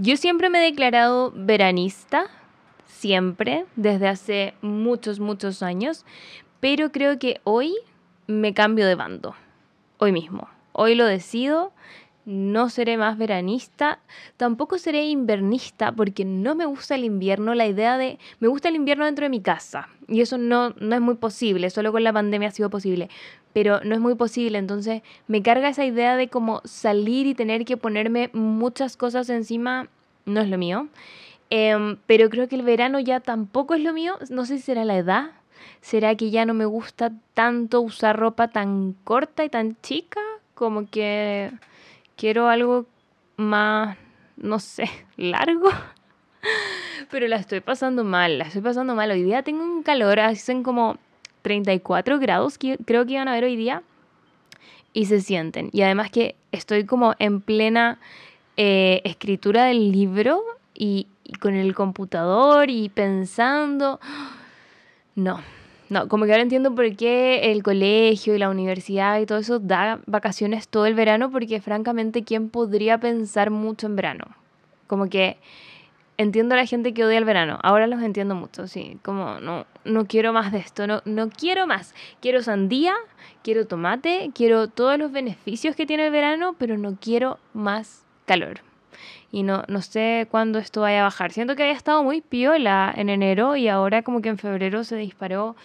Yo siempre me he declarado veranista, siempre, desde hace muchos, muchos años, pero creo que hoy me cambio de bando, hoy mismo. Hoy lo decido, no seré más veranista, tampoco seré invernista porque no me gusta el invierno, la idea de, me gusta el invierno dentro de mi casa y eso no, no es muy posible, solo con la pandemia ha sido posible, pero no es muy posible, entonces me carga esa idea de como salir y tener que ponerme muchas cosas encima, no es lo mío. Em, pero creo que el verano ya tampoco es lo mío, no sé si será la edad, será que ya no me gusta tanto usar ropa tan corta y tan chica, como que quiero algo más, no sé, largo. Pero la estoy pasando mal, la estoy pasando mal. Hoy día tengo un calor, hacen como 34 grados, creo que iban a ver hoy día. Y se sienten. Y además que estoy como en plena eh, escritura del libro y con el computador y pensando. No, no, como que ahora entiendo por qué el colegio y la universidad y todo eso da vacaciones todo el verano, porque francamente, ¿quién podría pensar mucho en verano? Como que entiendo a la gente que odia el verano, ahora los entiendo mucho, sí, como no, no quiero más de esto, no, no quiero más. Quiero sandía, quiero tomate, quiero todos los beneficios que tiene el verano, pero no quiero más calor y no, no sé cuándo esto vaya a bajar. Siento que había estado muy piola en enero y ahora como que en febrero se disparó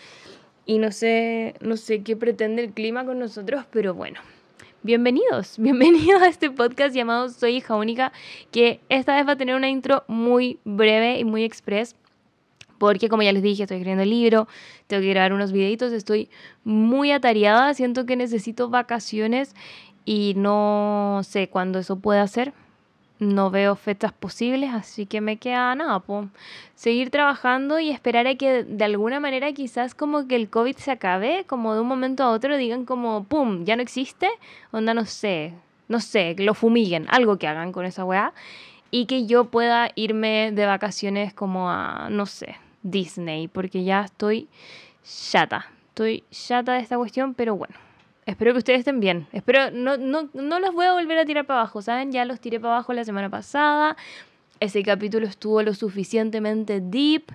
y no sé, no sé qué pretende el clima con nosotros, pero bueno. Bienvenidos, bienvenidos a este podcast llamado Soy hija única, que esta vez va a tener una intro muy breve y muy express porque como ya les dije, estoy escribiendo el libro, tengo que grabar unos videitos, estoy muy atareada, siento que necesito vacaciones y no sé cuándo eso pueda ser no veo fechas posibles, así que me queda nada, pues, seguir trabajando y esperar a que de alguna manera quizás como que el COVID se acabe, como de un momento a otro digan como, ¡pum!, ya no existe, onda, no sé, no sé, que lo fumiguen, algo que hagan con esa weá, y que yo pueda irme de vacaciones como a, no sé, Disney, porque ya estoy chata, estoy chata de esta cuestión, pero bueno. Espero que ustedes estén bien. Espero, no, no, no los voy a volver a tirar para abajo, ¿saben? Ya los tiré para abajo la semana pasada. Ese capítulo estuvo lo suficientemente deep.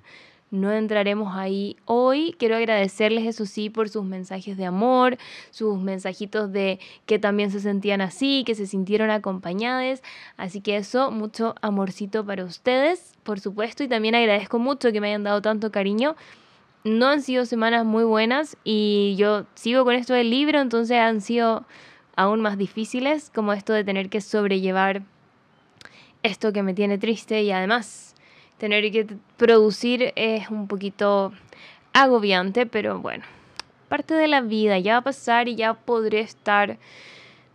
No entraremos ahí hoy. Quiero agradecerles, eso sí, por sus mensajes de amor, sus mensajitos de que también se sentían así, que se sintieron acompañadas. Así que eso, mucho amorcito para ustedes, por supuesto. Y también agradezco mucho que me hayan dado tanto cariño no han sido semanas muy buenas y yo sigo con esto del libro, entonces han sido aún más difíciles, como esto de tener que sobrellevar esto que me tiene triste y además tener que producir es un poquito agobiante, pero bueno, parte de la vida, ya va a pasar y ya podré estar,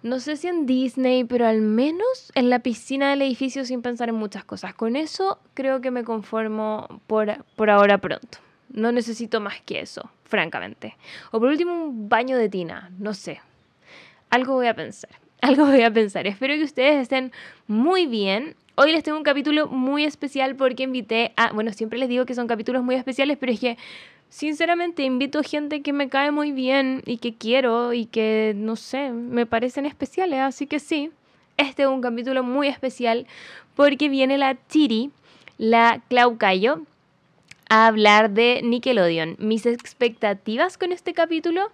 no sé si en Disney, pero al menos en la piscina del edificio sin pensar en muchas cosas. Con eso creo que me conformo por, por ahora pronto. No necesito más que eso, francamente. O por último, un baño de tina, no sé. Algo voy a pensar, algo voy a pensar. Espero que ustedes estén muy bien. Hoy les tengo un capítulo muy especial porque invité a, bueno, siempre les digo que son capítulos muy especiales, pero es que sinceramente invito gente que me cae muy bien y que quiero y que, no sé, me parecen especiales. Así que sí, este es un capítulo muy especial porque viene la Chiri, la Claucayo, a hablar de Nickelodeon. Mis expectativas con este capítulo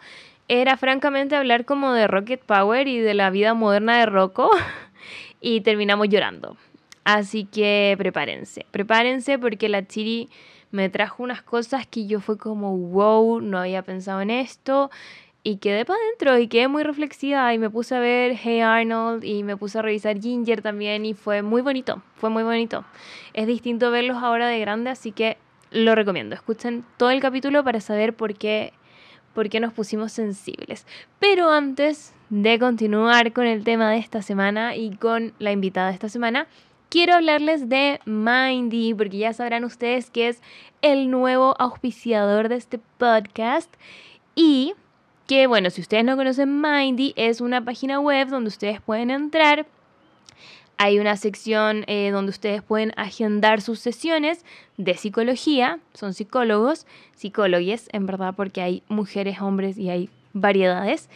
era francamente hablar como de Rocket Power y de la vida moderna de Rocco y terminamos llorando. Así que prepárense, prepárense porque la Chiri me trajo unas cosas que yo fue como, wow, no había pensado en esto. Y quedé para adentro y quedé muy reflexiva y me puse a ver Hey Arnold y me puse a revisar Ginger también y fue muy bonito, fue muy bonito. Es distinto verlos ahora de grande, así que lo recomiendo. Escuchen todo el capítulo para saber por qué, por qué nos pusimos sensibles. Pero antes de continuar con el tema de esta semana y con la invitada de esta semana, quiero hablarles de Mindy, porque ya sabrán ustedes que es el nuevo auspiciador de este podcast. Y que, bueno, si ustedes no conocen Mindy, es una página web donde ustedes pueden entrar hay una sección eh, donde ustedes pueden agendar sus sesiones de psicología. Son psicólogos, psicólogues, en verdad, porque hay mujeres, hombres y hay variedades.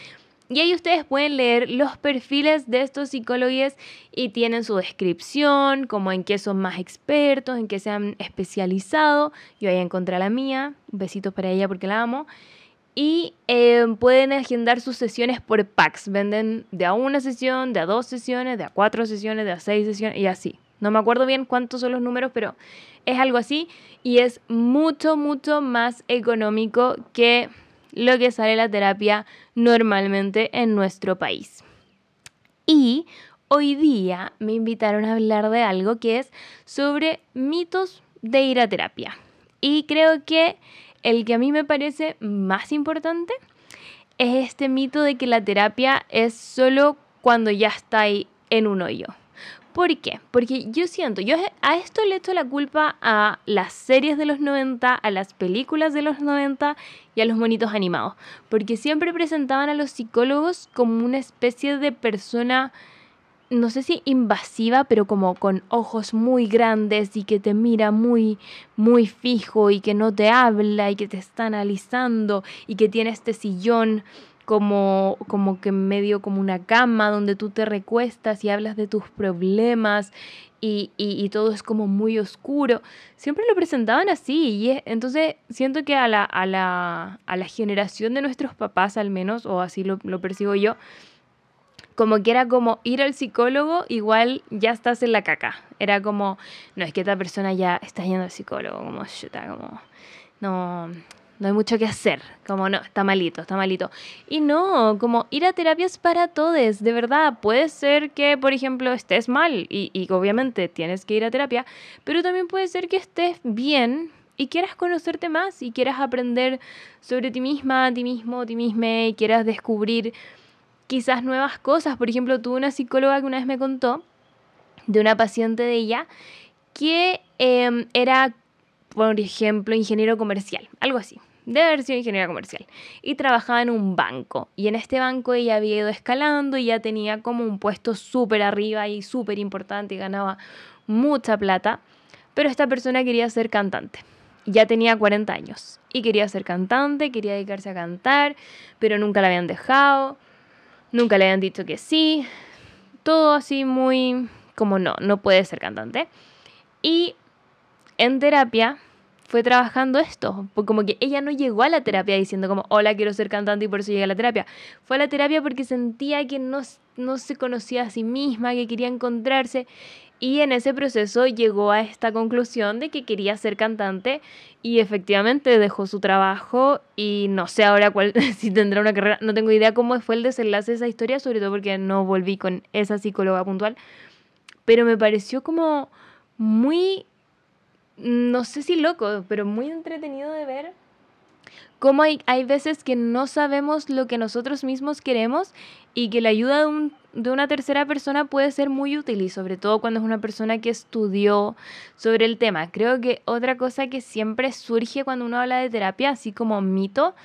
Y ahí ustedes pueden leer los perfiles de estos psicólogos y tienen su descripción, como en qué son más expertos, en qué se han especializado. Yo ahí encontré a la mía, besitos para ella porque la amo. Y eh, pueden agendar sus sesiones por packs. Venden de a una sesión, de a dos sesiones, de a cuatro sesiones, de a seis sesiones y así. No me acuerdo bien cuántos son los números, pero es algo así. Y es mucho, mucho más económico que lo que sale la terapia normalmente en nuestro país. Y hoy día me invitaron a hablar de algo que es sobre mitos de ir a terapia. Y creo que el que a mí me parece más importante es este mito de que la terapia es solo cuando ya está ahí en un hoyo. ¿Por qué? Porque yo siento, yo a esto le echo la culpa a las series de los 90, a las películas de los 90 y a los monitos animados. Porque siempre presentaban a los psicólogos como una especie de persona, no sé si invasiva, pero como con ojos muy grandes y que te mira muy, muy fijo y que no te habla y que te está analizando y que tiene este sillón como, como que medio como una cama donde tú te recuestas y hablas de tus problemas y, y, todo es como muy oscuro. Siempre lo presentaban así y entonces siento que a la, a, la, a la generación de nuestros papás al menos, o así lo, lo percibo yo, como que era como ir al psicólogo, igual ya estás en la caca. Era como, no es que esta persona ya está yendo al psicólogo, como, como, no, no hay mucho que hacer, como no, está malito, está malito. Y no, como ir a terapias para todos, de verdad, puede ser que, por ejemplo, estés mal y, y obviamente tienes que ir a terapia, pero también puede ser que estés bien y quieras conocerte más y quieras aprender sobre ti misma, ti mismo, ti misma y quieras descubrir quizás nuevas cosas. Por ejemplo, tuve una psicóloga que una vez me contó de una paciente de ella que em, era por ejemplo, ingeniero comercial, algo así. Debe haber sido ingeniera comercial. Y trabajaba en un banco. Y en este banco ella había ido escalando y ya tenía como un puesto súper arriba y súper importante y ganaba mucha plata. Pero esta persona quería ser cantante. Ya tenía 40 años. Y quería ser cantante, quería dedicarse a cantar, pero nunca la habían dejado. Nunca le habían dicho que sí. Todo así muy como no, no puede ser cantante. Y en terapia fue trabajando esto, como que ella no llegó a la terapia diciendo como, hola, quiero ser cantante y por eso llegué a la terapia. Fue a la terapia porque sentía que no, no se conocía a sí misma, que quería encontrarse y en ese proceso llegó a esta conclusión de que quería ser cantante y efectivamente dejó su trabajo y no sé ahora cuál, si tendrá una carrera, no tengo idea cómo fue el desenlace de esa historia, sobre todo porque no volví con esa psicóloga puntual, pero me pareció como muy no sé si loco, pero muy entretenido de ver cómo hay, hay veces que no sabemos lo que nosotros mismos queremos y que la ayuda de, un, de una tercera persona puede ser muy útil y sobre todo cuando es una persona que estudió sobre el tema. Creo que otra cosa que siempre surge cuando uno habla de terapia, así como mito,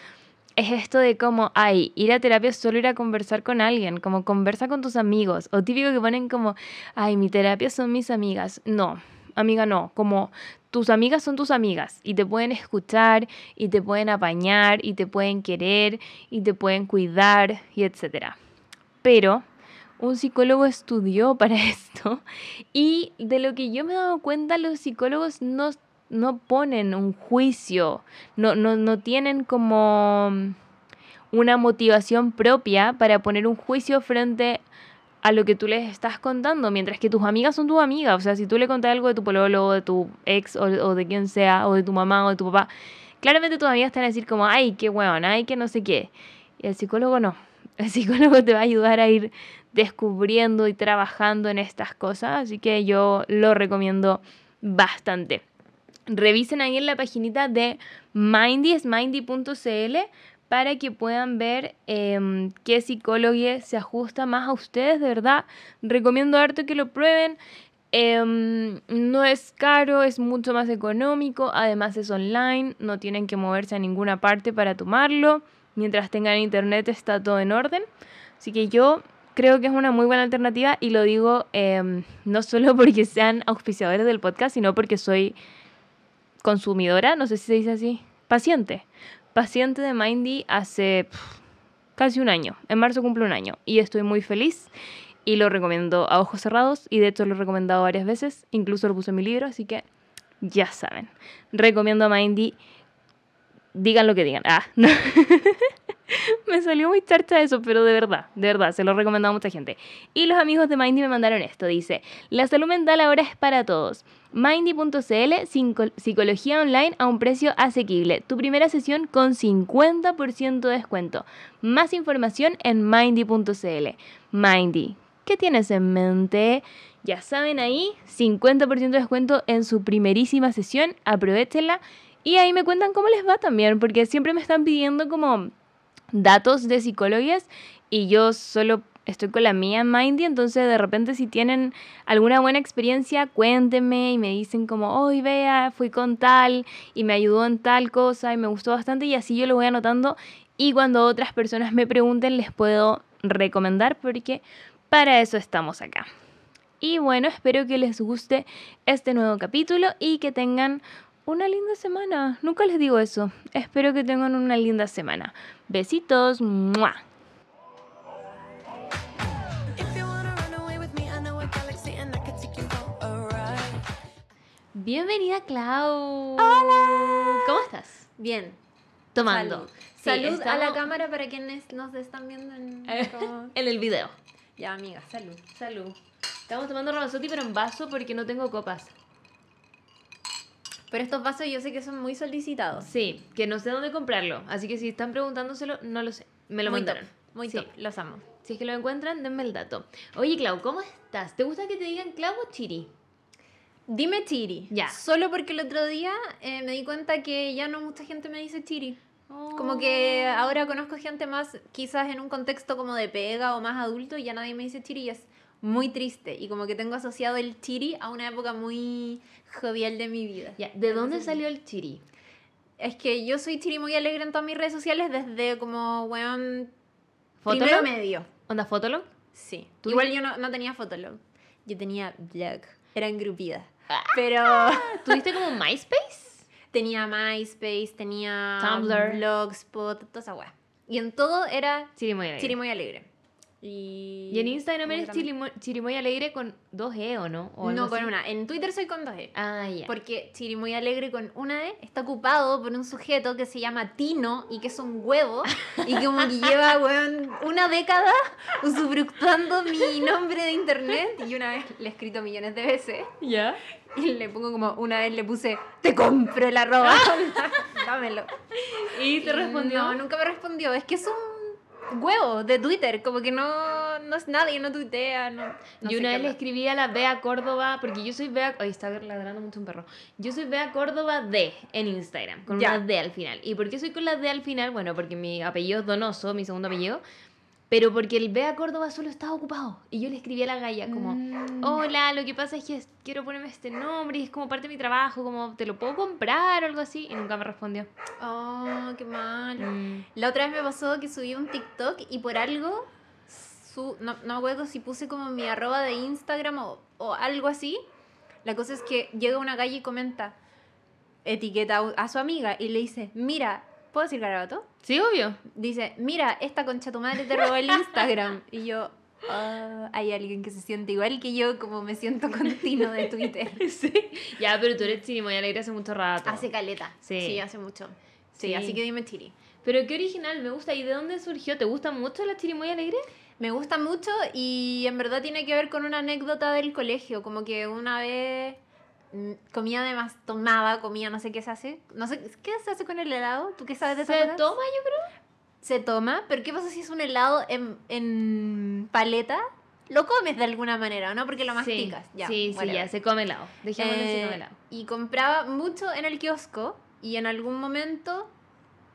es esto de como, ay, ir a terapia es solo ir a conversar con alguien, como conversa con tus amigos, o típico que ponen como, ay, mi terapia son mis amigas. No, amiga, no, como tus amigas son tus amigas y te pueden escuchar y te pueden apañar y te pueden querer y te pueden cuidar y etcétera. Pero un psicólogo estudió para esto y de lo que yo me he dado cuenta los psicólogos no, no ponen un juicio, no, no, no tienen como una motivación propia para poner un juicio frente a lo que tú les estás contando, mientras que tus amigas son tus amigas. O sea, si tú le contas algo de tu pololo, o de tu ex, o, de quien sea, o de tu mamá, o de tu papá, claramente tus amigas te van a decir como, ay, qué huevón, ay, que no sé qué. Y el psicólogo no. El psicólogo te va a ayudar a ir descubriendo y trabajando en estas cosas, así que yo lo recomiendo bastante. Revisen ahí en la paginita de Mindy, es mindy.cl, para que puedan ver em, qué psicólogo se ajusta más a ustedes. De verdad, recomiendo harto que lo prueben. Em, no es caro, es mucho más económico, además es online, no tienen que moverse a ninguna parte para tomarlo. Mientras tengan internet está todo en orden. Así que yo creo que es una muy buena alternativa y lo digo em, no solo porque sean auspiciadores del podcast, sino porque soy consumidora, no sé si se dice así, paciente paciente de Mindy hace casi un año. En marzo cumple un año y estoy muy feliz y lo recomiendo a ojos cerrados y de hecho lo he recomendado varias veces, incluso lo puse en mi libro, así que ya saben. Recomiendo a Mindy. Digan lo que digan. Ah, no. me salió muy charcha eso, pero de verdad, de verdad, se lo he recomendado a mucha gente. Y los amigos de Mindy me mandaron esto, dice, la salud mental ahora es para todos. Mindy.cl, psicología online a un precio asequible. Tu primera sesión con 50% de descuento. Más información en mindy.cl. Mindy, ¿qué tienes en mente? Ya saben ahí, 50% de descuento en su primerísima sesión, aprovechenla. Y ahí me cuentan cómo les va también, porque siempre me están pidiendo como datos de psicólogas y yo solo estoy con la mía Mindy, entonces de repente si tienen alguna buena experiencia, cuéntenme y me dicen como, hoy vea, fui con tal y me ayudó en tal cosa y me gustó bastante y así yo lo voy anotando y cuando otras personas me pregunten les puedo recomendar porque para eso estamos acá. Y bueno, espero que les guste este nuevo capítulo y que tengan una linda semana. Nunca les digo eso. Espero que tengan una linda semana. Besitos. Bienvenida, Clau. Hola. ¿Cómo estás? Bien. Tomando. Salud, a la cámara para quienes nos están viendo en, en el video. Ya, amiga, salud. Salud. Estamos tomando Ramazotti, pero en vaso porque no tengo copas. Pero estos vasos yo sé que son muy solicitados. Sí, que no sé dónde comprarlo. Así que si están preguntándoselo, no lo sé. Me lo muy mandaron. Muy sí. top, los amo. Si es que lo encuentran, denme el dato. Oye, Clau, ¿cómo estás? ¿Te gusta que te digan Clau o Chiri? Dime Chiri. Ya. Solo porque el otro día eh, me di cuenta que ya no mucha gente me dice Chiri. Como que ahora conozco gente más, quizás en un contexto como de pega o más adulto, y ya nadie me dice Chiri y es muy triste. Y como que tengo asociado el Chiri a una época muy jovial de mi vida. Ya, ¿De dónde salió el Chiri? Es que yo soy Chiri muy alegre en todas mis redes sociales desde como, weón, ¿Fotolog? primero medio. ¿Onda Fotolog? Sí. ¿Tú Igual yo no, no tenía Fotolog. Yo tenía blog. Era engrupida. Ah. Pero ¿Tuviste como MySpace? tenía MySpace, tenía Tumblr. Blogspot, toda esa weá. Y en todo era Chiri muy alegre. Chiri muy alegre. Y, Y en Instagram eres Otra- Chirimo- Chirimoy Alegre con dos E o no? ¿O algo No, con así? una. En Twitter soy con dos E. Ah, ya. Porque Chiri muy alegre con una E está ocupado por un sujeto que se llama Tino y que es un huevo y que como que lleva weón, una década usufructuando mi nombre de internet y una vez le he escrito millones de veces ¿Ya? y le pongo como una vez le puse te compro el arroba dámelo ¿Y te respondió? no nunca me respondió es que es un huevo de Twitter como que no no es nadie no tuitea no, no yo una vez le escribí a la Bea Córdoba, porque yo soy Bea. Ay, está ladrando mucho un perro. Yo soy Bea Córdoba D en Instagram, con Ya. una D al final. ¿Y por qué soy con la D al final? Bueno, porque mi apellido es Donoso, mi segundo apellido. Pero porque el Bea Córdoba solo estaba ocupado. Y yo le escribí a la galla como, Mm. hola, lo que pasa es que quiero ponerme este nombre y es como parte de mi trabajo, como, ¿te lo puedo comprar o algo así? Y nunca me respondió. oh qué mal Mm. La otra vez me pasó que subí un TikTok y por algo, su, no, no me acuerdo si puse como mi arroba de Instagram o, o algo así. La cosa es que llega una calle y comenta, etiqueta a su amiga y le dice, mira, ¿puedo decir garabato? Sí, obvio. Dice, mira, esta concha tu madre te robó el Instagram. y yo, "Ah, hay alguien que se siente igual que yo como me siento con Tino de Twitter. sí. Ya, pero tú eres Chirimoy Alegre hace mucho rato. Hace caleta. Sí. hace mucho. Sí, Sí. así que dime Chiri. Pero qué original, me gusta. ¿Y de dónde surgió? ¿Te gusta mucho la Chirimoy Alegre? Me gusta mucho y en verdad tiene que ver con una anécdota del colegio, como que una vez comía además, tomaba, comía, no sé qué se hace, no sé, ¿qué se hace con el helado? ¿Tú qué sabes de ¿Se esas cosas? toma, yo creo? Se toma, pero ¿qué pasa si es un helado en, en paleta? Lo comes de alguna manera, ¿no? Porque lo masticas. Sí, ya, sí, sí, ya, se come helado. Dejémoslo se Eh, come helado. y compraba mucho en el kiosco y en algún momento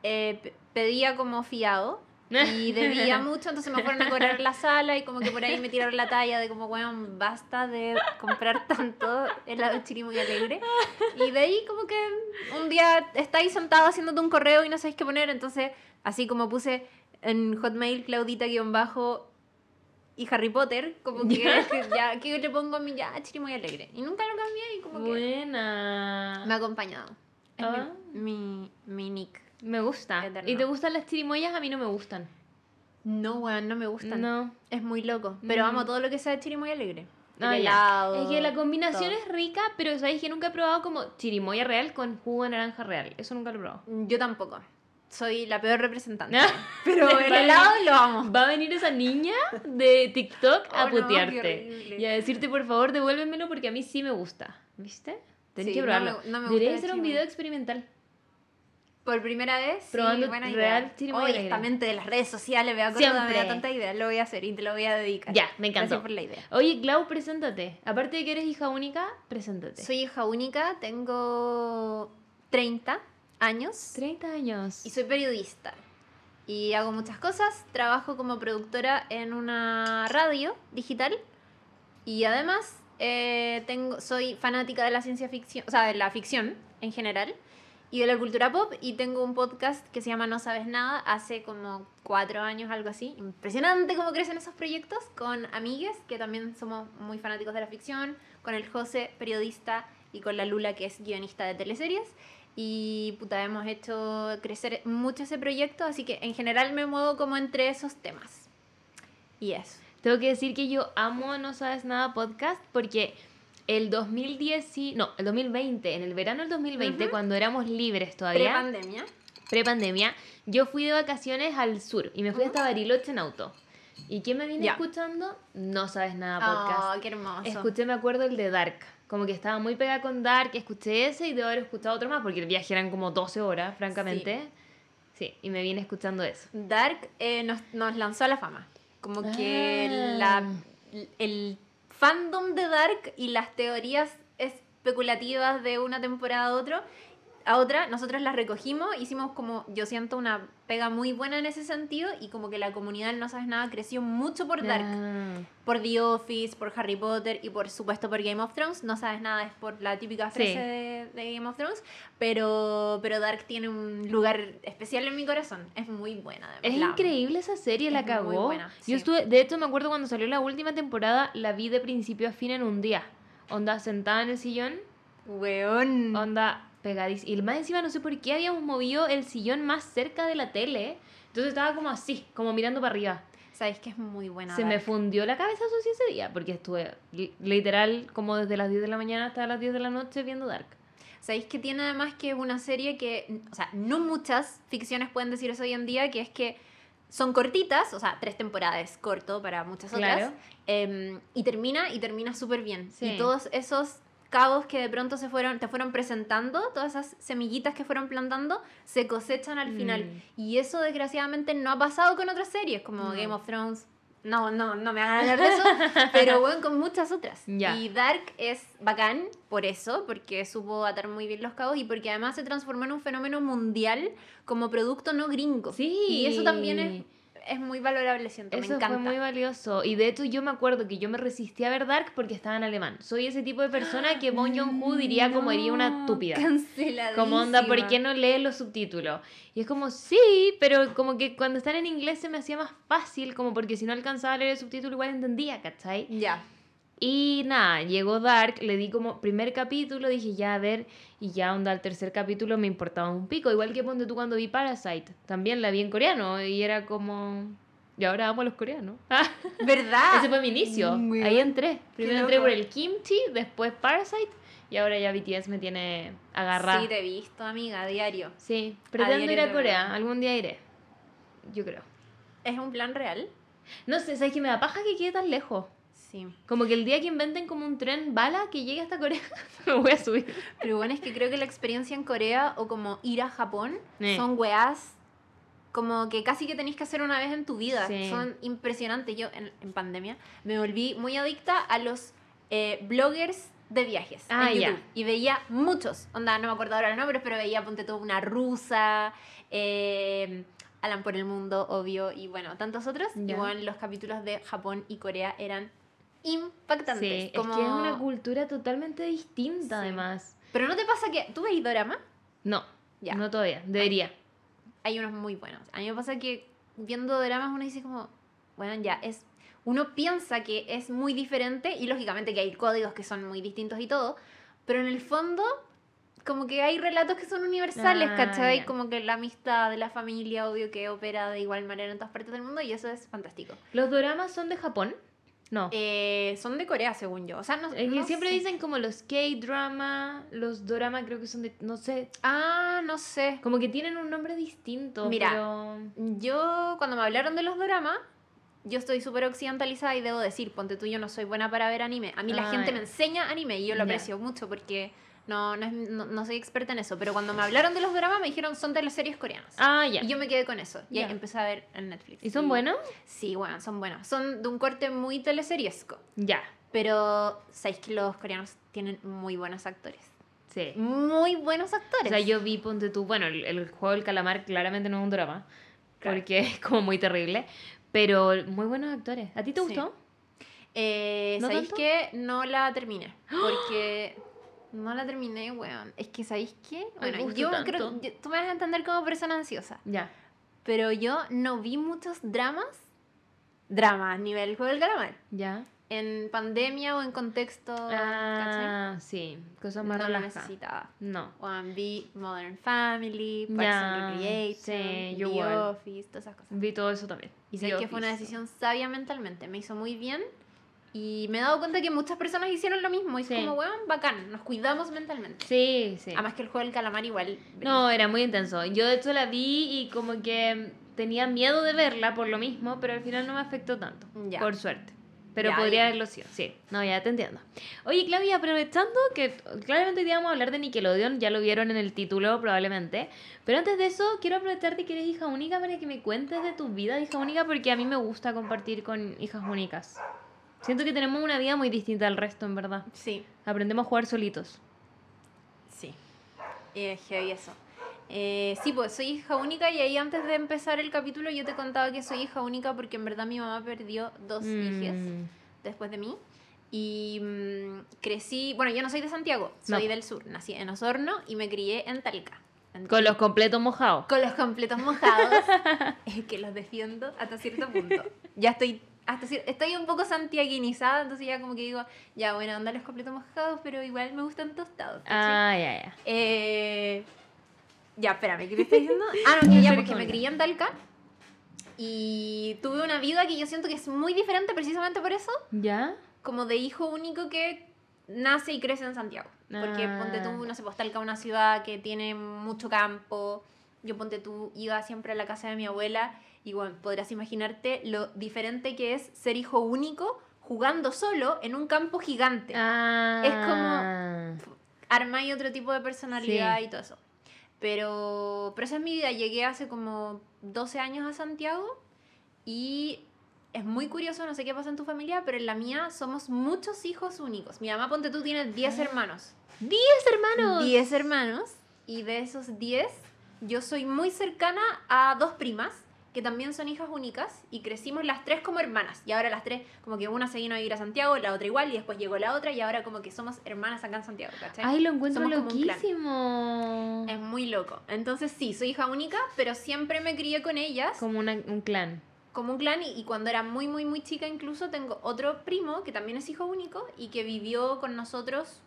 eh, pe- pedía como fiado y debía mucho, entonces me fueron a cobrar la sala y como que por ahí me tiraron la talla de como, weón, basta de comprar tanto helado chiri muy alegre. Y de ahí como que un día estáis sentado haciéndote un correo y no sabéis qué poner, entonces así como puse en Hotmail Claudita-bajo y Harry Potter, como que ya, ¿qué le pongo a mi ya chiri muy alegre? Y nunca lo cambié y como que Buena. me ha acompañado. Es Ah. mi, mi, mi nick. Me gusta. Eterno. ¿Y te gustan las chirimoyas? A mí no me gustan. No, weón, no me gustan. No. Es muy loco. Pero Mm. amo todo lo que sea de chirimoya alegre. El Ah, helado, Es que la combinación todo. es rica, pero sabéis que nunca he probado como chirimoya real con jugo de naranja real. Eso nunca lo he probado. Yo tampoco. Soy la peor representante. Pero el helado lo amo. Va a venir esa niña de TikTok a Oh, no, qué putearte y a decirte, por favor, devuélvemelo porque a mí sí me gusta. ¿Viste? Tenés Sí, que no probarlo. me- no me gusta Debería ser un video experimental. Por primera vez, Probando sí, buena real idea. alegre. esta mente de las redes sociales, me acuerdo, me da tanta idea. Lo voy a hacer y te lo voy a dedicar. Ya, me encantó. Gracias por la idea. Oye, Clau, preséntate. Aparte de que eres hija única, preséntate. Soy hija única, tengo 30 años 30 años. y soy periodista. Y hago muchas cosas. Trabajo como productora en una radio digital. Y además eh, tengo, soy fanática de la ciencia ficción, o sea, de la ficción en general. Y de la cultura pop. Y tengo un podcast que se llama No Sabes Nada. Hace como cuatro años, algo así. Impresionante cómo crecen esos proyectos. Con amigues, que también somos muy fanáticos de la ficción. Con el José, periodista. Y con la Lula, que es guionista de teleseries. Y puta, hemos hecho crecer mucho ese proyecto, así que en general me muevo como entre esos temas. Y eso. Tengo que decir que yo amo No Sabes Nada podcast porque el 2010, y- no, el 2020, en el verano del 2020, Ujú. cuando éramos libres todavía, Pre-pandemia. pre-pandemia, yo fui de vacaciones al sur y me fui hasta Bariloche en auto. ¿Y quién me viene Ya. escuchando? No Sabes Nada podcast. Oh, qué hermoso. Escuché, me acuerdo, el de Dark. Como que estaba muy pegada con Dark, escuché ese y debo haber escuchado otro más porque el viaje eran como 12 horas, francamente. Sí, y me viene escuchando eso. Dark eh, nos, nos lanzó a la fama. Como que Ah. la, el fandom de Dark y las teorías especulativas de una temporada a otro a otra, nosotros las recogimos, hicimos como, yo siento una pega muy buena en ese sentido y como que la comunidad No Sabes Nada creció mucho por Dark. Ah. por The Office, por Harry Potter y por supuesto por Game of Thrones. No sabes nada, es por la típica frase Sí. de, de Game of Thrones. Pero, pero Dark tiene un lugar especial en mi corazón. Es muy buena. Es la increíble esa serie, la Es muy cagó. buena, sí. Yo estuve, de hecho me acuerdo cuando salió la última temporada, la vi de principio a fin en un día. Onda sentada en el sillón, Weón. onda pegadísima. Y más encima no sé por qué habíamos movido el sillón más cerca de la tele. Entonces estaba como así, como mirando para arriba. Sabéis que es muy buena. Se me fundió la cabeza sí ese día, porque estuve li- literal como desde las 10 de la mañana hasta las 10 de la noche viendo Dark. Sabéis que tiene además que es una serie que, o sea, no muchas ficciones pueden decir eso hoy en día, que es que son cortitas, o sea, tres temporadas corto para muchas otras, Claro. em, y termina y termina súper bien. Sí. Y todos esos cabos que de pronto se fueron, te fueron presentando, todas esas semillitas que fueron plantando, se cosechan al final. Mm. Y eso desgraciadamente no ha pasado con otras series, como No. Game of Thrones. No, no, no me hagan hablar de eso, pero bueno, con muchas otras. Ya. Y Dark es bacán por eso, porque supo atar muy bien los cabos y porque además se transformó en un fenómeno mundial como producto no gringo. Sí. Y eso también es, es muy valorable, siento, me Eso encanta. fue muy valioso. Y de hecho yo me acuerdo que yo me resistí a ver Dark porque estaba en alemán. Soy ese tipo de persona que Bon Joon-ho diría como haría una No, estúpida. Como onda, ¿por qué no lees los subtítulos? Y es como, sí, pero como que cuando están en inglés se me hacía más fácil, como porque si no alcanzaba a leer el subtítulo igual entendía, ¿cachai? Ya. Y nada, llegó Dark, le di como primer capítulo, dije ya a ver, y ya onda el tercer capítulo me importaba un pico, igual que ponte tú cuando vi Parasite, también la vi en coreano y era como... Y ahora amo a los coreanos. ¿Verdad? Ese fue mi inicio, Muy ahí entré. Primero entré por el kimchi, después Parasite, y ahora ya BTS me tiene agarrada. Sí, te he visto, amiga, a diario. Sí, pretendo ir a Corea, veo. algún día iré. Yo creo. ¿Es un plan real? No sé, ¿sabes que me da paja que quede tan lejos? Sí. Como que el día que inventen como un tren bala que llegue hasta Corea, me voy a subir. Pero bueno, es que creo que la experiencia en Corea o como ir a Japón Eh. son weás como que casi que tenéis que hacer una vez en tu vida. Sí. Son impresionantes. Yo en, en pandemia me volví muy adicta a los eh, bloggers de viajes Ah, en. YouTube. Y veía muchos. Onda, no me acuerdo ahora los nombres, pero veía, ponte todo una rusa, eh, Alan por el mundo, obvio, y bueno, tantos otros. Y bueno, los capítulos de Japón y Corea eran impactantes. Sí, como... es que es una cultura totalmente distinta Sí. además. Pero ¿no te pasa que tú veis dorama? No, Ya. no todavía, debería. hay unos muy buenos. A mí me pasa que viendo dramas uno dice como, bueno, ya, es... Uno piensa que es muy diferente y lógicamente que hay códigos que son muy distintos y todo, pero en el fondo como que hay relatos que son universales, Ah, ¿cachai? Como que la amistad de la familia, obvio que opera de igual manera en todas partes del mundo y eso es fantástico. ¿Los doramas son de Japón? No. Eh, son de Corea, según yo. O sea, no, no siempre sé. dicen como los K-drama, los dorama creo que son de, no sé, Ah, no sé. como que tienen un nombre distinto. Mira. pero... Yo, cuando me hablaron de los doramas, yo estoy súper occidentalizada y debo decir, ponte tú, yo no soy buena para ver anime. A mí la gente me enseña anime y yo lo aprecio mucho porque no, no, es- no, no soy experta en eso. Pero cuando me hablaron de los doramas me dijeron son de las series coreanas. Ah, ya. Y yo me quedé con eso. Y empecé a ver en Netflix. ¿Y son buenos? Sí, bueno, son buenos. Son de un corte muy teleseriesco. Ya. Pero sabéis que los coreanos tienen muy buenos actores. Sí. Muy buenos O actores. sea, yo vi, ponte tú, bueno, el, el juego del calamar claramente no es un drama, Claro. porque es como muy terrible, pero muy buenos actores. ¿A ti te Sí. gustó? Eh, ¿No ¿Sabéis qué? No la terminé. Porque no la terminé, weón. Es que, ¿sabéis qué? Me Bueno, yo tanto. creo yo- tú me vas a entender como persona ansiosa. Ya. Pero yo no vi muchos dramas, dramas nivel juego del calamar, Ya. en pandemia o en contexto. ¿cachai? Ah, sí. Cosas más no relajadas. necesitaba. No. Weón, vi Modern Family, Parks and Recreation, sí, yo The. Office, todas esas cosas. Vi todo eso también. Y sé que fue una decisión sabia mentalmente, me hizo muy bien. Y me he dado cuenta que muchas personas hicieron lo mismo. Y Sí. es como, weón, bacán, nos cuidamos mentalmente. Sí, sí. Además que el juego del calamar igual. No, era muy intenso. Yo de hecho la vi y como que tenía miedo de verla por lo mismo, pero al final no me afectó tanto. Ya. Por suerte. Pero Ya, podría haberlo sido. Sí, no, ya te entiendo. Oye, Claudia, aprovechando que claramente hoy día vamos a hablar de Nickelodeon, ya lo vieron en el título probablemente. Pero antes de eso, quiero aprovecharte que eres hija única para que me cuentes de tu vida de hija única, porque a mí me gusta compartir con hijas únicas. Siento que tenemos una vida muy distinta al resto, en verdad. Sí, Aprendemos a jugar solitos. sí. Eh, heavy eso. Eh, sí, pues soy hija única y ahí antes de empezar el capítulo yo te contaba que soy hija única porque en verdad mi mamá perdió dos hijas Mm, después de mí. Y mm, crecí, bueno, yo no soy de Santiago, No. soy del sur. Nací en Osorno y me crié en Talca. Con los completos mojados. con los completos mojados, que los defiendo hasta cierto punto. Ya estoy, hasta cier- estoy un poco santiaguinizada, entonces ya como que digo, ya bueno, anda los completos mojados, pero igual me gustan tostados. Ah, ya, ya. Eh, ya, espérame, ¿qué te estoy diciendo? Ah, no, que ya, porque me crié en Talca y tuve una vida que yo siento que es muy diferente precisamente por eso, ¿Ya? como de hijo único que nace y crece en Santiago. Porque Ah. ponte tú, no sé, pues Talca una ciudad que tiene mucho campo. Yo ponte tú, iba siempre a la casa de mi abuela y bueno, podrás imaginarte lo diferente que es ser hijo único jugando solo en un campo gigante. Ah. como- Arma y otro tipo de personalidad Sí. y todo eso. Pero, pero esa es mi vida. Llegué hace como 12 años a Santiago y es muy curioso, no sé qué pasa en tu familia, pero en la mía somos muchos hijos únicos. Mi mamá, ponte tú, tiene 10 hermanos. ¡Diez hermanos! 10 hermanos y de esos 10 yo soy muy cercana a dos primas que también son hijas únicas y crecimos las tres como hermanas y ahora las tres como que una se vino a vivir a Santiago, la otra igual y después llegó la otra y ahora como que somos hermanas acá en Santiago, ¿cachai? Ay, lo encuentro Somos loquísimo. Es muy loco. Entonces sí, soy hija única, pero siempre me crié con ellas Como una- un clan. como un clan y, y cuando era muy, muy, muy chica incluso tengo otro primo que también es hijo único y que vivió con nosotros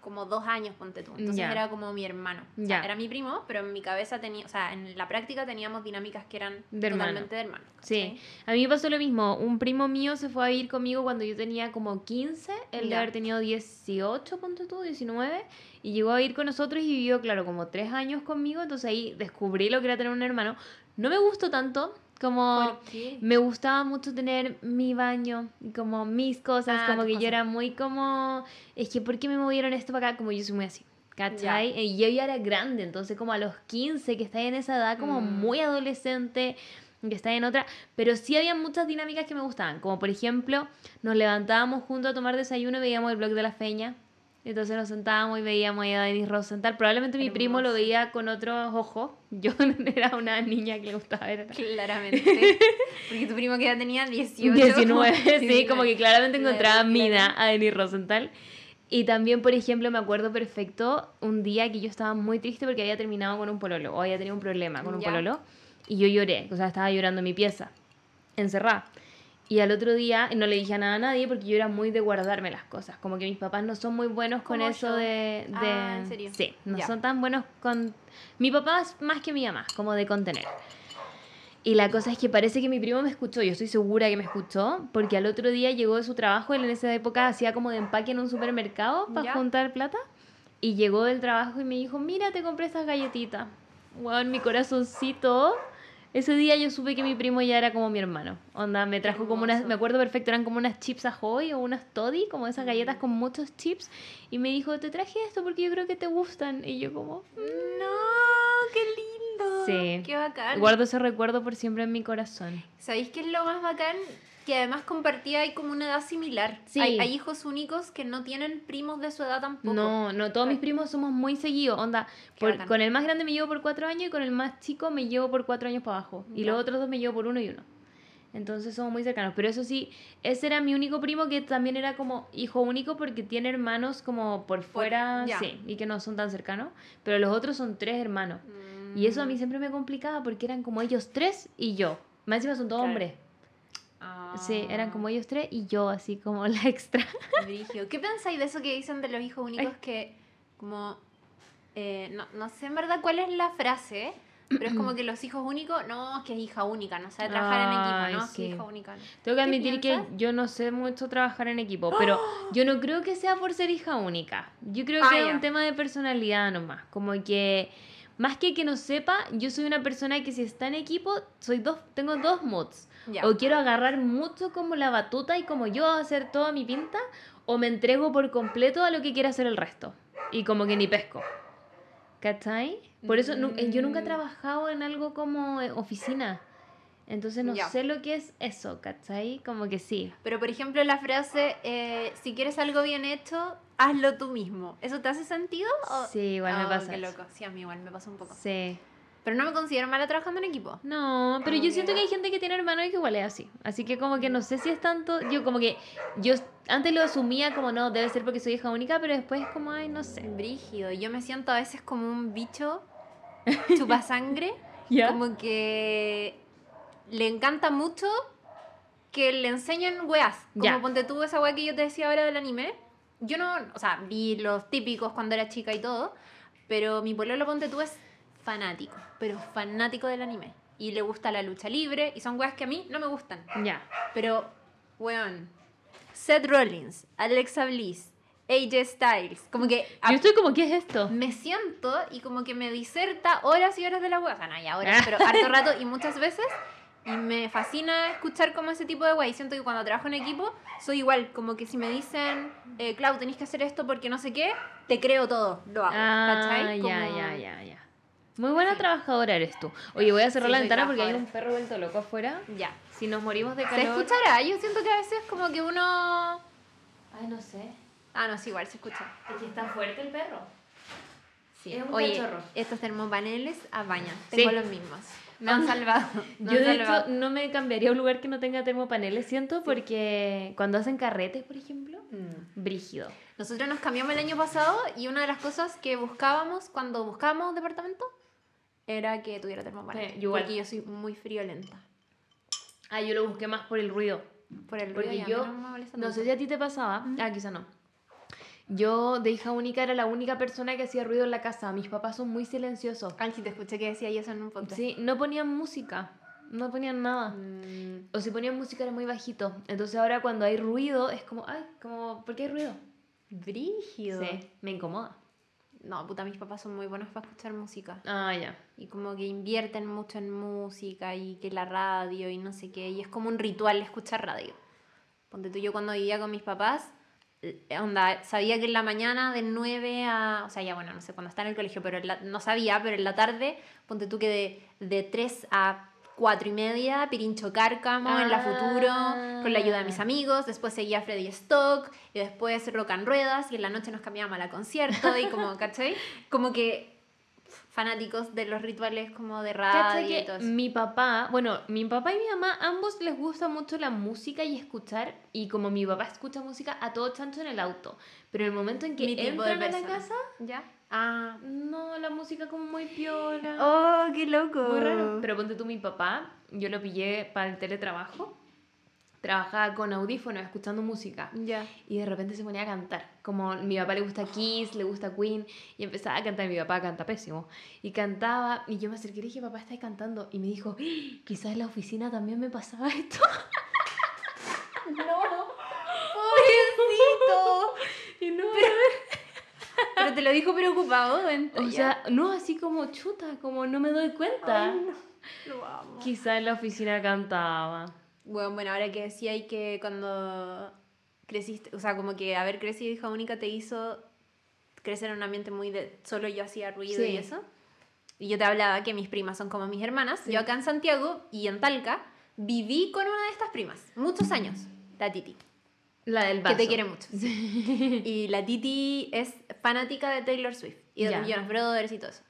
como dos años, ponte tú. Entonces era como mi hermano. O sea, era mi primo, pero en mi cabeza tenía, o sea, en la práctica teníamos dinámicas que eran De totalmente de hermano. Sí, a mí me pasó lo mismo. Un primo mío se fue a vivir conmigo cuando yo tenía como 15, él de Ya. haber tenido 18, ponte tú, 19, y llegó a vivir con nosotros y vivió, claro, como tres años conmigo, entonces ahí descubrí lo que era tener un hermano. No me gustó tanto, como me gustaba mucho tener mi baño, como mis cosas, Ah, como que yo era muy como, es que ¿por qué me movieron esto para acá? Como yo soy muy así. ¿Cachai? Y yo ya era grande, entonces como a los 15, que estás en esa edad como Mm. muy adolescente, que está en otra, pero sí había muchas dinámicas que me gustaban, como por ejemplo, nos levantábamos juntos a tomar desayuno y veíamos el blog de la feña, entonces nos sentábamos y veíamos a Denis Rosenthal, probablemente mi primo lo Hermoso. veía con otros ojos, yo era una niña que le gustaba ver Claramente. Porque tu primo que ya tenía 18. 19, sí, 19. como que claramente encontraba mina a Denis Rosenthal. Y también, por ejemplo, me acuerdo perfecto un día que yo estaba muy triste porque había terminado con un pololo, o había tenido un problema con un Ya. pololo, y yo lloré, o sea, estaba llorando en mi pieza, encerrada. Y al otro día no le dije nada a nadie porque yo era muy de guardarme las cosas. Como que mis papás no son muy buenos con eso yo. de, de- Ah, ¿en serio? Sí, no son tan buenos con... Mi papá es más que mi mamá, como de contener. Y la cosa es que parece que mi primo me escuchó, yo estoy segura que me escuchó, porque al otro día llegó de su trabajo, él en esa época hacía como de empaque en un supermercado para Ya. juntar plata, y llegó del trabajo y me dijo, mira, te compré estas galletitas. Wow, mi corazoncito. Ese día yo supe que mi primo ya era como mi hermano. Onda, me trajo como unas, me acuerdo perfecto, eran como unas chips Ahoy o unas Toddy, como esas galletas Mm. con muchos chips. Y me dijo, te traje esto porque yo creo que te gustan. Y yo como, No, qué lindo. Sí. Qué bacán. guardo ese recuerdo por siempre en mi corazón. ¿Sabéis qué es lo más bacán? Que además compartía ahí como una edad similar. Sí. Hay, hay hijos únicos que no tienen primos de su edad tampoco. No, no, todos mis primos somos muy seguidos. Onda, por- con el más grande me llevo por cuatro años y con el más chico me llevo por cuatro años para abajo. Y Ya. los otros dos me llevo por uno y uno. Entonces somos muy cercanos. Pero eso sí, ese era mi único primo que también era como hijo único porque tiene hermanos como por fuera, ya. sí, y que no son tan cercanos. Pero los otros son tres hermanos. Y eso a mí Mm. siempre me complicaba porque eran como ellos tres y yo. Más encima son todos Claro. hombres. Ah, Sí, eran como ellos tres y yo, así como la extra. ¿Qué pensáis de eso que dicen de los hijos únicos que como... eh, no, no sé en verdad cuál es la frase, pero es como que los hijos únicos, no, es que es hija única, no sabe trabajar en Ay, equipo, no, sí. que hija única. no. Tengo que ¿Qué admitir que yo no sé mucho trabajar en equipo, pero yo no creo que sea por ser hija única. Yo creo Ah, que es ya. un tema de personalidad nomás. Como que, más que que no sepa, yo soy una persona que si está en equipo, soy dos, tengo dos moods. Ya. O quiero agarrar mucho como la batuta y como yo hacer toda mi pinta, o me entrego por completo a lo que quiera hacer el resto. Y como que ni pesco. ¿Cachai? Por eso eh, yo nunca he Mm. trabajado en algo como eh, oficina. Entonces no Ya. sé lo que es eso, ¿cachai? Como que sí. Pero por ejemplo la frase, eh, si quieres algo bien hecho, hazlo tú mismo. ¿Eso te hace sentido? o- Sí, igual me Oh, pasa Qué eso. loco, sí, a mí igual me pasa un poco. Sí. Pero no me considero mala trabajando en equipo. No, pero yo siento que hay gente que tiene hermanos y que igual es así. Así que como que no sé si es tanto, yo como que yo antes lo asumía como no, debe ser porque soy hija única, pero después como, ay, no sé. Brígido. Yo me siento a veces como un bicho chupasangre. ¿Ya? Como que le encanta mucho que le enseñen weas. Como Ya. ponte tú esa wea que yo te decía ahora del anime. Yo no, o sea, vi los típicos cuando era chica y todo, pero mi pololo ponte tú es fanático, pero fanático del anime. Y le gusta la lucha libre y son weas que a mí no me gustan. Ya. Pero, weón, Seth Rollins, Alexa Bliss, AJ Styles, como que Yo estoy como, ¿qué es esto? me siento y como que me diserta horas y horas de la wea. O sea, no, ya horas, pero harto rato y muchas veces. Y me fascina escuchar como ese tipo de wea. Y siento que cuando trabajo en equipo soy igual. Como que si me dicen, eh, Clau, tenés que hacer esto porque no sé qué, te creo todo. Lo hago. Ah, ¿Cachai? ya, ya, ya, ya. Muy buena trabajadora eres tú. Oye, voy a cerrar Sí, la ventana porque hay un perro vuelto loco afuera. Ya. Si nos morimos de ¿Se calor. escuchará? Yo siento que a veces como que uno... Ay, no sé. Ah, no, sí, igual se escucha. Es que está fuerte el perro. Sí. Es un Oye, cachorro. estos termopaneles apañan. Sí. Tengo los mismos. Me han salvado. me Yo han de salvado. hecho no me cambiaría a un lugar que no tenga termopaneles, siento, porque cuando hacen carretes, por ejemplo, Mm. brígido. Nosotros nos cambiamos el año pasado y una de las cosas que buscábamos cuando buscábamos departamento era que tuviera termopaneles. Sí, porque yo soy muy friolenta. Ah, yo lo busqué más por el ruido. Por el Porque ruido mí yo, no me no sé si a ti te pasaba, ah, quizá no. Yo de hija única era la única persona que hacía ruido en la casa. Mis papás son muy silenciosos. Ay, si te escuché que decía eso en un podcast. Sí, no ponían música, no ponían nada. Mm, O si ponían música era muy bajito. Entonces ahora cuando hay ruido es como, ay, como, ¿por qué hay ruido? brígido. Sí, me incomoda. No, puta, mis papás son muy buenos para escuchar música. Ah, ya. Y como que invierten mucho en música y que la radio y no sé qué. Y es como un ritual escuchar radio. Ponte tú, yo cuando vivía con mis papás, eh, onda, sabía que en la mañana de 9 a... O sea, ya bueno, no sé cuándo está en el colegio, pero la- no sabía, pero en la tarde, ponte tú que de, de 3 a 4 y media, Pirincho Cárcamo en la Futuro, con la ayuda de mis Ah. amigos. Después seguía Freddy Stock y después Rock and Ruedas y en la noche nos cambiábamos a la concierto y como, ¿cachai? Como que fanáticos de los rituales como de ¿Cachai radio y todo eso. mi papá, bueno, mi papá y mi mamá, ambos les gusta mucho la música y escuchar, y como mi papá escucha música a todo chancho en el auto, pero el momento en que entran a la casa, ¿Ya? Ah. no, la música como muy piola. Oh, qué loco. Muy raro. Pero ponte tú, mi papá, yo lo pillé para el teletrabajo. trabajaba con audífonos escuchando música. Ya. Y de repente se ponía a cantar. Como mi papá le gusta Kiss, le gusta Queen. Y empezaba a cantar. Mi papá canta pésimo. Y cantaba. Y yo me acerqué y dije, papá, está cantando. Y me dijo, "¡Ah! quizás en la oficina también me pasaba esto. No, pobrecito. Y no, Pero te lo dijo preocupado. o sea, no así como chuta, como no me doy cuenta. Ay, no. Lo amo. Quizás en la oficina cantaba. Bueno, bueno, ahora que decía y que cuando creciste, o sea, como que haber crecido hija única te hizo crecer en un ambiente muy de solo yo hacía ruido Sí. y eso. Y yo te hablaba que mis primas son como mis hermanas. Sí. Yo acá en Santiago y en Talca viví con una de estas primas, muchos años, la Titi, La del que vaso. te quiere mucho. Y la Titi es fanática de Taylor Swift y de los Jonas Brothers y todo eso.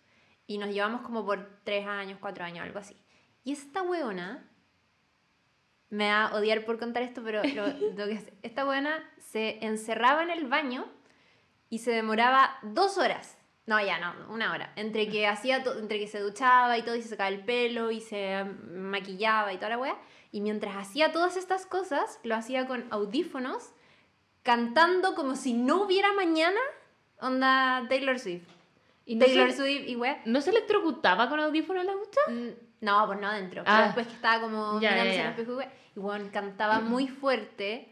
Y nos llevamos como por tres años, cuatro años, algo así. Y esta huevona, me va a odiar por contar esto, pero lo, lo que es- esta huevona se encerraba en el baño y se demoraba dos horas. No, ya no, una hora. Entre que hacía entre que se duchaba y todo y se sacaba el pelo y se maquillaba y toda la wea. Y mientras hacía todas estas cosas, lo hacía con audífonos, cantando como si no hubiera mañana, onda Taylor Swift. ¿Y no Taylor se, Swift y wea. ¿No se electrocutaba con audífonos la gusta? Mm, No, pues no adentro. Ah. Pero después que estaba como Ya, mirándose ya, en el espejo, y wea, y bueno, cantaba muy fuerte.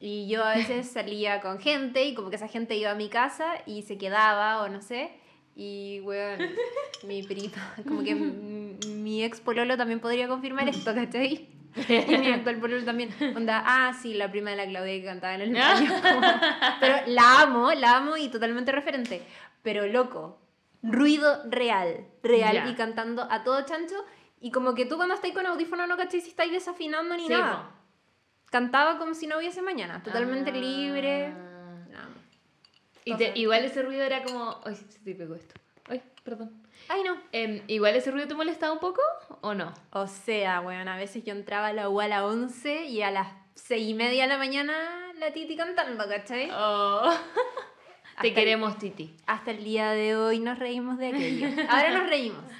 Y yo a veces salía con gente y como que esa gente iba a mi casa y se quedaba o no sé. Y weón, mi prima, como que mi ex pololo también podría confirmar esto, ¿cachai? Y mi actual pololo también. Onda, ah, sí, la prima de la Claudia que cantaba en el baño. Pero la amo, la amo y totalmente referente. Pero loco, ruido real, real y cantando a todo chancho. Y como que tú cuando estás con audífono no cachai si estáis desafinando ni Sí, nada. Cantaba como si no hubiese mañana, totalmente Ah. libre. Amo. Y te- igual ese ruido era como... Ay, se te pegó esto. Perdón. Ay, no. Em, ¿Igual ese ruido te molestaba un poco o no? O sea, weón, a veces yo entraba a la U a las 11 y a las 6 y media de la mañana la Titi cantando, ¿cachai? Oh. Te queremos, Titi. Hasta el día de hoy nos reímos de aquello. Ahora nos reímos.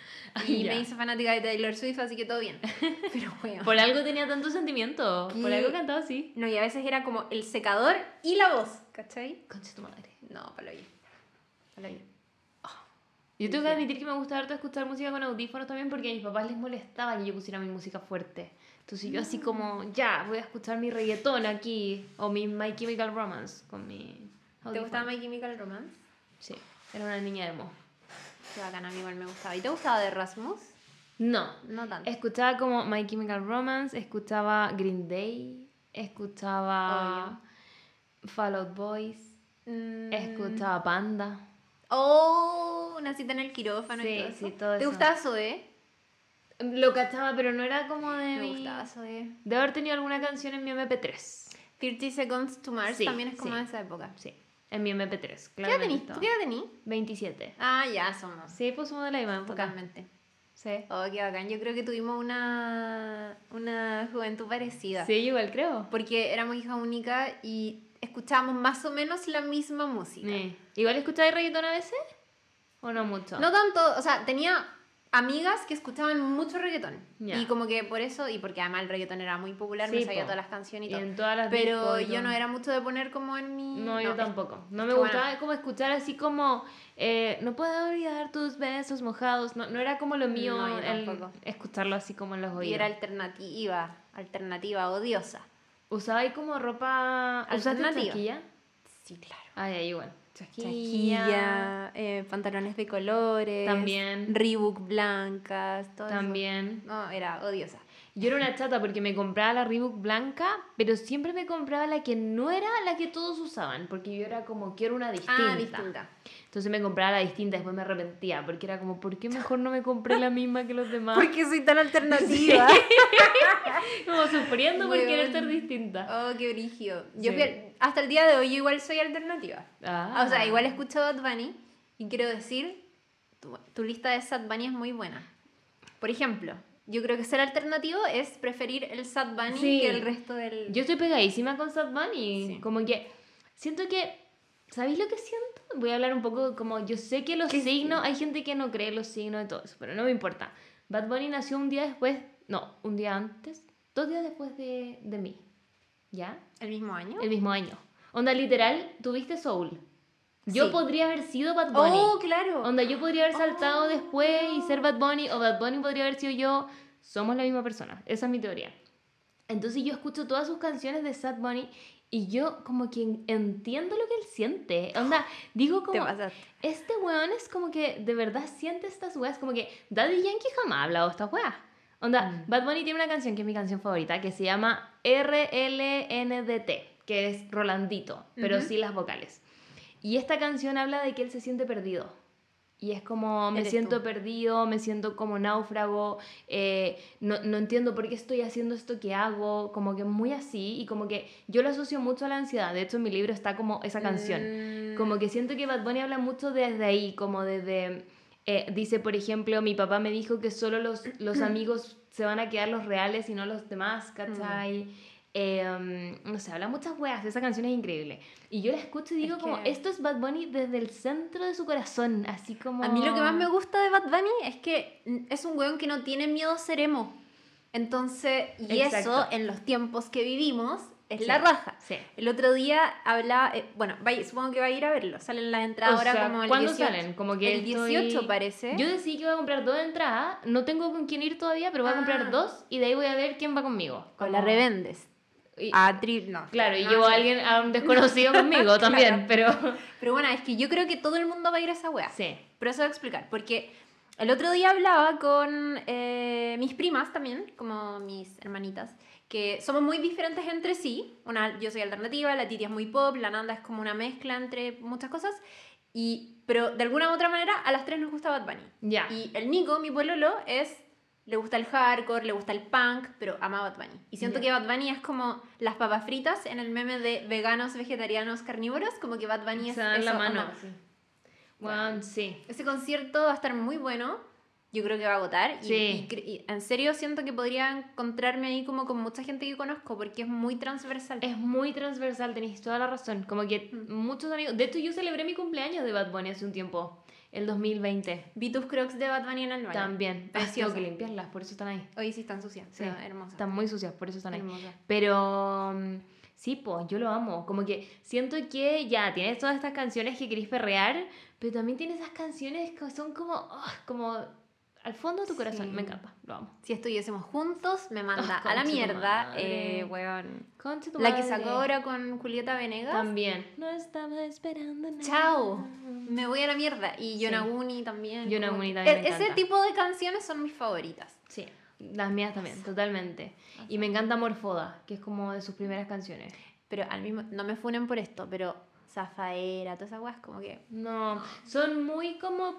Y Ya. me hice fanática de Taylor Swift, así que todo bien. Pero, weón. Por algo tenía tanto sentimiento. Por algo cantaba así. No, y a veces era como el secador y la voz, ¿cachai? Concha tu madre. No, para lo bien. Para lo bien. Yo tengo que admitir que me gusta harto escuchar música con audífonos también porque a mis papás les molestaba que yo pusiera mi música fuerte. Entonces yo así como, ya, voy a escuchar mi reggaetón aquí o mi My Chemical Romance con mi ¿Te gustaba My Chemical Romance? Sí, era una niña emo. Qué bacán, a mí igual me gustaba. ¿Y te gustaba de Rasmus? No, No tanto. escuchaba como My Chemical Romance, escuchaba Green Day, escuchaba Fall Out Boys, Mm. escuchaba Panda. Oh, una cita en el quirófano Sí, y todo eso. sí, todo ¿Te eso. gustaba Zoe? Lo cachaba, pero no era como de Me mi... gustaba Zoe. De haber tenido alguna canción en mi MP3. 30 Seconds to Mars Sí, también es como sí. de esa época. Sí, en mi MP3. ¿Qué edad claramente tenís? estaba. ¿Tú qué edad tenís? 27. Ah, ya somos. Sí, pues somos de la misma. Totalmente. Sí. Oh, qué bacán. Yo creo que tuvimos una, una juventud parecida. Sí, igual creo. Porque éramos hija única y escuchábamos más o menos la misma música. ¿Igual escucháis reggaetón a veces? ¿O no mucho? No tanto, o sea, tenía amigas que escuchaban mucho reggaetón. Y como que por eso, y porque además el reggaetón era muy popular, me Sí, sabía po. todas las canciones y Y todo. en todas las Pero y yo no era mucho de poner como en mi... No, yo tampoco. No me gustaba bueno. como escuchar así como eh, no puedo olvidar tus besos mojados. No, no era como lo mío No, el escucharlo así como en los Y oídos. era alternativa, alternativa odiosa. ¿Usaba ahí como ropa ¿Usaste Alternativa. Sí, claro. Ah, ya, igual. Chasquilla. Chasquilla, eh, pantalones de colores. También. Reebok blancas, todo eso. También. No, era odiosa. Yo era una chata porque me compraba la Reebok blanca, pero siempre me compraba la que no era la que todos usaban, porque yo era como, quiero una distinta. Ah, distinta. Entonces me compraba la distinta, después me arrepentía, porque era como, ¿por qué mejor no me compré la misma que los demás? Porque soy tan alternativa. Como sufriendo por querer ser distinta. Oh, qué brigio. Yo Sí. hasta el día de hoy yo igual soy alternativa. Ah. O sea, igual escucho Bad Bunny y quiero decir, tu, tu lista de Sad Bunny es muy buena. Por ejemplo, yo creo que ser alternativo es preferir el Sad Bunny Sí. que el resto del... Yo estoy pegadísima con Sad Bunny. Sí. Como que siento que. ¿Sabéis lo que siento? Voy a hablar un poco como. Yo sé que los ¿Qué signos. Hay gente que no cree los signos y todo eso, pero no me importa. Bad Bunny nació un día después. No, un día antes. Dos días después de, de mí. ¿Ya? ¿El mismo año? El mismo año. Onda, literal, tuviste Soul. Yo Sí. podría haber sido Bad Bunny. Oh, claro. Onda, yo podría haber saltado Oh. después y ser Bad Bunny, o Bad Bunny podría haber sido yo. Somos la misma persona. Esa es mi teoría. Entonces yo escucho todas sus canciones de Sad Bunny y yo como que entiendo lo que él siente. Onda, digo como, este weón es como que de verdad siente estas weas, como que Daddy Yankee jamás ha hablado de estas weas. Onda, Mm. Bad Bunny tiene una canción que es mi canción favorita, que se llama RLNDT, que es Rolandito, pero Ujú. sin las vocales. Y esta canción habla de que él se siente perdido. Y es como, me siento tú. perdido, me siento como náufrago, eh, no, no entiendo por qué estoy haciendo esto que hago, como que muy así, y como que yo lo asocio mucho a la ansiedad. De hecho, en mi libro está como esa canción. Mm, Como que siento que Bad Bunny habla mucho desde ahí, como desde... eh, dice, por ejemplo, mi papá me dijo que solo los, los amigos se van a quedar los reales y no los demás, ¿cachai? Eh, no sé, habla muchas weas, esa canción es increíble. Y yo la escucho y digo Es como, que- esto es Bad Bunny desde el centro de su corazón, así como... A mí lo que más me gusta de Bad Bunny es que es un weón que no tiene miedo a ser emo. Entonces, y eso Exacto. en los tiempos que vivimos es Sí, la raja. Sí. El otro día hablaba, eh, bueno, vaya- supongo que va a ir a verlo. Salen las entradas O ahora sea, como el ¿cuándo 18. salen? Como que el 18 estoy- parece. Yo decidí que voy a comprar dos entradas, no tengo con quién ir todavía, pero voy a comprar Ah. dos y de ahí voy a ver quién va conmigo. o la Como- revendes. Y- A tri... No. Claro, y no, llevo sí. a alguien, a un desconocido conmigo también, pero... Pero bueno, es que yo creo que todo el mundo va a ir a esa wea. Sí. Pero eso voy a explicar, porque el otro día hablaba con eh, mis primas también, como mis hermanitas, que somos muy diferentes entre sí. Una, yo soy alternativa, la Titi es muy pop, la Nanda es como una mezcla entre muchas cosas. Y, pero de alguna u otra manera a las tres nos gusta Bad Bunny. Ya. Y el Nico, mi pololo, es... Le gusta el hardcore, le gusta el punk, pero ama Bad Bunny. Y siento Ya. que Bad Bunny es como las papas fritas en el meme de veganos, vegetarianos, carnívoros, como que Bad Bunny es Se dan la eso, mano. onda. sí. Bueno, sí. Ese concierto va a estar muy bueno. Yo creo que va a agotar. Y, Sí. y cre- y en serio siento que podría encontrarme ahí como con mucha gente que conozco porque es muy transversal. Es muy transversal, tenéis toda la razón. Como que Mm. muchos amigos... De hecho, yo celebré mi cumpleaños de Bad Bunny hace un tiempo, el 2020. Vi tus crocs de Bad Bunny en el baño. También. Ah, Preciosa. tengo que limpiarlas, por eso están ahí. Hoy sí están sucias, Sí, pero hermosas. Están muy sucias, por eso están ahí. Hermosas. Pero mm, sí, pues yo lo amo. Como que siento que ya tienes todas estas canciones que querés perrear, pero también tienes esas canciones que son como, ah, como al fondo de tu corazón. Sí. Me encanta, lo amo. Si estuviésemos juntos, me manda Ah, a la mierda. Eh, weón. Concha tu La que sacó ahora con Julieta Venegas. También. No estaba esperando nada. Chao. Me voy a la mierda. Y Sí. Yonaguni también. Yonaguni también E- Ese tipo de canciones son mis favoritas. Sí, las mías también, totalmente. Y me encanta Morfoda, que es como de sus primeras canciones. Pero al mismo no me funen por esto, pero Zafaera, todas esas weas, como que. No, son muy como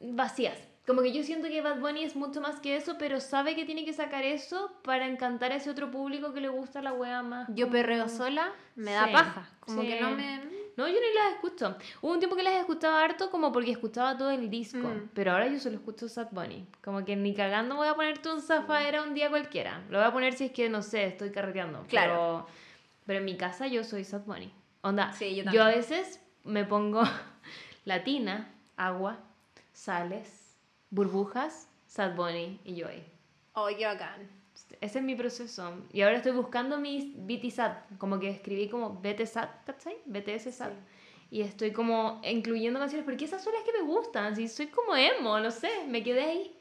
vacías. Como que yo siento que Bad Bunny es mucho más que eso, pero sabe que tiene que sacar eso para encantar a ese otro público que le gusta la wea más. Yo perreo sola, me da Sí, paja. Como sí. que no me. No, yo ni las escucho. Hubo un tiempo que las escuchaba harto como porque escuchaba todo el disco. Mm. Pero ahora yo solo escucho Sad Bunny. Como que ni cagando voy a ponerte un zafaera un día cualquiera. Lo voy a poner si es que, no sé, estoy carreteando. Claro. Pero, pero en mi casa yo soy Sad Bunny. Onda, Sí, yo yo, a veces me pongo latina, agua, sales, burbujas, Sad Bunny y yo ahí. Oh, qué bacán. Ese es mi proceso. Y ahora estoy buscando mis BT SAT. Como que escribí como BT SAT, ¿cachai? BTS. Y estoy como incluyendo canciones porque esas son las que me gustan. Si soy como emo, no sé, me quedé ahí.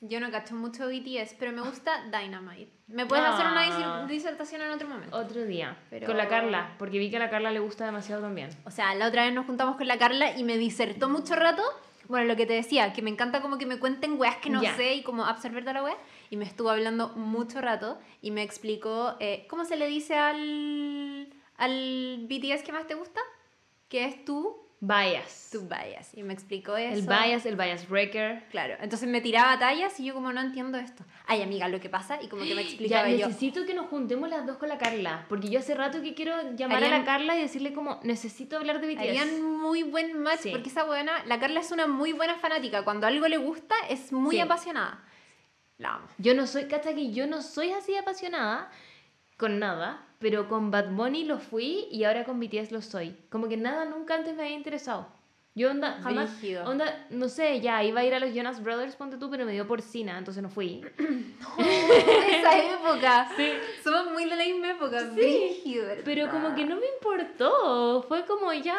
Yo no cacho mucho BTS, pero me gusta Dynamite. ¿Me puedes hacer una Ah. dis- disertación en otro momento? Otro día. Pero- Con la Carla, porque vi que a la Carla le gusta demasiado también. O sea, la otra vez nos juntamos con la Carla y me disertó mucho rato. Bueno, lo que te decía, que me encanta como que me cuenten weas que no sé y como absorber toda la wea. Y me estuvo hablando mucho rato y me explicó eh, cómo se le dice al, al BTS que más te gusta, que es tú, Bias. tu bias. Y me explicó eso. el bias, el bias wrecker. Claro, entonces me tiraba tallas y yo como no entiendo esto. Ay, amiga, lo que pasa y como que me Ya, explicaba yo. necesito que nos juntemos las dos con la Carla. Porque yo hace rato que quiero llamar a Harían- la Carla y decirle como, necesito hablar de BTS. Harían muy buen match Sí. porque esa buena, la Carla es una muy buena fanática. Cuando algo le gusta es muy Sí. apasionada. La amo. Yo no soy, cacha que yo no soy así apasionada con nada, pero con Bad Bunny lo fui y ahora con BTS lo soy. Como que nada nunca antes me había interesado. Yo onda, jamás, Brígido. onda, no sé, ya iba a ir a los Jonas Brothers, ponte tú, pero me dio porcina, entonces no fui. Esa época. Somos muy de la misma época. Brígido, Pero como que no me importó, fue como ya,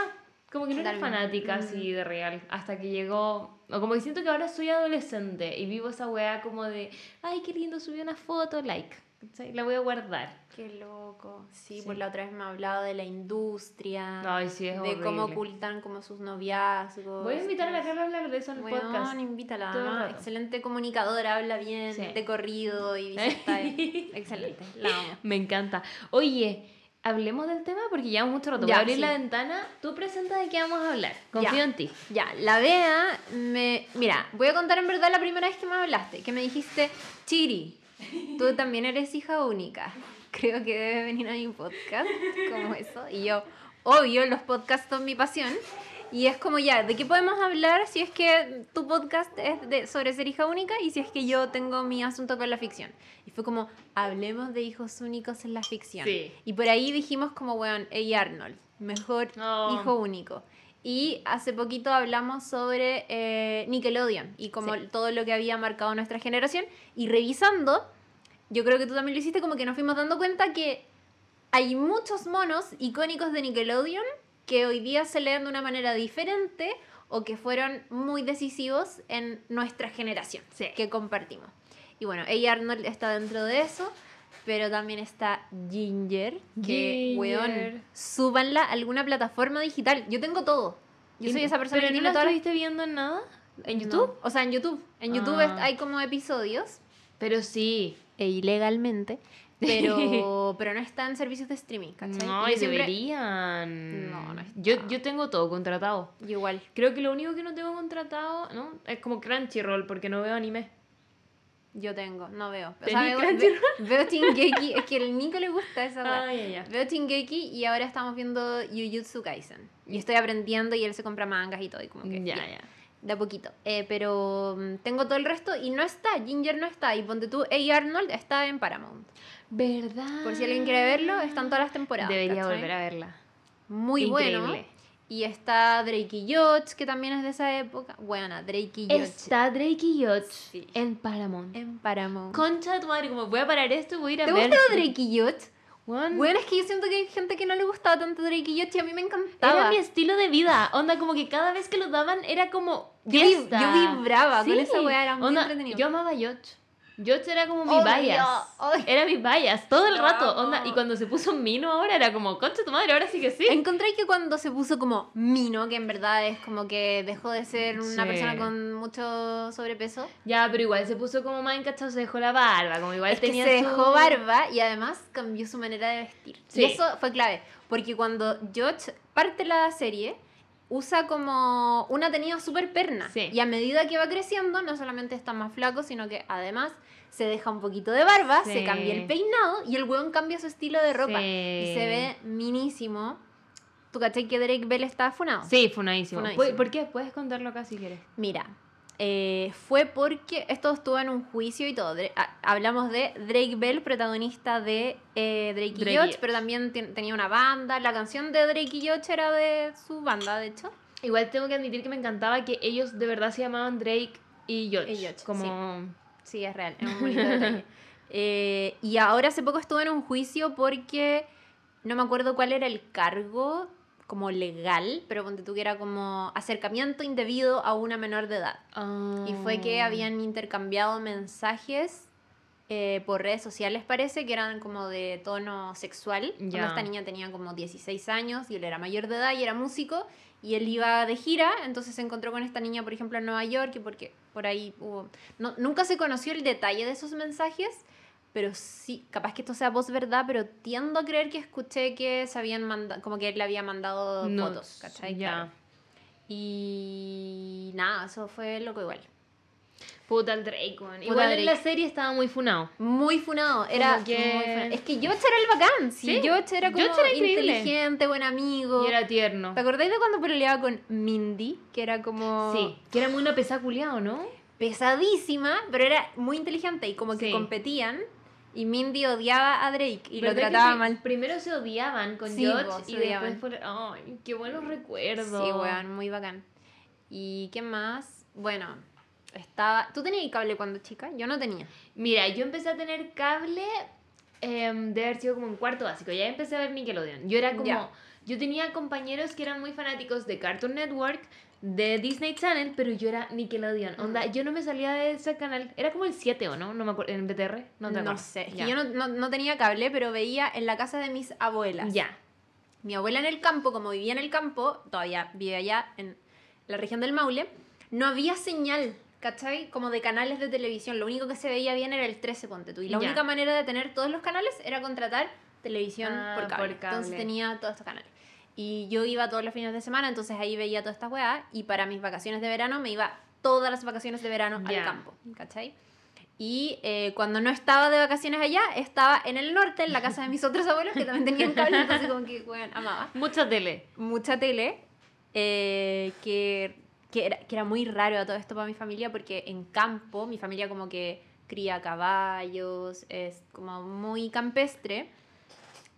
como que no era fanática así de real, hasta que llegó, o como que siento que ahora soy adolescente y vivo esa weá como de, ay, qué lindo, subí una foto, like, ¿cachai? la voy a guardar. Qué loco. Sí, Sí. pues la otra vez me ha hablado de la industria. Ay, sí, es De cómo ocultan como sus noviazgos. Voy a invitar a la Carla a hablar de eso en el Weón, podcast. invítala. Excelente comunicadora, habla bien, Sí. de corrido y está excelente. La amo. Me encanta. Oye, hablemos del tema porque llevamos mucho rato. Voy Ya, a abrir sí. la ventana. Tú presenta de qué vamos a hablar. Confío Ya. en ti. Ya, la Bea me... Mira, voy a contar en verdad la primera vez que me hablaste, que me dijiste, Chiri, tú también eres hija única. Creo que debe venir a mi podcast, como eso. Y yo, obvio, los podcasts son mi pasión. Y es como ya, ¿de qué podemos hablar si es que tu podcast es de, sobre ser hija única y si es que yo tengo mi asunto con la ficción? Y fue como, hablemos de hijos únicos en la ficción. Sí. Y por ahí dijimos como, weón, hey Arnold, mejor Oh. hijo único. Y hace poquito hablamos sobre eh, Nickelodeon y como Sí. todo lo que había marcado nuestra generación. Y revisando, yo creo que tú también lo hiciste, como que nos fuimos dando cuenta que hay muchos monos icónicos de Nickelodeon que hoy día se leen de una manera diferente o que fueron muy decisivos en nuestra generación Sí. que compartimos. Y bueno, ella Arnold está dentro de eso, pero también está Ginger, que, Ginger. weón, súbanla a alguna plataforma digital. Yo tengo todo. Yo soy esa persona ¿Pero que no tiene la todas las- estuviste viendo en nada? ¿En. YouTube? O sea, en YouTube. En YouTube Ah. est- hay como episodios Pero sí. e ilegalmente, pero, pero no está en servicios de streaming, ¿cachai? No, Y y yo siempre- deberían. No, no está. Yo, yo tengo todo contratado. yo igual. Creo que lo único que no tengo contratado, ¿no? Es como Crunchyroll, porque no veo anime. Yo tengo, no veo. O ¿Tenís sea, veo, veo Shingeki, es que al Nico le gusta esa. Ah. Veo Shingeki y ahora estamos viendo Jujutsu Kaisen. Y estoy aprendiendo y él se compra mangas y todo, y como que Ya, ya. de a poquito. Eh, pero mm, tengo todo el resto y no está, Ginger no está. Y ponte tú, Hey Arnold está en Paramount. ¿Verdad? Por si alguien quiere verlo, están todas las temporadas. Debería ¿cachai? volver a verla. Muy bueno. Y está Drake y Josh, que también es de esa época. Buena, Drake y Josh. Está Drake y Josh Sí. en Paramount. En Paramount. Concha de tu madre, como voy a parar esto voy a ir a ¿Te ver. gusta Drake y Josh? Weón, Bueno, es que yo siento que hay gente que no le gustaba tanto Drake y Josh y a mí me encantaba. Era mi estilo de vida. Onda, como que cada vez que lo daban era como. Yo Fiesta. yo vibraba con esa weá, era muy Onda, entretenido. Yo amaba a Josh. Josh era como mi bias. Era mi bias todo el Lo rato. Onda, y cuando se puso Mino ahora era como, concha tu madre, ahora sí que sí. Encontré que cuando se puso como Mino, que en verdad es como que dejó de ser una Sí. persona con mucho sobrepeso, Ya, pero igual se puso como más encachado, se dejó la barba. Como igual es que tenía se su- dejó barba y además cambió su manera de vestir. Sí. Y eso fue clave, porque cuando George parte la serie, usa como una tenida súper perna. Sí. Y a medida que va creciendo, no solamente está más flaco, sino que además se deja un poquito de barba, Sí. se cambia el peinado y el weón cambia su estilo de ropa. Sí. Y se ve minísimo. ¿Tú cachai que Drake Bell está funado? Sí, funadísimo. Funadísimo. ¿Por- ¿Por qué? Puedes contarlo acá si quieres. Mira, eh, fue porque esto estuvo en un juicio y todo. Ah, hablamos de Drake Bell, protagonista de eh, Drake, Drake y Josh, Josh. pero también tenía una banda. La canción de Drake y Josh era de su banda, de hecho. Igual tengo que admitir que me encantaba que ellos de verdad se llamaban Drake y George, como... Sí, es real, es. Eh, y ahora hace poco estuvo en un juicio porque no me acuerdo cuál era el cargo como legal, pero ponte tú que era como acercamiento indebido a una menor de edad. Y fue que Ah. habían intercambiado mensajes eh, por redes sociales, parece, que eran como de tono sexual. Ya. esta niña tenía como 16 años y él era mayor de edad y era músico. Y él iba de gira, entonces se encontró con esta niña, por ejemplo, en Nueva York, y porque por ahí hubo... No, nunca se conoció el detalle de esos mensajes, pero sí, capaz que esto sea voz verdad, pero tiendo a creer que escuché que se habían mandado, como que él le había mandado No, fotos, ¿cachai? ya. Claro. Y nada, eso fue loco igual. Puta el Drake. Puta Igual Drake. en la serie estaba muy funado. Muy funado, era que- muy funado. Es que George era el bacán, sí. Sí, George era como George era inteligente, buen amigo. Y era tierno. ¿Te acordáis de cuando peleaba con Mindy? Que era como Sí, que era muy una pesada culiao, ¿no? pesadísima, pero era muy inteligente y como que Sí. competían. Y Mindy odiaba a Drake y lo ¿Verdad que trataba mal. Primero se odiaban con Sí, George y odiaban. después fue... Ay, qué buenos recuerdos. Sí, weón, muy bacán. ¿Y qué más? Bueno, estaba... ¿Tú tenías cable cuando chica? Yo no tenía. Mira, yo empecé a tener cable em, de haber sido como en cuarto básico. Ya empecé a ver Nickelodeon. Yo era como... Ya. Yo tenía compañeros que eran muy fanáticos de Cartoon Network, de Disney Channel, pero yo era Nickelodeon. Onda, yo no me salía de ese canal. Era como el 7 o no, no me acuerdo. ¿En BTR? No te No sé. Es que yo no, no- no tenía cable, pero veía en la casa de mis abuelas. Ya. Mi abuela en el campo, como vivía en el campo, todavía vive allá en la región del Maule, no había señal, ¿cachai? Como de canales de televisión. Lo único que se veía bien era el 13, ponte tú. Y la Ya. única manera de tener todos los canales era contratar televisión Ah, por, cable. por cable. Entonces tenía todos estos canales. Y yo iba todos los fines de semana, entonces ahí veía todas estas weas. Y para mis vacaciones de verano me iba todas las vacaciones de verano Ya. al campo, ¿cachai? Y eh, cuando no estaba de vacaciones allá, estaba en el norte, en la casa de mis otros abuelos, que también tenían cable, entonces como que, weón, amaba Mucha tele. mucha tele, eh, que, que, era, que era muy raro a todo esto para mi familia, porque en campo, mi familia como que cría caballos, es como muy campestre.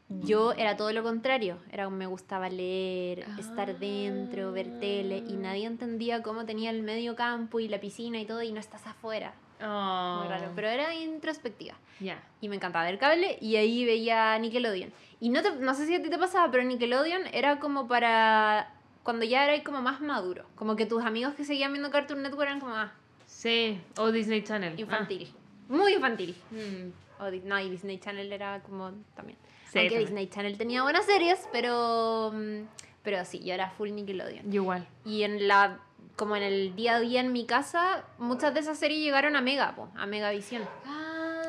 Yo era todo lo contrario, era me gustaba leer, estar dentro, ver tele, y nadie entendía cómo tenía el medio campo y la piscina y todo, y no estás afuera. Oh. Muy raro, pero era introspectiva Ya. y me encantaba ver cable y ahí veía Nickelodeon. Y no, te- no sé si a ti te pasaba, pero Nickelodeon era como para cuando ya eras como más maduro. Como que tus amigos que seguían viendo Cartoon Network eran como más Sí. O Disney Channel. infantil. Muy infantil. Ah. Mm. O no, y Disney Channel era como también. Sí, Aunque también. Disney Channel tenía buenas series, pero mm, pero sí, yo era full Nickelodeon. Yo igual. Y en la como en el día a día en mi casa, muchas de esas series llegaron a Mega, po, a Megavisión.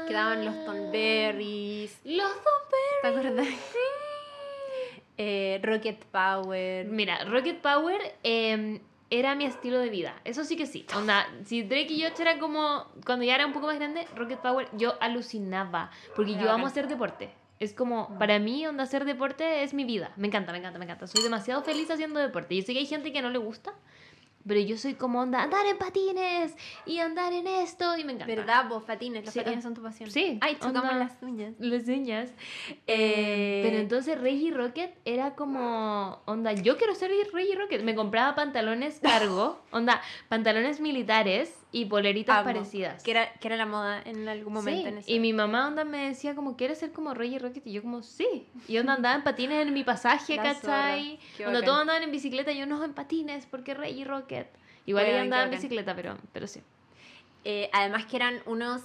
Quedaban los Tonberries. Los ¿Te acuerdas? Eh, Rocket Power. Mira, Rocket Power eh, era mi estilo de vida. Eso sí que sí. Onda, si Drake y Josh era como. Cuando ya era un poco más grande, Rocket Power, yo alucinaba. Porque yo amo hacer deporte. Es como, para mí, onda, hacer deporte es mi vida. Me encanta, me encanta, me encanta. Soy demasiado feliz haciendo deporte. Yo sé que hay gente que no le gusta, pero yo soy como, onda, andar en patines y andar en esto y me encanta. ¿Verdad? Vos, patines. Los Sí, patines son tu pasión. sí, Ay, chocamos onda. las uñas. Las uñas. Eh, Pero entonces Reggie Rocket era como, onda, yo quiero ser Reggie Rocket. Me compraba pantalones cargo, onda, pantalones militares y poleritas amo, parecidas. Que era, que era la moda en algún momento. Sí, en eso. Y mi mamá onda me decía como, ¿quieres ser como Reggie Rocket? Y yo como, sí. Y onda andaba en patines en mi pasaje, ¿cachai? Cuando todos andaban en bicicleta, yo no en patines, porque Reggie Rocket. Igual Weón, ella andaba en bicicleta, pero, pero sí. Eh, además que eran unos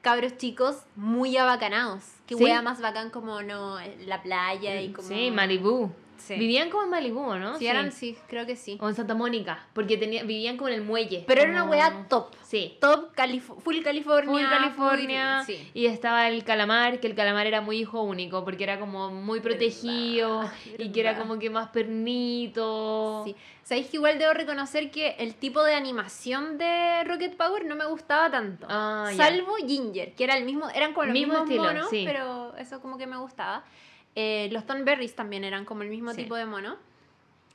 cabros chicos muy abacanados. Que Sí. wea más bacán como no la playa y como... Sí, Malibú. Sí. Vivían como en Malibú, ¿no? Sí, eran, sí, creo que sí. O en Santa Mónica, porque tenía, vivían como en el muelle. Pero era una wea top. Sí. Top, Calif- full California. Full California. full- sí. Y estaba el calamar, que el calamar era muy hijo único, porque era como muy protegido Verdad, y que era como que más pernito. Sí. Sabéis que igual debo reconocer que el tipo de animación de Rocket Power no me gustaba tanto. Ah. Salvo Ginger, que era el mismo, eran como los Mismo mismos estilo, monos, sí. pero eso como que me gustaba. Eh, los Tonberries también eran como el mismo Sí. tipo de mono.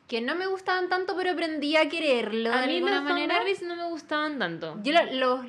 Que no me gustaban tanto, pero aprendí a quererlo A de mí alguna los manera. Thornberrys no me gustaban tanto. Yo lo- los,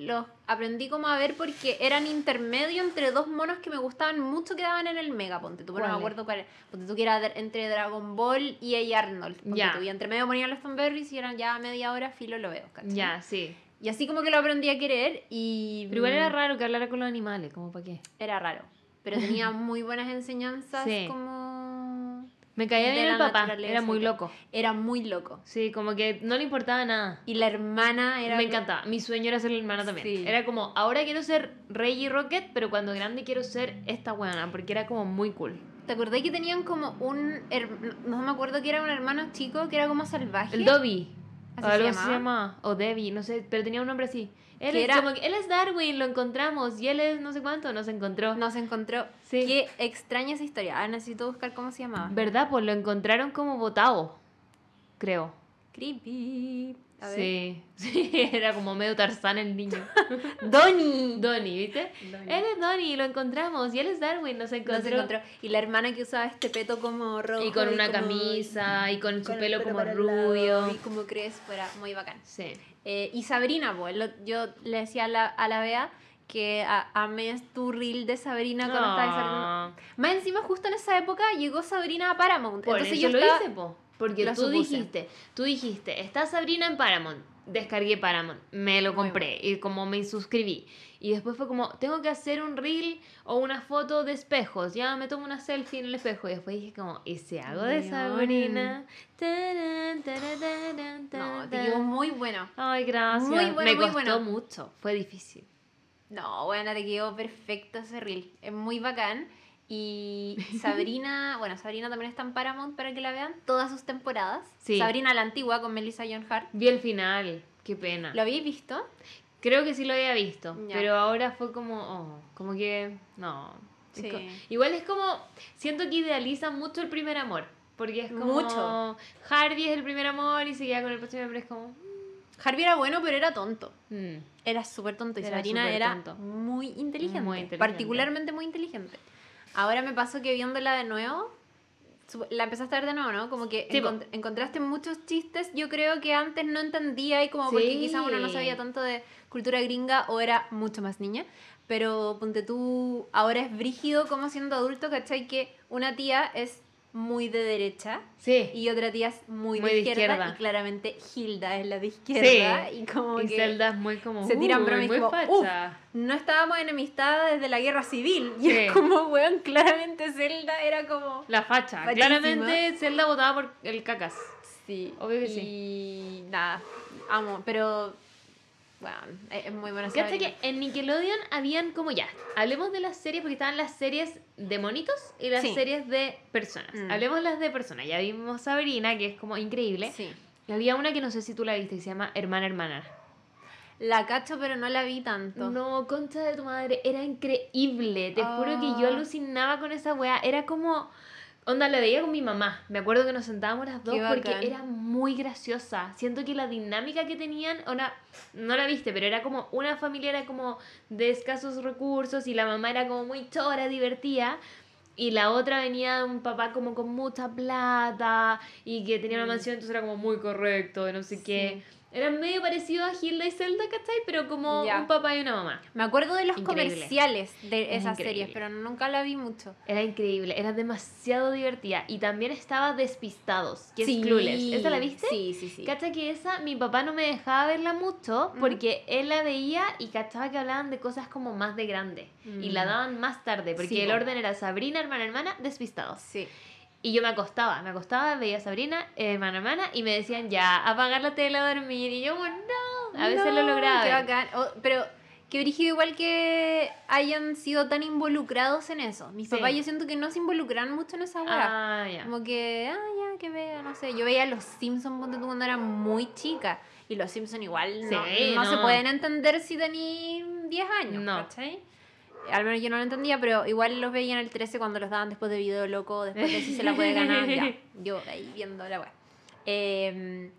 los aprendí como a ver porque eran intermedio entre dos monos que me gustaban mucho que daban en el Mega, ponte tú, pero no me acuerdo cuál era. Ponte tú que era entre Dragon Ball y A. Arnold. Ponte Ya. tú, y entre medio ponían los Thornberries y eran ya media hora, filo lo veo, ¿cachai? Ya, sí. Y así como que lo aprendí a querer y... Pero igual era mm, raro que hablara con los animales, como para qué. Era raro. Pero tenía muy buenas enseñanzas Sí. como... Me caía bien el papá, naturaleza era y muy loco. Era muy loco. Sí, como que no le importaba nada. Y la hermana era... Me encantaba. Mi sueño era ser la hermana también. Sí. Era como, ahora quiero ser Reggie Rocket, pero cuando grande quiero ser esta buena, porque era como muy cool. ¿Te acordás que tenían como un... her- No me acuerdo que era un hermano chico que era como salvaje? El Dobby. ¿Así o se algo se llamaba? llamaba. O Debbie, no sé, pero tenía un nombre así. Él es, era- como que- él es Darwin, lo encontramos. Y él es no sé cuánto, nos encontró. No se encontró. Sí. Qué extraña esa historia. Ah, necesito buscar cómo se llamaba. ¿Verdad? Pues lo encontraron como botado. Creo. Creepy. A ver. Sí. sí, era como medio Tarzán el niño. Donnie. Donnie, ¿viste? Donnie. Él es Donnie, lo encontramos. Y él es Darwin, nos No encontró. se encontró. Y la hermana que usaba este peto como rojo. Y con una camisa, y con su con el pelo como el lado, rubio. Y como crees, fuera muy bacán. Sí. Eh, y Sabrina, pues, lo- yo le decía a la, a la Bea que amé tu reel de Sabrina cuando estaba desarrollando. Ah, Más encima, justo en esa época llegó Sabrina a Paramount. Por Entonces eso yo lo estaba, hice, po. Porque Lo tú supuse. dijiste, tú dijiste, está Sabrina en Paramount. Descargué Paramount, me lo compré y como me suscribí. Y después fue como, tengo que hacer un reel o una foto de espejos. Ya me tomo una selfie en el espejo. Y después dije como, ¿y si hago de. Sabrina? Tarán, No, te quedó muy bueno. Ay, gracias. Muy bueno, me muy costó bueno. mucho, fue difícil. No, bueno, te quedó perfecto ese reel. Es muy bacán. Y Sabrina, bueno, Sabrina también está en Paramount para que la vean, todas sus temporadas. Sí. Sabrina la antigua con Melissa John Hart. Vi el final, qué pena. ¿Lo habéis visto? Creo que sí lo había visto, Ya. pero ahora fue como, oh, como que, no. Es igual es como, siento que idealizan mucho el primer amor, porque es como, Mucho. Harvey es el primer amor y se queda con el próximo hombre, es como, Harvey era bueno, pero era tonto. mm, Era súper tonto y Era Sabrina era tonto. muy inteligente, Muy inteligente. Particularmente muy inteligente. Ahora me pasó que viéndola de nuevo, la empezaste a ver de nuevo, ¿no? Como que Sí, encont- encontraste muchos chistes, yo creo que antes no entendía y como porque Sí. quizás uno no sabía tanto de cultura gringa o era mucho más niña. Pero ponte tú, ahora es brígido como siendo adulto, ¿cachai? Que una tía es muy de derecha sí, y otra tía es muy, Muy de, de izquierda, y claramente Hilda es la de izquierda y como y que Zelda es muy como, se tiran "Uy, bromas muy como, facha. no estábamos enemistad desde la guerra civil. Y Sí. es como, weón, claramente Zelda era como. La facha, Fachísima. claramente Zelda votaba por el cacas. Sí, Obvio que y sí. nada, amo, pero. Bueno, es es muy buena Sabrina. que en Nickelodeon habían como ya, hablemos de las series porque estaban las series de monitos y las Sí. series de personas. Mm. Hablemos las de personas. Ya vimos Sabrina, que es como increíble. Sí. Y había una que no sé si tú la viste, que se llama Hermana Hermana. La cacho, pero no la vi tanto. No, concha de tu madre, era increíble. Te juro que yo Ah. alucinaba con esa wea. Era como. Onda, la veía con mi mamá. Me acuerdo que nos sentábamos las dos Qué porque bacán. era muy graciosa. Siento que la dinámica que tenían, ona, no la viste, pero era como una familia era como de escasos recursos y la mamá era como muy chora, divertida. Y la otra venía de un papá como con mucha plata y que tenía una Mm. mansión, entonces era como muy correcto, y no sé qué. Sí. Era medio parecido a Hilda y Zelda, ¿cachai? Pero como Ya. un papá y una mamá. Me acuerdo de los Increíble. comerciales de Es esas increíble. series, pero nunca la vi mucho. Era increíble, era demasiado divertida. Y también estaba Despistados, que Sí. es Clueless. ¿Esa la viste? Sí, sí, sí. Cacha que esa, mi papá no me dejaba verla mucho Mm. porque él la veía y cachaba que hablaban de cosas como más de grande. Y la Mm. daban más tarde, porque Sí, el orden era Sabrina, hermana, hermana, Despistados. Sí. Y yo me acostaba, me acostaba, veía a Sabrina, hermana, hermana, y me decían ya, apagar la tele a dormir. Y yo, bueno, no. A veces lo lograba. Qué bacán. Oh, pero qué brígido igual que hayan sido tan involucrados en eso. Mis Sí. papás yo siento que no se involucran mucho en esa weá. Ah, ya. Como que, ah, ya, que vea, no sé. Yo veía Los Simpsons cuando era muy chica. Y Los Simpsons igual no, no se pueden entender si tení 10 años, No. ¿cachai? Al menos yo no lo entendía, pero igual los veía en el 13 cuando los daban después de Video Loco, después de si se la puede ganar, ya. Yo ahí viendo la weá. Eh,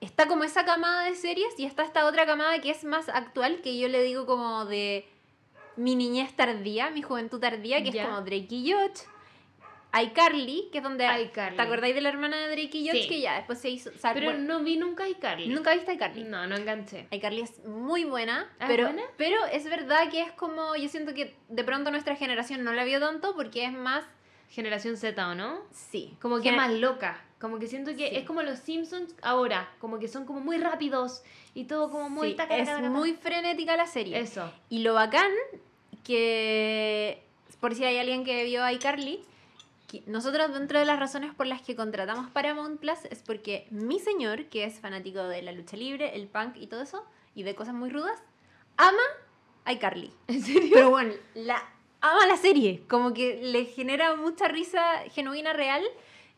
está como esa camada de series y está esta otra camada que es más actual, que yo le digo como de mi niñez tardía, mi juventud tardía, que es como Drake y iCarly, que es donde... iCarly. ¿Te acordáis de la hermana de Drake y Josh? Sí. Que ya después se hizo... o sea, Pero bueno, no vi nunca a iCarly. ¿Nunca viste iCarly? No, no enganché. iCarly es muy buena, ¿Ah, es pero, buena? pero es verdad que es como, yo siento que de pronto nuestra generación no la vio tanto porque es más, Generación Z, ¿o no? sí, Como que Gener- más loca. Como que siento que Sí. es como los Simpsons ahora. Como que son como muy rápidos y todo como muy... sí, taca, es taca, taca, muy frenética la serie. Eso. Y lo bacán que, por si hay alguien que vio iCarly, que nosotros dentro de las razones por las que contratamos Paramount Plus es porque mi señor, que es fanático de la lucha libre, el punk y todo eso, y de cosas muy rudas, ama iCarly. ¿En serio? Pero bueno, la ama la serie, como que le genera mucha risa genuina real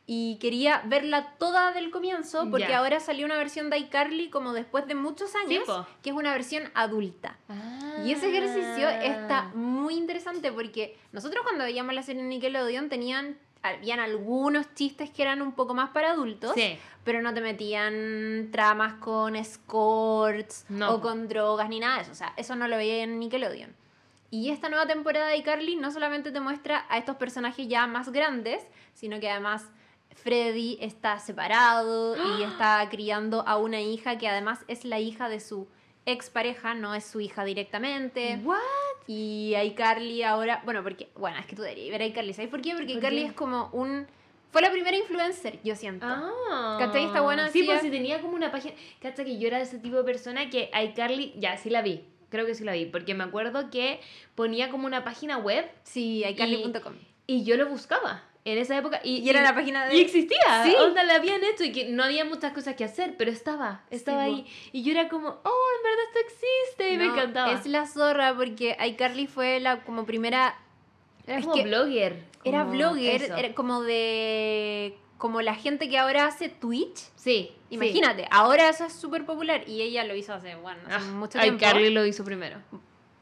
y quería verla toda del comienzo porque ahora salió una versión de iCarly como después de muchos años, que es una versión adulta. Y ese ejercicio está muy interesante porque nosotros cuando veíamos la serie en Nickelodeon tenían habían algunos chistes que eran un poco más para adultos, Sí. pero no te metían tramas con escorts No. o con drogas ni nada de eso. O sea, eso no lo veía en Nickelodeon. Y esta nueva temporada de iCarly no solamente te muestra a estos personajes ya más grandes, sino que además Freddy está separado y está criando a una hija que además es la hija de su expareja, no es su hija directamente. ¿What? Y iCarly ahora, bueno, porque, bueno, es que tú deberías ver a iCarly, ¿sabes por qué? Porque ¿Por iCarly qué? es como un Fue la primera influencer, yo siento. Ah. ¿Cachai? Está buena, Sí, pues es- si tenía como una página. ¿Cachai? Que yo era de ese tipo de persona que iCarly. Ya, sí la vi. Creo que sí la vi. Porque me acuerdo que ponía como una página web Sí, iCarly.com. y yo lo buscaba en esa época. Y, Y era la página de... Y existía. Sí. Onda la habían hecho y que no había muchas cosas que hacer, pero estaba. Estaba Sí, ahí. Y yo era como, oh, en verdad esto existe. Y me No, encantaba. Es la zorra porque iCarly fue la como primera... Era es como que blogger. Era como blogger, eso. era como de... Como la gente que ahora hace Twitch. Sí. Imagínate, ahora eso es súper popular y ella lo hizo hace, bueno, hace mucho tiempo. iCarly lo hizo primero.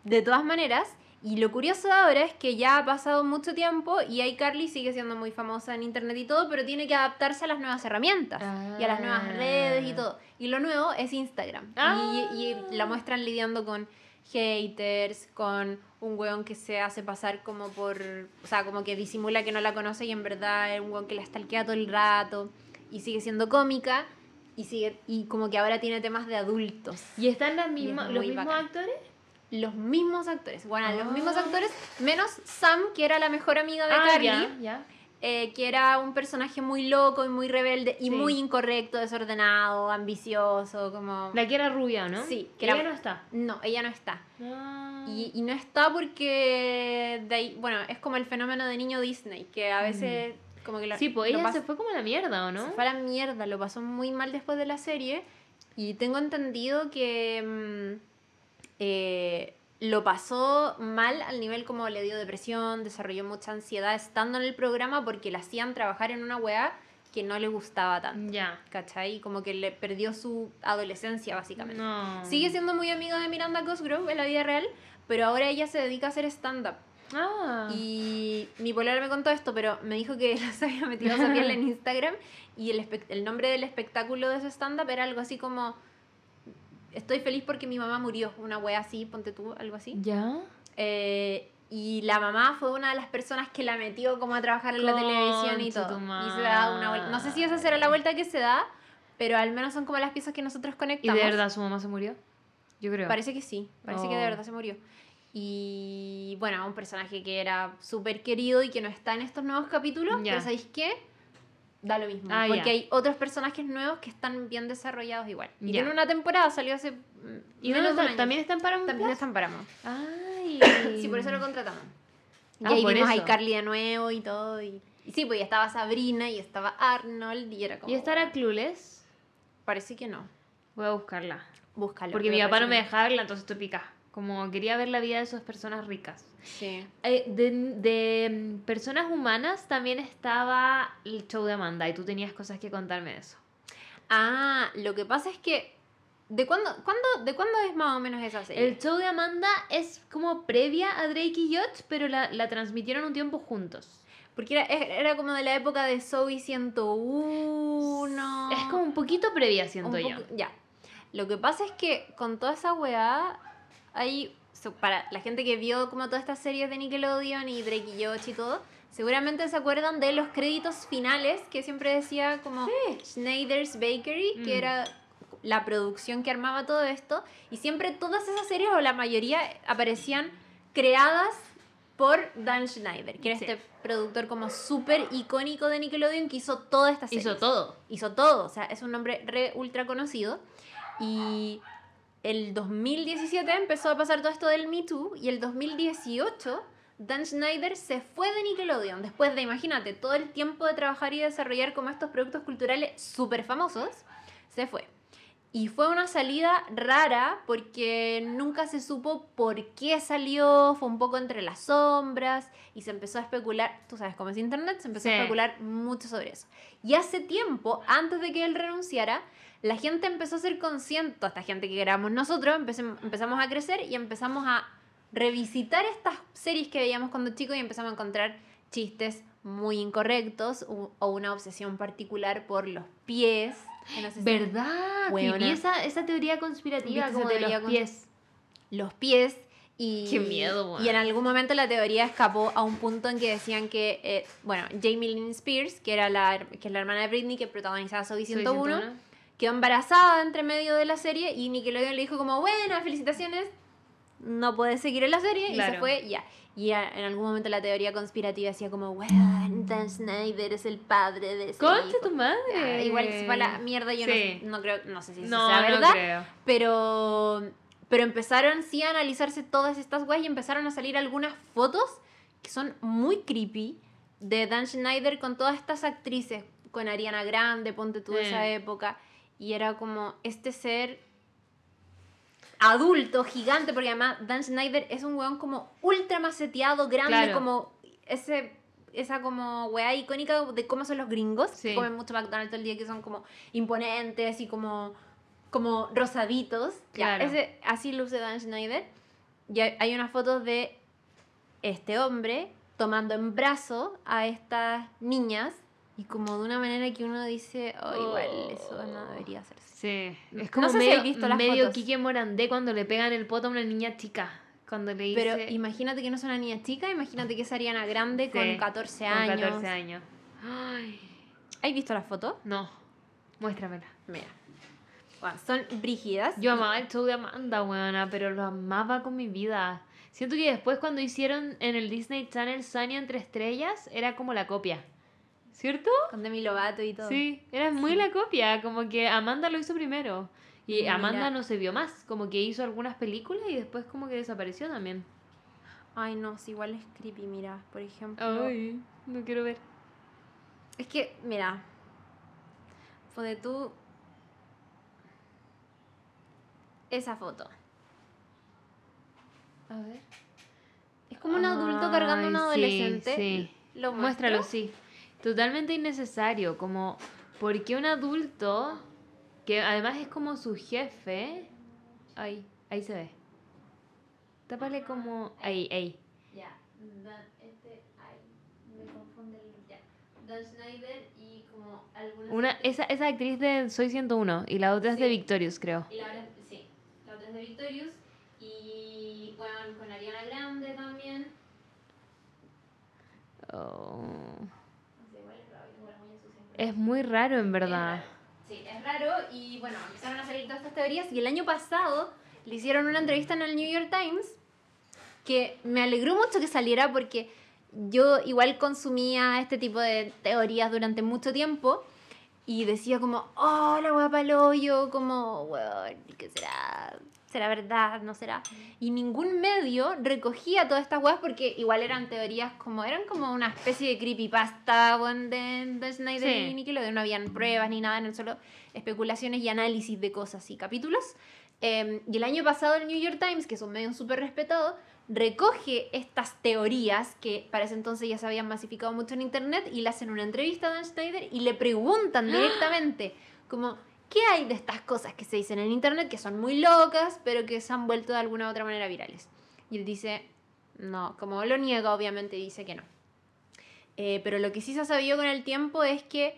De todas maneras, y lo curioso de ahora es que ya ha pasado mucho tiempo y iCarly sigue siendo muy famosa en internet y todo, pero tiene que adaptarse a las nuevas herramientas y a las nuevas Ah. redes y todo. Y lo nuevo es Instagram. Ah. Y, y la muestran lidiando con haters, con un weón que se hace pasar como por, o sea, como que disimula que no la conoce y en verdad es un weón que la stalkea todo el rato y sigue siendo cómica. Y, sigue, y como que ahora tiene temas de adultos. ¿Y están las mismas, los mismos bacán. actores? Los mismos actores. Bueno, los mismos actores, menos Sam, que era la mejor amiga de Ah, Carly, eh, que era un personaje muy loco y muy rebelde y Sí. muy incorrecto, desordenado, ambicioso, como... La que era rubia, ¿no? Sí, que ella era- no está. No, ella no está. Ah. Y, y no está porque, de ahí, bueno, es como el fenómeno de niño Disney, que a veces como que lo, sí, pues ella se fue como a la mierda, ¿o no? se fue a la mierda, lo pasó muy mal después de la serie. Y tengo entendido que mm, eh, lo pasó mal al nivel como le dio depresión, desarrolló mucha ansiedad estando en el programa porque le hacían trabajar en una weá que no le gustaba tanto. Ya. ¿Cachai? Como que le perdió su adolescencia, básicamente. No. Sigue siendo muy amiga de Miranda Cosgrove en la vida real, pero ahora ella se dedica a hacer stand-up. Ah. Y mi polar me contó esto, pero me dijo que los había metido a en Instagram y el, el nombre del espectáculo de ese stand-up era algo así como Estoy feliz porque mi mamá murió, una wea así, ponte tú, algo así. ¿Ya? Eh, y la mamá fue una de las personas que la metió como a trabajar en la televisión y todo. Y se da una vuelta. No sé si esa será la vuelta que se da, pero al menos son como las piezas que nosotros ¿Y conectamos. de verdad su mamá se murió? Yo creo. Parece que sí, parece que de Oh. verdad se murió. Y bueno, un personaje que era súper querido y que no está en estos nuevos capítulos, Ya. pero ¿sabéis qué? Da lo mismo, Ah, porque hay otros personajes nuevos que están bien desarrollados igual. Y Ya. tiene una temporada, salió hace... mm, ¿Y está? año. ¿También están para También están Paramount. Ay. Sí, por eso lo contratamos. Y Ah, ahí por vimos a eso. iCarly de nuevo y todo. Y, y sí, pues ya estaba Sabrina y estaba Arnold y era como... ¿Y estará Clueless? Parece que no. Voy a buscarla. Búscalo. Porque mi papá no me dejaba verla, entonces estoy pica. Como quería ver la vida de esas personas ricas. Sí. Eh, de, de, mm, personas humanas también estaba el show de Amanda y tú tenías cosas que contarme de eso. Ah, lo que pasa es que. ¿De cuándo, cuándo, ¿De cuándo es más o menos esa serie? El show de Amanda es como previa a Drake y Josh, pero la, la transmitieron un tiempo juntos. Porque era, era como de la época de Zoe 101. Es como un poquito previa, siento un yo. Ya. Lo que pasa es que con toda esa weá, hay. so- Para la gente que vio como todas estas series de Nickelodeon y Drake y Josh y todo, seguramente se acuerdan de los créditos finales que siempre decía como Schneider's Bakery, que Mm. era la producción que armaba todo esto. Y siempre todas esas series, o la mayoría, aparecían creadas por Dan Schneider, que era Sí. este productor como súper icónico de Nickelodeon que hizo toda esta serie Hizo todo. hizo todo, o sea, es un nombre re ultra conocido. Y el 2017 empezó a pasar todo esto del Me Too y el 2018 Dan Schneider se fue de Nickelodeon después de, imagínate, todo el tiempo de trabajar y desarrollar como estos productos culturales súper famosos, se fue. Y fue una salida rara porque nunca se supo por qué salió, fue un poco entre las sombras y se empezó a especular, tú sabes cómo es internet, se empezó Sí. a especular mucho sobre eso. Y hace tiempo, antes de que él renunciara, la gente empezó a ser consciente, esta gente que éramos nosotros, empezamos a crecer y empezamos a revisitar estas series que veíamos cuando chicos y empezamos a encontrar chistes muy incorrectos o una obsesión particular por los pies. que no sé si- ¿Verdad? Viví esa, esa teoría conspirativa ¿Viste como de los pies. los pies y, Qué miedo, weón. y en algún momento la teoría escapó a un punto en que decían que, eh, bueno, Jamie Lynn Spears, que, era la, que es la hermana de Britney, que protagonizaba Soy Soy 101, 101. Quedó embarazada entre medio de la serie y Nickelodeon le dijo como, buena, felicitaciones, no puede seguir en la serie y se fue, ya. Y a- en algún momento la teoría conspirativa decía como, weón, Dan Snyder es el padre de ese Concha hijo". tu madre. Ah, igual se fue a la mierda, yo no Sí. no, creo, no sé si eso No, sea no verdad, creo. pero, pero empezaron sí a analizarse todas estas weas y empezaron a salir algunas fotos que son muy creepy de Dan Schneider con todas estas actrices, con Ariana Grande, ponte tú de esa época, y era como este ser adulto, gigante, porque además Dan Schneider es un weón como ultra maceteado, grande, Claro. como ese esa como weá icónica de cómo son los gringos, Sí. que comen mucho McDonald's todo el día, que son como imponentes y como, como rosaditos. Ya, Claro. ese, así luce Dan Schneider. Y hay, hay unas fotos de este hombre tomando en brazo a estas niñas y como de una manera que uno dice, oh, igual eso no debería hacerse. Sí, No es como sé si medio, has visto las medio fotos. Quique Morandé cuando le pegan el poto a una niña chica. Cuando le dice... Pero imagínate que no es una niña chica, imagínate que es Ariana Grande Sí, con 14 con años. 14 años. Ay, ¿Has visto las fotos? no, muéstramela. Mira. Bueno, son brígidas. Yo amaba el show de Amanda, weona, pero lo amaba con mi vida. Siento que después cuando hicieron en el Disney Channel Sunny entre estrellas, era como la copia. ¿Cierto? Con Demi Lovato y todo. Sí, era muy la copia, como que Amanda lo hizo primero. Y Mira. Amanda no se vio más, como que hizo algunas películas y después como que desapareció también. Ay, no, sí, igual es creepy, mira. Por ejemplo. Ay, no quiero ver. Es que, mira. Fue tú. Esa foto. A ver. Es como un adulto cargando a un adolescente. Sí, sí. ¿Lo Muéstralo, sí. Totalmente innecesario, como, ¿por qué un adulto, que además es como su jefe, ahí, ahí se ve. Tápale como, ahí, ahí. Ya, este, ay, me confunde el, ya. Dan Schneider y como algunas... Una, esa, esa actriz de Soy 101 y la otra es de. Victorious, creo. Y la otra, sí, la otra es de Victorious y, bueno, con Ariana Grande también. Oh. No sé, igual es raro, tengo las uñas sucias, pero- Es muy raro, en verdad. Sí, es raro y bueno, empezaron a salir todas estas teorías y el año pasado le hicieron una entrevista en el New York Times que me alegró mucho que saliera porque yo igual consumía este tipo de teorías durante mucho tiempo y decía como, oh, la guapa el hoyo, como, weón, ¿qué será? ¿Será verdad? ¿No será? Y ningún medio recogía todas estas weas porque igual eran teorías como, eran como una especie de creepypasta weón, de, de Snyder Sí. y Nickelodeon. No habían pruebas ni nada, eran solo especulaciones y análisis de cosas y capítulos. Eh, y el año pasado el New York Times, que es un medio súper respetado, recoge estas teorías que para ese entonces ya se habían masificado mucho en internet y le hacen una entrevista a Dan Schneider y le preguntan directamente como ¿qué hay de estas cosas que se dicen en internet que son muy locas pero que se han vuelto de alguna u otra manera virales? Y él dice, no, como lo niega obviamente dice que no. Eh, pero lo que sí se ha sabido con el tiempo es que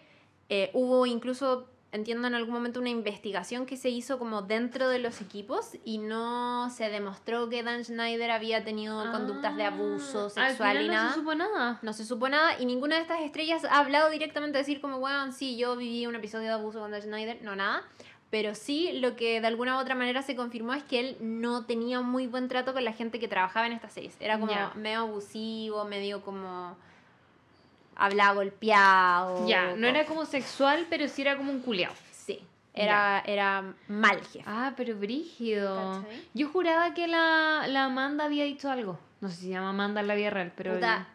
eh, hubo incluso, entiendo en algún momento, una investigación que se hizo como dentro de los equipos y no se demostró que Dan Schneider había tenido conductas de abuso Ah, al sexual final y no nada. se supo nada. No se supo nada y ninguna de estas estrellas ha hablado directamente de decir como, bueno, sí, yo viví un episodio de abuso con Dan Schneider, no nada. Pero sí, lo que de alguna u otra manera se confirmó es que él no tenía muy buen trato con la gente que trabajaba en estas series. Era como medio abusivo, medio como... Hablaba golpeado. Ya, no era como sexual, pero sí era como un culiao. Sí, era, era mal jefe. Ah, pero brígido. ¿Cachai? Yo juraba que la, la Amanda había dicho algo. No sé si se llama Amanda en la vida real, pero... Puta,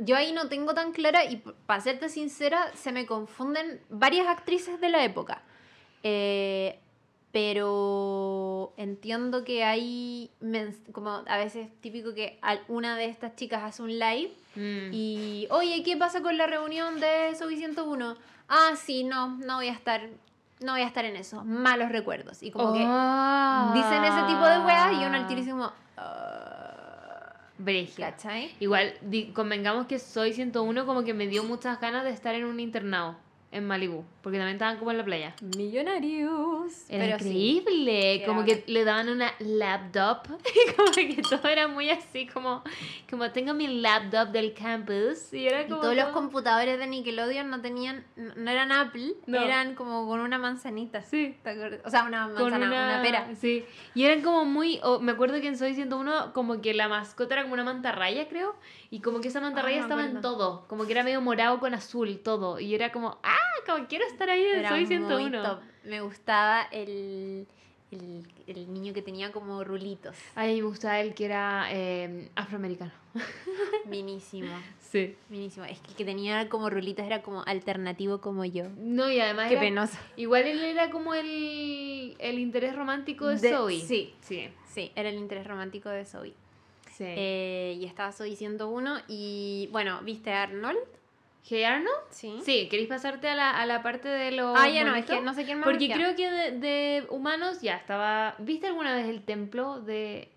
yo ahí no tengo tan clara y para serte sincera, se me confunden varias actrices de la época. Eh, pero entiendo que hay, como a veces típico que una de estas chicas hace un live Mm. y, oye, ¿qué pasa con la reunión de Soy 101? Ah, sí, no, no voy a estar, no voy a estar en eso. Malos recuerdos. Y como que Ah. dicen ese tipo de weas y uno al tiro dice como, "Ah". Igual, convengamos que Soy 101 como que me dio muchas ganas de estar en un internado. En Malibu, porque también estaban como en la playa. Millonarios. Era Pero sí. increíble, como que le daban una laptop y como que todo era muy así como como tengo mi laptop del campus y era Y como todos los computadores de Nickelodeon no tenían, no eran Apple, No. eran como con una manzanita. Sí. O sea, una manzana, una, una, pera. Sí. Y eran como muy. o me acuerdo que en Soy 101, como que la mascota era como una mantarraya, creo. Y como que esa mantarraya Ah, estaba en todo. Como que era medio morado con azul, todo. Y era como, ¡ah! Como quiero estar ahí en Soy muy 101. top. Me gustaba el, el, el niño que tenía como rulitos. A mí me gustaba el que era eh, afroamericano. Minísimo. Sí. Minísimo. Es que el que tenía como rulitos era como alternativo como yo. No, y además. Qué era- penoso. Igual él era como el, el interés romántico de, De- Zoe. sí. Sí. Sí, era el interés romántico de Zoe. Sí. Eh, y estaba Zoe 101 y bueno, ¿viste a Arnold? ¿Hey Arnold? Sí. Sí, ¿queréis pasarte a la, a la parte de los. Ah, ya no, es que no sé quién más. Porque creo que de, de humanos ya estaba. ¿Viste alguna vez el templo de.?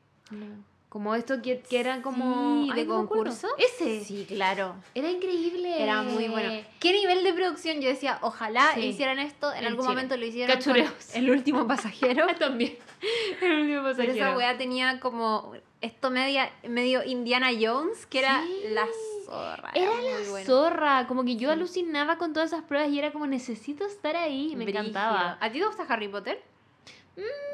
Como esto que, que eran como. Sí, de no concurso. Ese. Sí, claro. Era increíble. Era muy bueno. ¿Qué nivel de producción? Yo decía, ojalá Sí. hicieran esto. En En algún Chile. momento lo hicieron. con Cachureos. El último pasajero. También. El último Pero pasajero. esa weá tenía como esto media, medio Indiana Jones, que era Sí. la zorra. Era muy la bueno. zorra. Como que yo alucinaba con todas esas pruebas y era como necesito estar ahí. Me Brígido. encantaba. ¿A ti te gusta Harry Potter?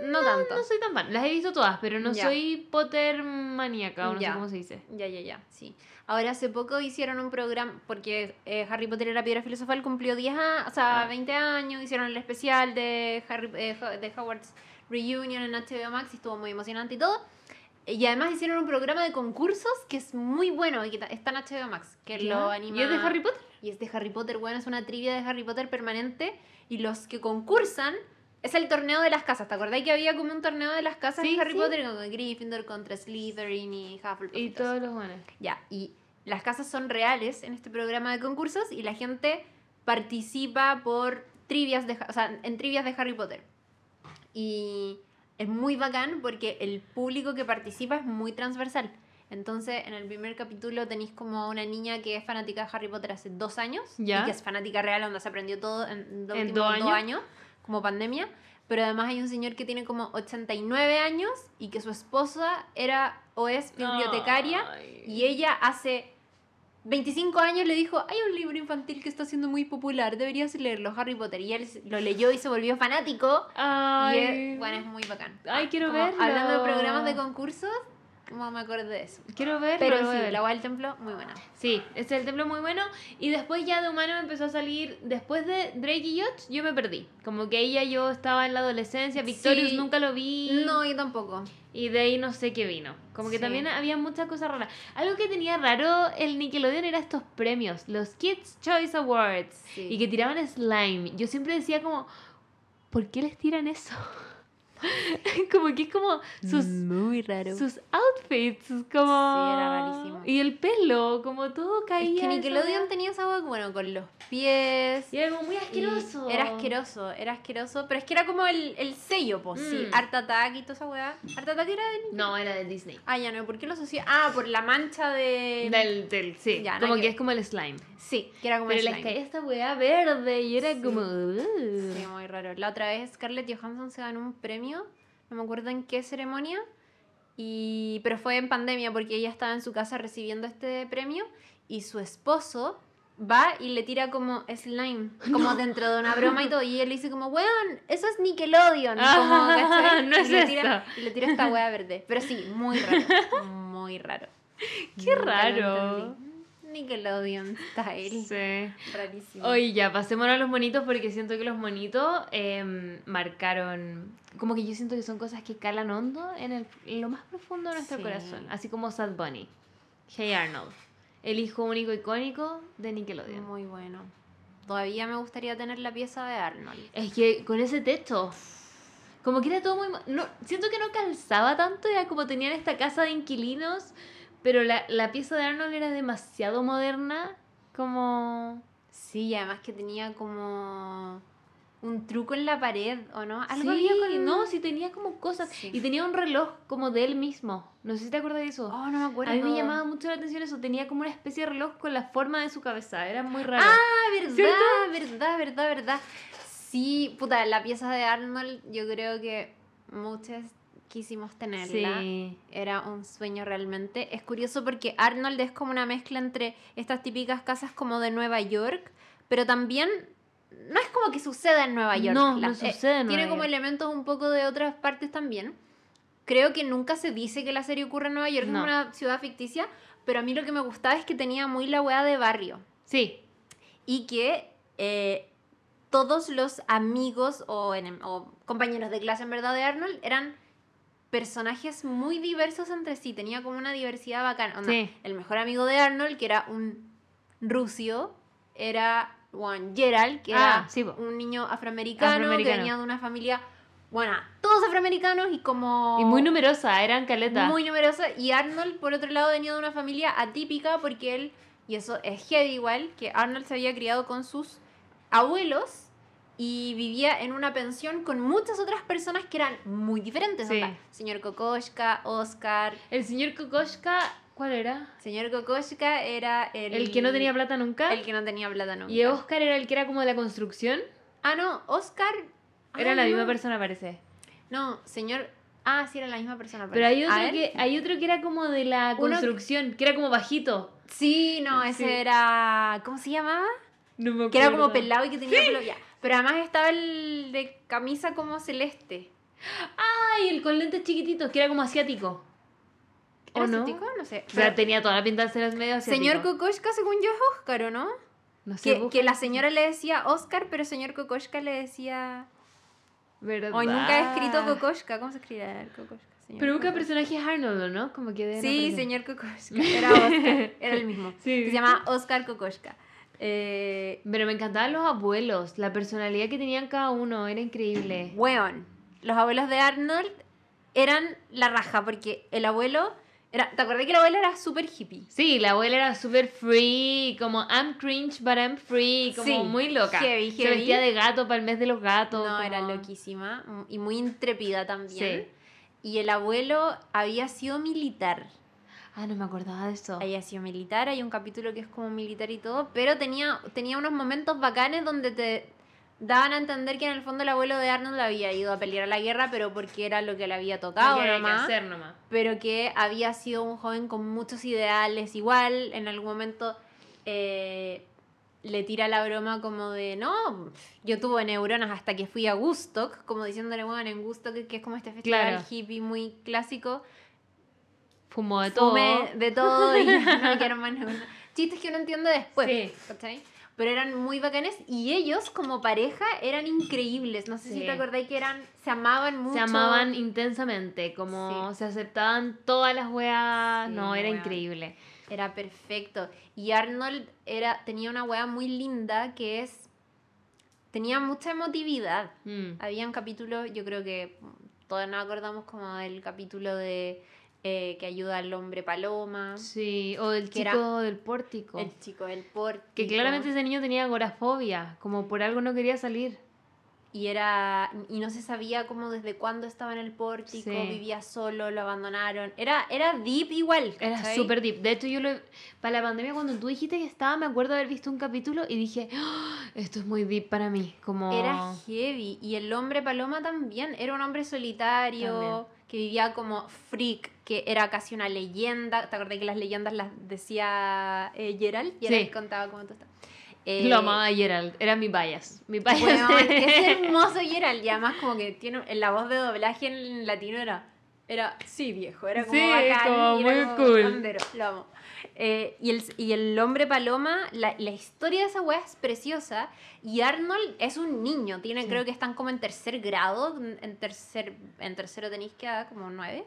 No tanto. No soy tan fan. Las he visto todas, pero no Ya. soy Potter maníaca o no Ya. sé cómo se dice. Ya, ya, ya, sí. Ahora hace poco hicieron un programa, porque eh, Harry Potter era piedra filosofal, cumplió 10 años, o sea, Ah. 20 años, hicieron el especial de, Harry, eh, de Howard's Reunion en HBO Max y estuvo muy emocionante y todo. Y además hicieron un programa de concursos que es muy bueno y que está en HBO Max, que Ya. lo anima... ¿Y es de Harry Potter? Y es de Harry Potter, bueno, es una trivia de Harry Potter permanente. Y los que concursan es el torneo de las casas. ¿Te acordás que había como un torneo de las casas Sí, en Harry sí. Potter? Con Gryffindor contra Slytherin y Hufflepuff. Y eso. todos los buenos. Ya, y las casas son reales en este programa de concursos y la gente participa por trivias de, o sea, en trivias de Harry Potter. Y es muy bacán porque el público que participa es muy transversal. Entonces, en el primer capítulo tenéis como una niña que es fanática de Harry Potter hace dos años Ya. y que es fanática real, donde se aprendió todo en los ¿En últimos dos dos años? Como pandemia. Pero además hay un señor que tiene como 89 años y que su esposa era o es bibliotecaria Ay. y ella hace 25 años le dijo, hay un libro infantil que está siendo muy popular, deberías leerlo, Harry Potter. Y él lo leyó y se volvió fanático. Ay. Y es, bueno, es muy bacán. Ay, quiero verlo. Hablando de programas de concursos, como me acordé de eso. Quiero verlo. Pero sí, ver. la agua del templo, muy buena. Sí, es el templo muy bueno. Y después ya de humano empezó a salir. Después de Drake y Josh, yo me perdí. Como que ella yo estaba en la adolescencia. Victorious Sí. nunca lo vi. No, yo tampoco. Y de ahí no sé qué vino. Como que Sí. también había muchas cosas raras. Algo que tenía raro el Nickelodeon era estos premios, los Kids Choice Awards. Sí. Y que tiraban slime. Yo siempre decía como, ¿por qué les tiran eso? como que es como sus, Muy raro. sus outfits, como... Sí, era rarísimo. Y el pelo, como todo caía. Es que esa Nickelodeon weá. tenía esa agua, bueno, con los pies. Y era como muy y asqueroso. Era asqueroso, era asqueroso. Pero es que era como el, el sello, pues, sí. Mm. Art Attack y toda esa weá. Art Attack era de No, era de Disney. Ah, ya no, ¿por qué lo asocia? Ah, por la mancha de. Del, del, sí, Ya, como que, que es como el slime. Sí, que era como Pero el les slime. caía esta weá verde y era Sí. como... Sí, muy raro. La otra vez Scarlett Johansson se ganó un premio, no me acuerdo en qué ceremonia, y pero fue en pandemia porque ella estaba en su casa recibiendo este premio y su esposo va y le tira como slime, como dentro de una broma y todo, y él le dice como, weón, eso es Nickelodeon, como, Ah, ¿cachai? no es y le tira. Y le tira esta wea verde. Pero sí, muy raro, muy raro. Qué Nunca raro. Nickelodeon style. Sí. Rarísimo. Oye, ya, pasémonos a los monitos porque siento que los monitos em, marcaron. Como que yo siento que son cosas que calan hondo en, el, en lo más profundo de nuestro Sí. corazón. Así como Sad Bunny. Hey Arnold. El hijo único icónico de Nickelodeon. Muy bueno. Todavía me gustaría tener la pieza de Arnold. Es que con ese texto. Como que era todo muy. No, siento que no calzaba tanto, era como tenían esta casa de inquilinos, pero la, la pieza de Arnold era demasiado moderna. Como. Sí, además que tenía como un truco en la pared, ¿o no? Algo sí, había con... No, sí tenía como cosas. Y tenía un reloj como de él mismo. No sé si te acuerdas de eso. Oh, no me acuerdo. A mí me llamaba mucho la atención eso. Tenía como una especie de reloj con la forma de su cabeza. Era muy raro. Ah, verdad, verdad, verdad, verdad. Sí, puta, la pieza de Arnold, yo creo que muchas quisimos tenerla. Sí. Era un sueño realmente. Es curioso porque Arnold es como una mezcla entre estas típicas casas como de Nueva York, pero también no es como que suceda en Nueva York. No, no sucede en Tiene como elementos un poco de otras partes también. Creo que nunca se dice que la serie ocurre en Nueva York, es una ciudad ficticia, pero a mí lo que me gustaba es que tenía muy la weá de barrio. Sí. Y que eh, todos los amigos o, compañeros de clase en verdad de Arnold eran personajes muy diversos entre sí, tenía como una diversidad bacana. El mejor amigo de Arnold, que era un rucio, era Juan Gerald, que era ah, un niño afroamericano, que venía de una familia, bueno, todos afroamericanos y como... Y muy numerosa, eran caleta. Muy numerosa. Y Arnold, por otro lado, venía de una familia atípica porque él, y eso es heavy igual, que Arnold se había criado con sus abuelos y vivía en una pensión con muchas otras personas que eran muy diferentes. Sí. señor Kokoshka, Oscar. El señor Kokoshka ¿Cuál era? Señor Kokoshka era el... ¿El que no tenía plata nunca? El que no tenía plata nunca. ¿Y Oscar era el que era como de la construcción? Ah, no, Oscar... Era la misma persona, parece. No, señor... Ah, sí, era la misma persona. Pero hay otro, que, hay otro que era como de la construcción, que... era como bajito. Sí, no, ese era... ¿Cómo se llamaba? No me acuerdo. Que era como pelado y que tenía pelo ya. Pero además estaba el de camisa como celeste. Ay, el con lentes chiquititos, que era como asiático. ¿O no? No sé. O sea, tenía toda la pinta de ser medio asiático. Señor Kokoshka, según yo, es Oscar, ¿o no? No sé. Que, que la señora le decía Oscar, pero señor Kokoshka le decía... ¿Verdad? Hoy nunca he escrito Kokoshka. ¿Cómo se escribe Kokoshka? pero busca personaje es Arnold, ¿no? Como que Sí, señor Kokoshka. Era Oscar. Era el mismo. Sí. Se llama Oscar Kokoshka. Eh, pero me encantaban los abuelos. La personalidad que tenían cada uno era increíble. Weón. Los abuelos de Arnold eran la raja porque el abuelo ¿Te acuerdas que la abuela era súper hippie? Sí, la abuela era súper free, como I'm cringe, but I'm free, como muy loca. Heavy, Se vestía de gato para el mes de los gatos. No, era loquísima y muy intrépida también. Y el abuelo había sido militar. Ah, no me acordaba de eso. Había sido militar, hay un capítulo que es como militar y todo, pero tenía, tenía unos momentos bacanes donde te, daban a entender que en el fondo el abuelo de Arnold había ido a pelear a la guerra, pero porque era lo que le había tocado nomás, Pero que había sido un joven con muchos ideales. Igual, en algún momento eh, le tira la broma como de, no, yo tuve neuronas hasta que fui a Woodstock, como diciéndole, bueno, en Woodstock, que es como este festival hippie muy clásico. Fumó de todo. Fumé de todo y no quiero más Chistes que uno entiende después. Sí pero eran muy bacanes y ellos como pareja eran increíbles. No sé si te acordáis que eran, se amaban mucho. Se amaban intensamente, como se aceptaban todas las weas. no, era increíble. Era perfecto. Y Arnold era, tenía una wea muy linda que es, tenía mucha emotividad. Mm. Había un capítulo, yo creo que todos nos acordamos como del capítulo de eh, que ayuda al hombre paloma. Sí, o el chico del pórtico. El chico del pórtico. Que claramente ese niño tenía agorafobia, como por algo no quería salir. Y era y no se sabía cómo desde cuándo estaba en el pórtico, vivía solo, lo abandonaron. Era era deep igual. Era súper deep. De hecho, yo lo, para la pandemia cuando tú dijiste que estaba, me acuerdo haber visto un capítulo y dije, ¡Ah! esto es muy deep para mí, como Era heavy y el hombre paloma también, era un hombre solitario que vivía como freak, que era casi una leyenda. ¿Te acordás que las leyendas las decía eh, Gerald? Gerald contaba cómo tú estás. Eh, Lo amaba Gerald, era mi bias. Mi bias. es hermoso Gerald y además como que tiene la voz de doblaje en latino era era sí viejo, era como bacán, muy cool. lo amo. Eh, y, el, y el hombre paloma, la, la, historia de esa weá es preciosa. Y Arnold es un niño, tiene, creo que están como en tercer grado. En, tercer, en tercero tenéis que edad, como nueve,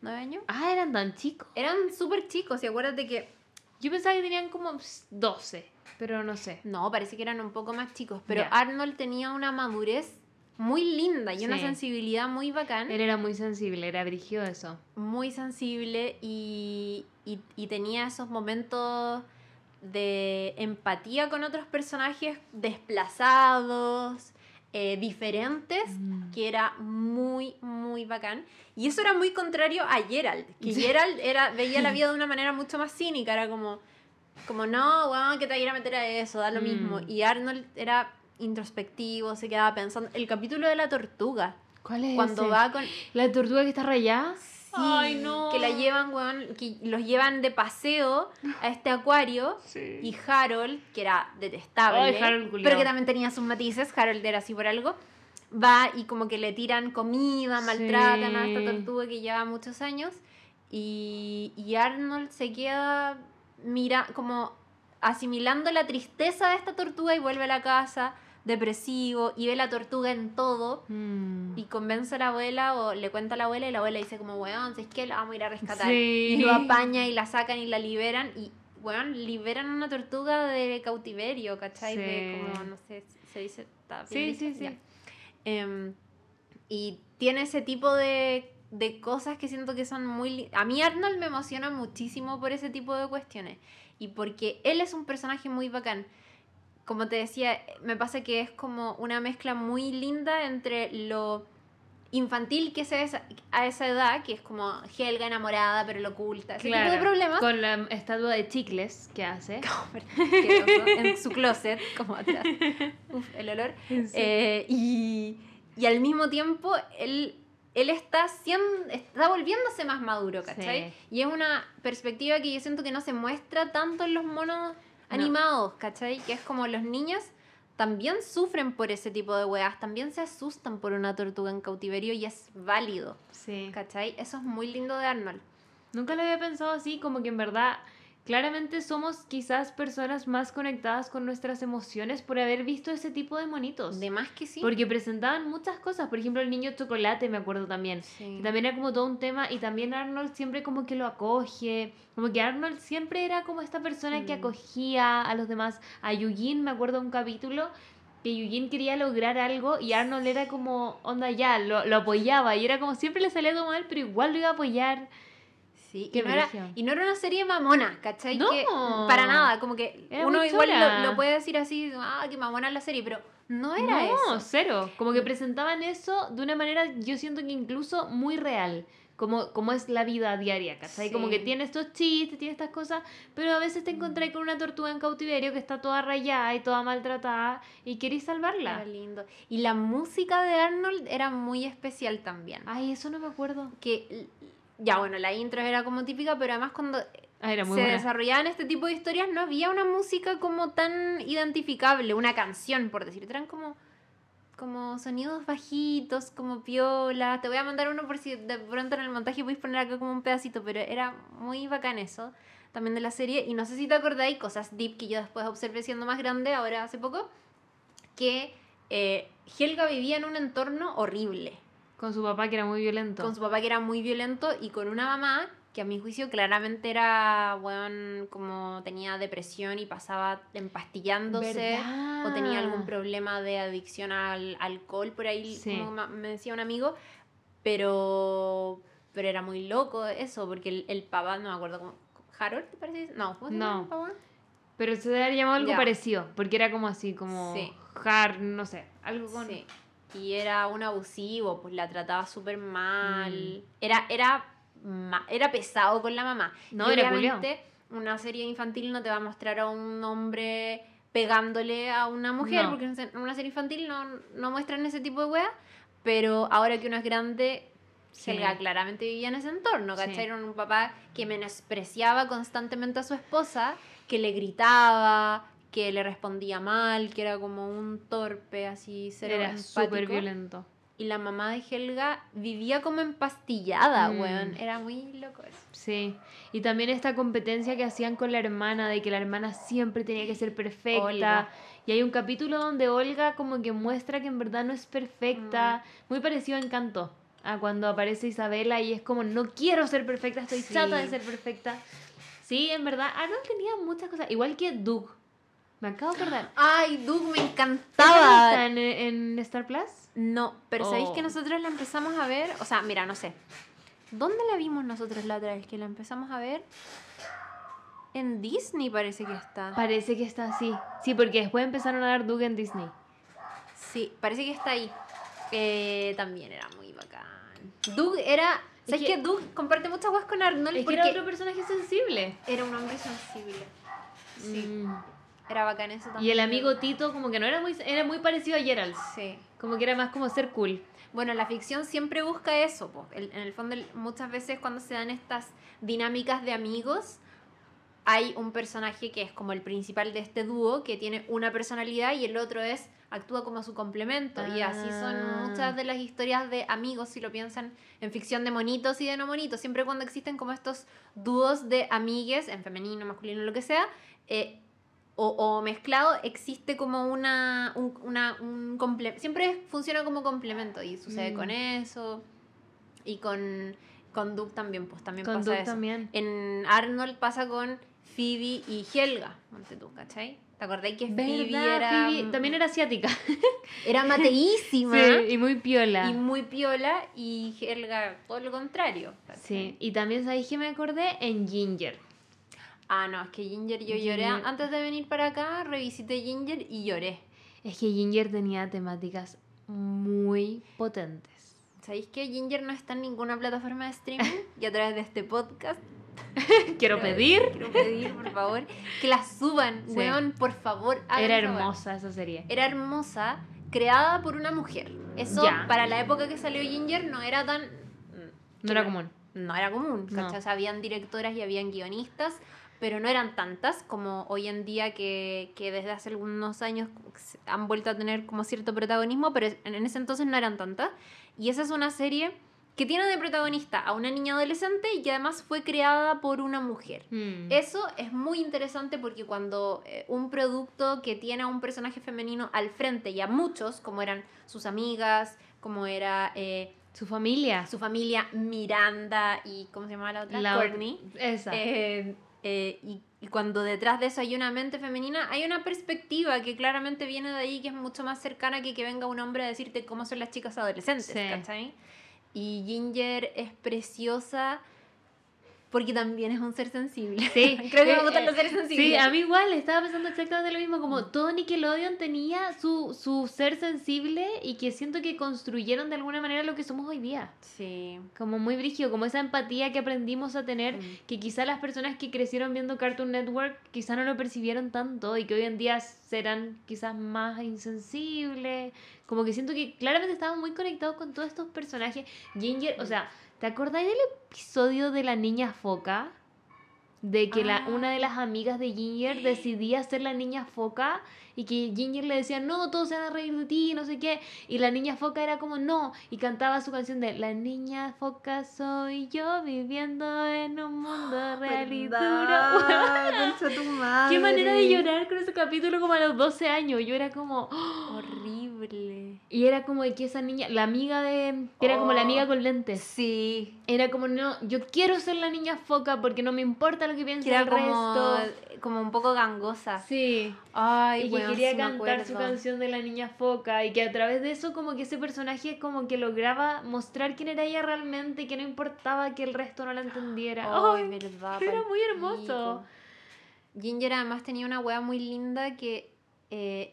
nueve años. Ah, eran tan chicos. Eran súper chicos, y acuérdate que. Yo pensaba que tenían como 12, pero no sé. No, parece que eran un poco más chicos. Pero Arnold tenía una madurez muy linda y una sensibilidad muy bacán. Él era muy sensible, era brígido eso. Muy sensible y, y, tenía esos momentos de empatía con otros personajes desplazados, eh, diferentes, Mm. que era muy, muy bacán. Y eso era muy contrario a Gerald, que Gerald era, veía la vida de una manera mucho más cínica, era como, como no, weón, que te vaya a meter a eso, da lo Mm. mismo. Y Arnold era introspectivo, se quedaba pensando. El capítulo de la tortuga, ¿Cuál es cuando ese? va con... ¿La tortuga que está rayada? Sí, Ay, no. Que la llevan, weón, que los llevan de paseo a este acuario. Y Harold, que era detestable, Ay, Harold pero que también tenía sus matices, Harold era así por algo, va y como que le tiran comida, maltratan a esta Sí. tortuga que lleva muchos años. Y, y Arnold se queda, mira, como asimilando la tristeza de esta tortuga y vuelve a la casa depresivo y ve la tortuga en todo Mm. y convence a la abuela o le cuenta a la abuela y la abuela dice como, weón, si es que la vamos a ir a rescatar. Sí. Y lo apaña y la sacan y la liberan y, weón, liberan a una tortuga de cautiverio, ¿cachai? De Sí. como, no sé, se dice... está bien Sí, sí, sí. Em, y tiene ese tipo de, de cosas que siento que son muy... A mí Arnold me emociona muchísimo por ese tipo de cuestiones. Y porque él es un personaje muy bacán. Como te decía, me pasa que es como una mezcla muy linda entre lo infantil que es a esa, a esa edad, que es como Helga enamorada pero lo oculta, ese tipo de problemas. Con la estatua de chicles que hace. en su closet, como atrás. Uf, el olor. Eh, y, y al mismo tiempo, él, él está, siendo, está volviéndose más maduro, ¿cachai? Sí. Y es una perspectiva que yo siento que no se muestra tanto en los monos animados, ¿cachai? Que es como los niños también sufren por ese tipo de weas, también se asustan por una tortuga en cautiverio y es válido, Sí. ¿cachai? Eso es muy lindo de Arnold. Nunca lo había pensado así, como que en verdad, claramente somos quizás personas más conectadas con nuestras emociones por haber visto ese tipo de monitos. De más que sí. Porque presentaban muchas cosas, por ejemplo el niño chocolate me acuerdo también. Sí. que También era como todo un tema y también Arnold siempre como que lo acoge, como que Arnold siempre era como esta persona que Mm. acogía a los demás. A Eugene me acuerdo un capítulo que Eugene quería lograr algo y Arnold era como, onda ya, lo, lo apoyaba y era como siempre le salía todo mal, pero igual lo iba a apoyar. Sí, y no, era, y no era una serie mamona, ¿cachai? No. Que, para nada, como que Era uno igual lo, lo puede decir así, ah, qué mamona la serie, pero no era no, eso. cero. Como que presentaban eso de una manera, yo siento que incluso muy real. Como, como es la vida diaria, ¿cachai? Como Sí. que tiene estos chistes, tiene estas cosas, pero a veces te encontrás con una tortuga en cautiverio que está toda rayada y toda maltratada y querés salvarla. Era lindo. Y la música de Arnold era muy especial también. Ay, eso no me acuerdo. Que, ya bueno, la intro era como típica, pero además cuando Ah, se buena. desarrollaban este tipo de historias no había una música como tan identificable, una canción, por decir. Eran como, como sonidos bajitos, como piola. Te voy a mandar uno por si de pronto en el montaje podéis poner acá como un pedacito, pero era muy bacán eso también de la serie. Y no sé si te acordáis, cosas deep que yo después observé siendo más grande, ahora hace poco, que eh, Helga vivía en un entorno horrible Con su papá que era muy violento. con su papá que era muy violento y con una mamá que a mi juicio claramente era, weón, como tenía depresión y pasaba empastillándose o tenía algún problema de adicción al alcohol, por ahí Sí. como me decía un amigo, pero pero era muy loco eso, porque el, el papá, no me acuerdo cómo, Harold, ¿te parece? No, ¿cómo se No. el papá? Pero se debe haber llamado algo Ya. parecido, porque era como así, como Sí. hard, no sé, algo con... Sí. Y era un abusivo, pues la trataba súper mal. Mm. Era, era, era pesado con la mamá. No, Y era obviamente una serie infantil no te va a mostrar a un hombre pegándole a una mujer, No. porque en una serie infantil no, no muestran ese tipo de weas. Pero ahora que uno es grande, Sí. Helga claramente vivía en ese entorno, Sí. ¿cachai? Era un papá que menospreciaba constantemente a su esposa, que le gritaba, que le respondía mal, que era como un torpe, así, cero Era súper violento. Y la mamá de Helga vivía como empastillada, Mm. weón. Era muy loco eso. Sí, y también esta competencia que hacían con la hermana, de que la hermana siempre tenía que ser perfecta. Olga. Y hay un capítulo donde Olga como que muestra que en verdad no es perfecta, Mm. muy parecido a Encanto, a cuando aparece Isabela y es como, no quiero ser perfecta, estoy Sí. chata de ser perfecta. Sí, en verdad, Arnold tenía muchas cosas, igual que Doug. Me acabo de acordar. Ay, Doug, me ¿Esa no encantaba. está en, en Star Plus? No, pero ¿sabéis Oh. que nosotros la empezamos a ver? O sea, mira, no sé. ¿Dónde la vimos nosotros la otra vez que la empezamos a ver? En Disney parece que está. Parece que está así. Sí, porque después empezaron a dar Doug en Disney. Sí, parece que está ahí. Eh, también era muy bacán. Doug era. ¿Sabes que- que Doug comparte muchas cosas con Arnold? Es que porque era otro personaje sensible. era un hombre sensible. Sí, Mm. Era bacán eso también. Y el amigo Tito como que no era muy era muy parecido a Gerald. Sí. Como que era más como ser cool. Bueno, la ficción siempre busca eso. po. En el fondo, muchas veces cuando se dan estas dinámicas de amigos, hay un personaje que es como el principal de este dúo, que tiene una personalidad y el otro es actúa como su complemento. Y así son Ah. muchas de las historias de amigos, si lo piensan en ficción de monitos y de no monitos. Siempre cuando existen como estos dúos de amigues, en femenino, masculino, lo que sea, eh, o, o mezclado, existe como una, un, una, un comple- siempre funciona como complemento y sucede Mm. con eso y con, con Duke también, pues también Con pasa eso. también. En Arnold pasa con Phoebe y Helga, tú, ¿cachai? ¿Te acordáis que Phoebe era, Phoebe también era asiática. era mateísima Sí, y muy piola. y muy piola y Helga todo lo contrario? ¿cachai? Sí, y también sabéis que me acordé en Ginger. Ah, no, es que Ginger yo lloré. Ginger. Antes de venir para acá, revisité Ginger y lloré. Es que Ginger tenía temáticas muy potentes. ¿Sabéis que Ginger no está en ninguna plataforma de streaming? Y a través de este podcast Quiero pedir. Quiero pedir, por favor, que la suban, Sí. weón, por favor. Era hermosa esa serie. Era hermosa, creada por una mujer. Eso, para la época que salió Ginger, no era tan... No era común. No era común, No. O sea, habían directoras y habían guionistas, pero no eran tantas como hoy en día que, que desde hace algunos años han vuelto a tener como cierto protagonismo, pero en ese entonces no eran tantas. Y esa es una serie que tiene de protagonista a una niña adolescente y que además fue creada por una mujer. Mm. Eso es muy interesante porque cuando eh, un producto que tiene a un personaje femenino al frente y a muchos, como eran sus amigas, como era eh, Su familia. su familia Miranda y ¿cómo se llama la otra? La- Courtney. Esa. Eh, eh, y, y cuando detrás de eso hay una mente femenina, hay una perspectiva que claramente viene de ahí, que es mucho más cercana que que venga un hombre a decirte cómo son las chicas adolescentes, Sí. ¿cachai? Y Ginger es preciosa porque también es un ser sensible. Sí, Creo que me eh, gustan eh, los seres sensibles. Sí, a mí igual, estaba pensando exactamente lo mismo, como todo Nickelodeon tenía su, su ser sensible y que siento que construyeron de alguna manera lo que somos hoy día. Sí. Como muy brígido, como esa empatía que aprendimos a tener, Mm. que quizá las personas que crecieron viendo Cartoon Network quizá no lo percibieron tanto y que hoy en día serán quizás más insensibles. Como que siento que claramente estaban muy conectados con todos estos personajes. Ginger, o sea, ¿te acordáis del episodio de la niña foca? De que la, Ah. una de las amigas de Ginger decidía ser la niña foca y que Ginger le decía, no, todos se van a reír de ti, no sé qué. Y la niña foca era como, no. Y cantaba su canción de, la niña foca soy yo viviendo en un mundo real y duro. Qué manera de llorar con ese capítulo como a los 12 años. Yo era como, ¡oh! Horrible. Y era como de que esa niña, la amiga de, que era como la Oh. amiga con lentes. Sí. Era como, no, yo quiero ser la niña foca porque no me importa lo que era el como, resto. como un poco gangosa. Sí. Ay, y que quería sí cantar su canción de la niña foca y que a través de eso como que ese personaje como que lograba mostrar quién era ella realmente y que no importaba que el resto no la entendiera. Ay, Ay, verdad. era pal muy hermoso. Ginger además tenía una wea muy linda que eh,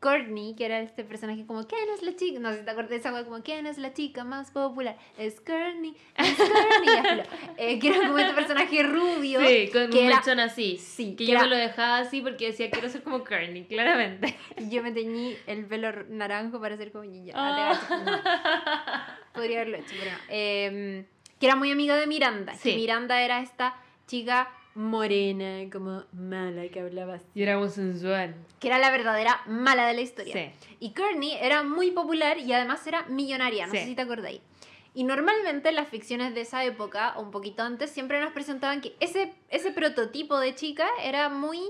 Courtney, que era este personaje como ¿Quién es la chica? No sé si te acuerdas de esa wea como ¿Quién es la chica más popular? Es Courtney, es Courtney. Eh, que era como este personaje rubio. Sí, con que un era- mechón así. Sí, Que que yo era- me lo dejaba así porque decía, quiero ser como Kearney, claramente. Y yo me teñí el pelo naranjo para ser como Ginger. Ah. Ah. No. Podría haberlo hecho, pero no. Em, que era muy amiga de Miranda. Sí. Que Miranda era esta chica morena, como mala, que hablaba así. Y era muy sensual. Que era la verdadera mala de la historia. Sí. Y Courtney era muy popular y además era millonaria, no Sí. sé si te acordáis. Y normalmente las ficciones de esa época, o un poquito antes, siempre nos presentaban que ese, ese prototipo de chica era muy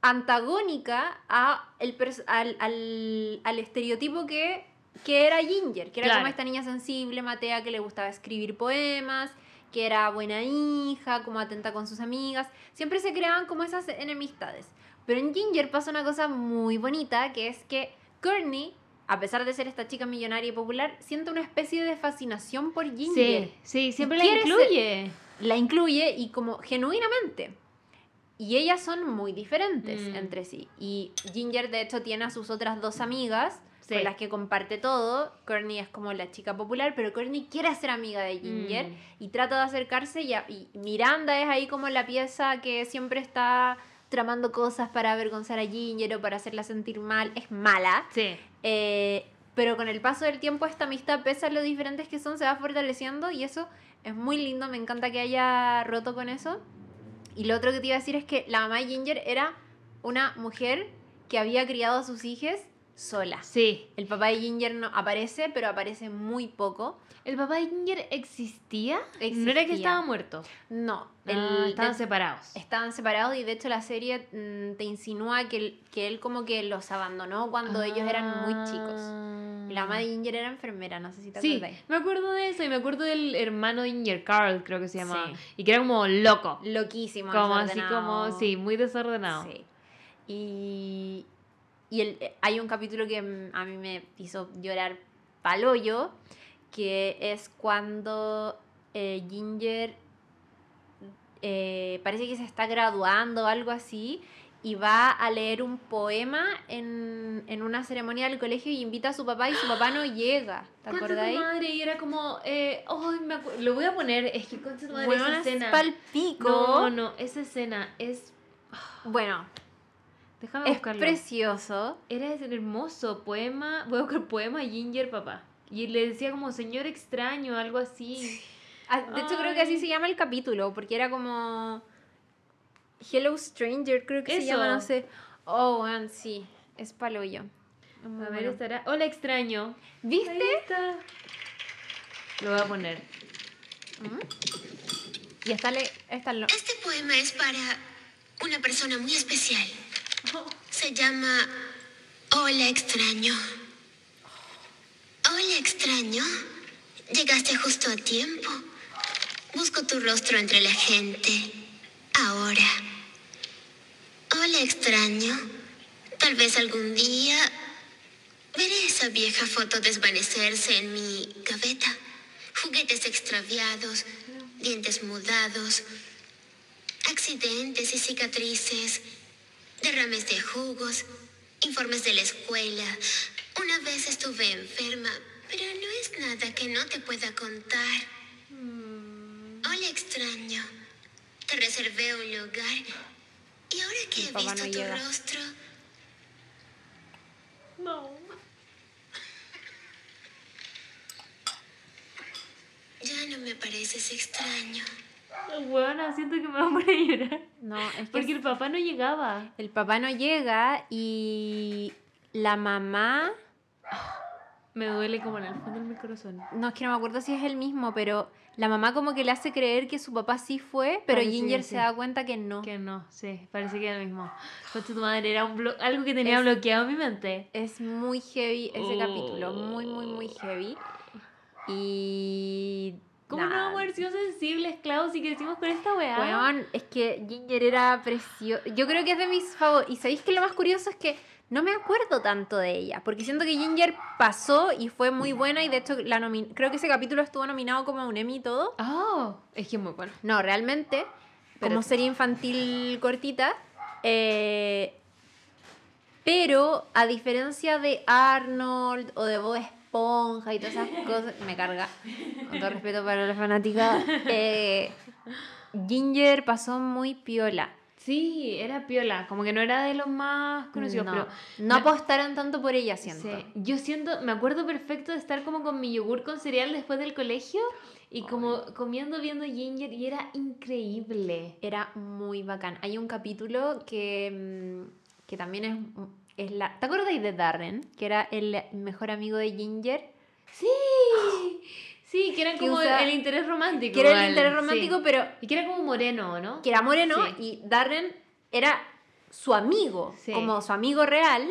antagónica a el al, al- al estereotipo que, que era Ginger, que era Claro. como esta niña sensible, matea, que le gustaba escribir poemas, que era buena hija, como atenta con sus amigas. Siempre se creaban como esas enemistades. Pero en Ginger pasa una cosa muy bonita, que es que Courtney, a pesar de ser esta chica millonaria y popular, siente una especie de fascinación por Ginger. Sí, sí, siempre la incluye. La incluye y como genuinamente. Y ellas son muy diferentes Mm. entre sí. Y Ginger, de hecho, tiene a sus otras dos amigas, Sí. Con las que comparte todo. Courtney es como la chica popular, pero Courtney quiere ser amiga de Ginger Mm. y trata de acercarse y, a- y Miranda es ahí como la pieza que siempre está tramando cosas para avergonzar a Ginger o para hacerla sentir mal. Es mala. Sí. Eh, pero con el paso del tiempo esta amistad, pese a lo diferentes que son, se va fortaleciendo y eso es muy lindo. Me encanta que haya roto con eso. Y lo otro que te iba a decir es que la mamá de Ginger era una mujer que había criado a sus hijas sola. Sí. El papá de Ginger no aparece, pero aparece muy poco. ¿El papá de Ginger existía? No era que estaba muerto. No, El, el- estaban de- separados. estaban separados y de hecho la serie mm, te insinúa que, él- que él como que los abandonó cuando ellos eran muy chicos. La mamá de Ginger era enfermera, no sé si te Ah. Sí, acuerdas. me acuerdo de eso y me acuerdo del hermano de Ginger, Carl creo que se llamaba. Sí. Y que era como loco. Loquísimo. Como así como, sí, muy desordenado. Sí. Y, y el- eh, hay un capítulo que mm, a mí me hizo llorar paloyo, que es cuando eh, Ginger eh, parece que se está graduando o algo así y va a leer un poema en, en una ceremonia del colegio y invita a su papá y su papá no llega. ¿Te acordáis? madre, y era como, eh, me lo voy a poner, es que concha tu madre, Bueno, esa es escena. pal pico. No, no, esa escena es, Bueno, déjame es buscarlo. precioso. Era ese hermoso poema, voy a buscar poema Ginger papá. Y le decía como señor extraño, algo así. Ah, De hecho, creo que así se llama el capítulo, porque era como. Hello Stranger, creo que se llama, no sé. Oh, weón, sí. Es paloyo. A ver, bueno. estará. Hola extraño. ¿Viste? Ahí está. Lo voy a poner. Y está le. Está lo- Este poema es para una persona muy especial. Se llama Hola extraño. Hola extraño. Llegaste justo a tiempo. Busco tu rostro entre la gente. Ahora. Hola extraño. Tal vez algún día veré esa vieja foto desvanecerse en mi gaveta. Juguetes extraviados, dientes mudados, accidentes y cicatrices, derrames de jugos, informes de la escuela. Una vez estuve enferma, pero no es nada que no te pueda contar. Hola extraño, te reservé un lugar y ahora que Mi he visto no tu llega. rostro, No. ya no me pareces extraño. Bueno, siento que me voy a poner a llorar. No, es que Porque el papá no llegaba. el papá no llega y la mamá. Me duele como en el fondo de mi corazón. No, es que no me acuerdo si es el mismo, pero la mamá como que le hace creer que su papá sí fue, pero Parece Ginger se da cuenta que no. Que no, sí, parece que era lo mismo. Concha tu madre, era un blo- algo que tenía Es- bloqueado mi mente. Es muy heavy ese Oh. capítulo, muy, muy, muy heavy. Y. ¿Cómo no nada. vamos a haber sido sensibles, Klaus, si crecimos con esta weá? Weón, es que Ginger era precioso. Yo creo que es de mis favoritos. Y sabéis que lo más curioso es que no me acuerdo tanto de ella. Porque siento que Ginger pasó y fue muy buena. Y de hecho, la nomin- creo que ese capítulo estuvo nominado como a un Emmy y todo. Oh, es que es muy bueno. No, realmente, Pero- como serie infantil cortita. eh, pero a diferencia de Arnold o de Bob Esponja y todas esas cosas, me carga, con todo respeto para la fanática, eh, Ginger pasó muy piola. Sí, era piola, como que no era de los más conocidos, no, pero... no apostaron tanto por ella, siento. Sí, yo siento, me acuerdo perfecto de estar como con mi yogur con cereal después del colegio y como comiendo, viendo Ginger y era increíble. Era muy bacán. Hay un capítulo que, mm, que también es, es la... ¿Te acordáis de Darren? Que era el mejor amigo de Ginger. Sí, sí, que era como usa- el interés romántico. Que era el interés sí. romántico, pero Y que era como moreno, ¿no? que era moreno Sí. y Darren era su amigo, Sí. como su amigo real.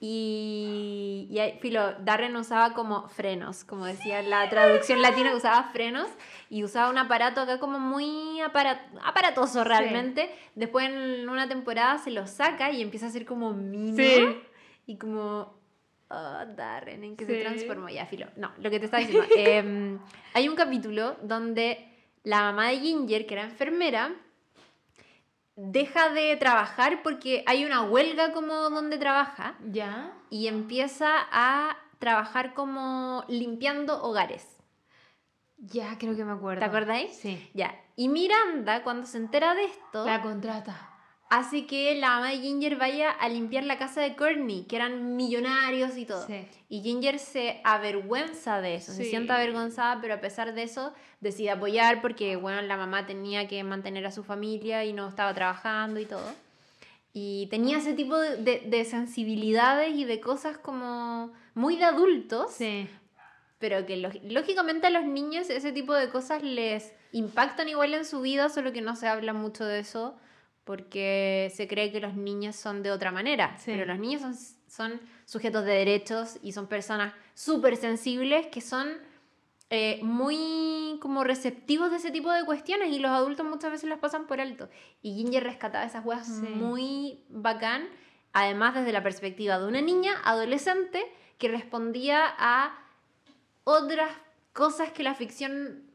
Y, y ahí, filo, Darren usaba como frenos, como decía la traducción latina, usaba frenos y usaba un aparato acá como muy apara- aparatoso realmente. Después en una temporada se lo saca y empieza a ser como mino Sí. y como... Oh, Darren, ¿en qué Sí. se transformó? Ya, filo. No, lo que te estaba diciendo. em, hay un capítulo donde la mamá de Ginger, que era enfermera, deja de trabajar porque hay una huelga como donde trabaja ¿Ya? y empieza a trabajar como limpiando hogares. Ya, creo que me acuerdo. ¿Te acordáis? Sí. Ya. Y Miranda, cuando se entera de esto, La contrata. Hace que la mamá de Ginger vaya a limpiar la casa de Courtney, que eran millonarios y todo. Sí. Y Ginger se avergüenza de eso, se siente avergonzada, pero a pesar de eso decide apoyar porque, bueno, la mamá tenía que mantener a su familia y no estaba trabajando y todo. Y tenía ese tipo de, de- de sensibilidades y de cosas como muy de adultos, Sí. pero que lógi- lógicamente a los niños ese tipo de cosas les impactan igual en su vida, solo que no se habla mucho de eso porque se cree que los niños son de otra manera, Sí. pero los niños son, son sujetos de derechos y son personas súper sensibles que son eh, muy como receptivos de ese tipo de cuestiones y los adultos muchas veces las pasan por alto. Y Ginger rescataba esas weas Sí. muy bacán, además desde la perspectiva de una niña adolescente que respondía a otras cosas que la ficción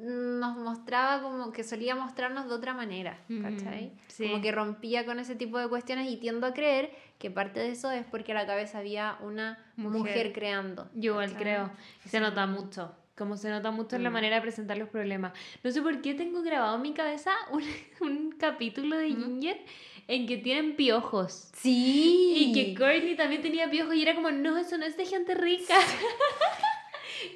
nos mostraba como que solía mostrarnos de otra manera, ¿cachai? Sí. Como que rompía con ese tipo de cuestiones y tiendo a creer que parte de eso es porque a la cabeza había una mujer, Mujer. creando. Yo igual ¿cachai? creo. Y se nota mucho. Como se nota mucho en la Mm. manera de presentar los problemas. No sé por qué tengo grabado en mi cabeza un, un capítulo de Ginger en que tienen piojos. Sí. Y que Courtney también tenía piojos y era como, no, eso no es de gente rica.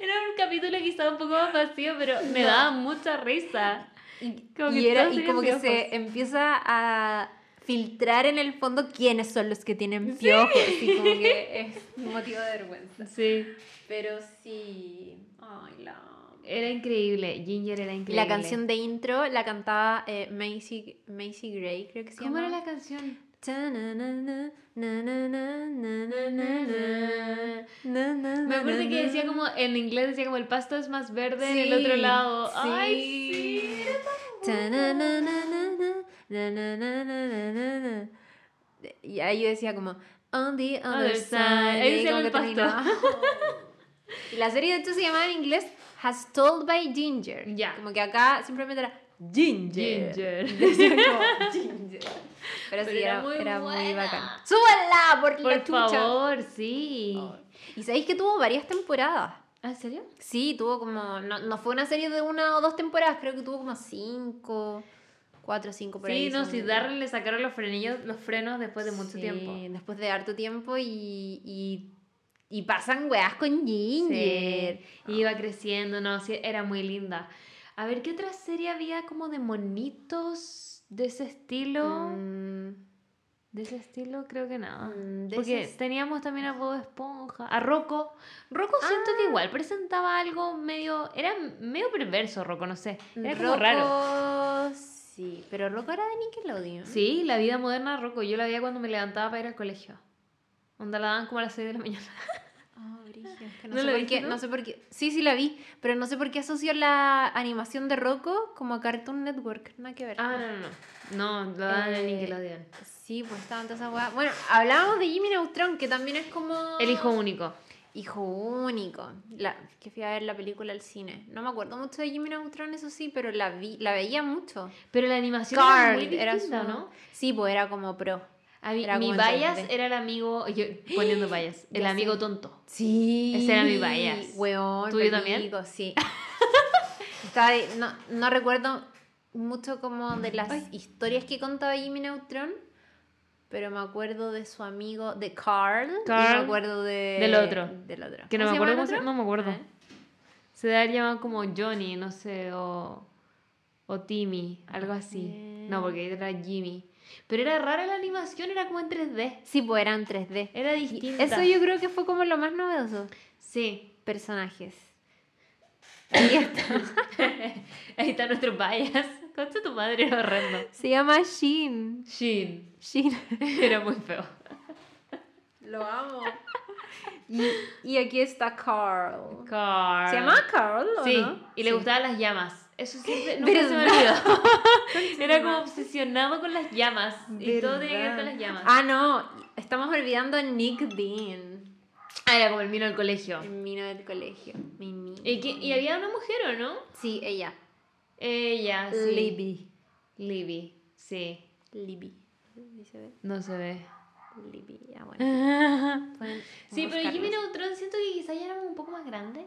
era un capítulo que estaba un poco más vacío, pero me No. daba mucha risa. Y, Como y que era- todos y tenían como que piojos. se empieza a filtrar en el fondo quiénes son los que tienen piojos. Y como que es un motivo de vergüenza. Sí. Pero sí. Ay, la. Era increíble. Ginger era increíble. La canción de intro la cantaba eh, Macy, Macy Gray, creo que se ¿Cómo era llama. la canción? Me acuerdo que decía como, en inglés decía como el pasto es más verde en el otro Sí, lado. sí. Sí. Y ahí decía como On the other, Other side. Ahí decía el pasto. y la serie de hecho se llamaba en inglés Has Told by Ginger. Ya. Como que acá simplemente era Ginger. Ginger. Decía como Ginger. Pero, sí, era era, muy era muy bacán. ¡Súbala! Por, la Por chucha! favor, sí. Oh. Y sabéis que tuvo varias temporadas. ¿Ah, ¿En serio? Sí, tuvo como. No, no fue una serie de una o dos temporadas, creo que tuvo como cinco, cuatro o cinco por ahí. Sí, no, son- si Darren le sacaron los frenillos, los frenos después de mucho Sí, tiempo. Después de harto tiempo y. y, y pasan weas con Ginger. Sí, iba creciendo, no, sí, era muy linda. A ver, ¿qué otra serie había como de monitos de ese estilo? Mm, De ese estilo creo que nada. Mm, de Porque esas- teníamos también a Bob Esponja, a Rocco. Rocco siento Ah. que igual presentaba algo medio, era medio perverso Rocco, no sé. Era como Rocco, raro. Sí, pero Rocco era de Nickelodeon. Sí, la vida moderna de Rocco, yo la veía cuando me levantaba para ir al colegio. Onda la daban como a las 6 de la mañana. Ah, es que no, ¿No sé por qué, no sé por qué. Sí, sí la vi, pero no sé por qué asoció la animación de Rocco como a Cartoon Network. Nada que ver. Ah, no, no, no. No, lo en Eh, Nickelodeon. Sí, pues estaban todas esas. Bueno, hablábamos de Jimmy Neutron, que también es como. El hijo único. Hijo único. La, que fui a ver la película al cine. No me acuerdo mucho de Jimmy Neutron, eso sí, pero la vi, la veía mucho. Pero la animación era muy era distinta, su- ¿no? Sí, pues era como pro. A mí, Era mi bias 3D. era el amigo, yo poniendo bias, el Ya amigo sé. tonto. Sí. Ese era mi bias. Weón, ¿Tuyo también? verídico, Sí. Estaba no, no recuerdo mucho como de las Ay. historias que contaba Jimmy Neutron, pero me acuerdo de su amigo, de Carl. y Carl, me acuerdo de, del otro. Del otro. Que no me ¿Cómo se acuerdo se no me acuerdo. ¿Eh? Se debe haber llamado como Johnny, no sé, o, o Timmy, algo así. Bien. No, porque era Jimmy. Pero era rara la animación, era como en 3D. Sí, pues eran 3D. Era distinta. Eso yo creo que fue como lo más novedoso. Sí. Personajes. Ahí está. Ahí está nuestro bias. Concha tu madre, era horrendo. Se llama Shin. Shin. Shin. Era muy feo. Lo amo. Y, y aquí está Carl. Carl. ¿Se llama Carl o Sí, no? y le Sí. gustaban las llamas. Eso siempre nunca se me olvidó. Era como obsesionado con las llamas. Y todo tenía que ver con las llamas. Ah, no. Estamos olvidando a Nick Dean. Ah, era como el vino al colegio. El mino del colegio. Mi. ¿Y, que- y había una mujer o no? Sí, ella. Ella, sí. Libby. Libby, sí. Libby. ¿Ahí se ve? No se ve. Libby, ah, bueno. Sí, pero Jimmy. Neutron siento que quizá ya era un poco más grande.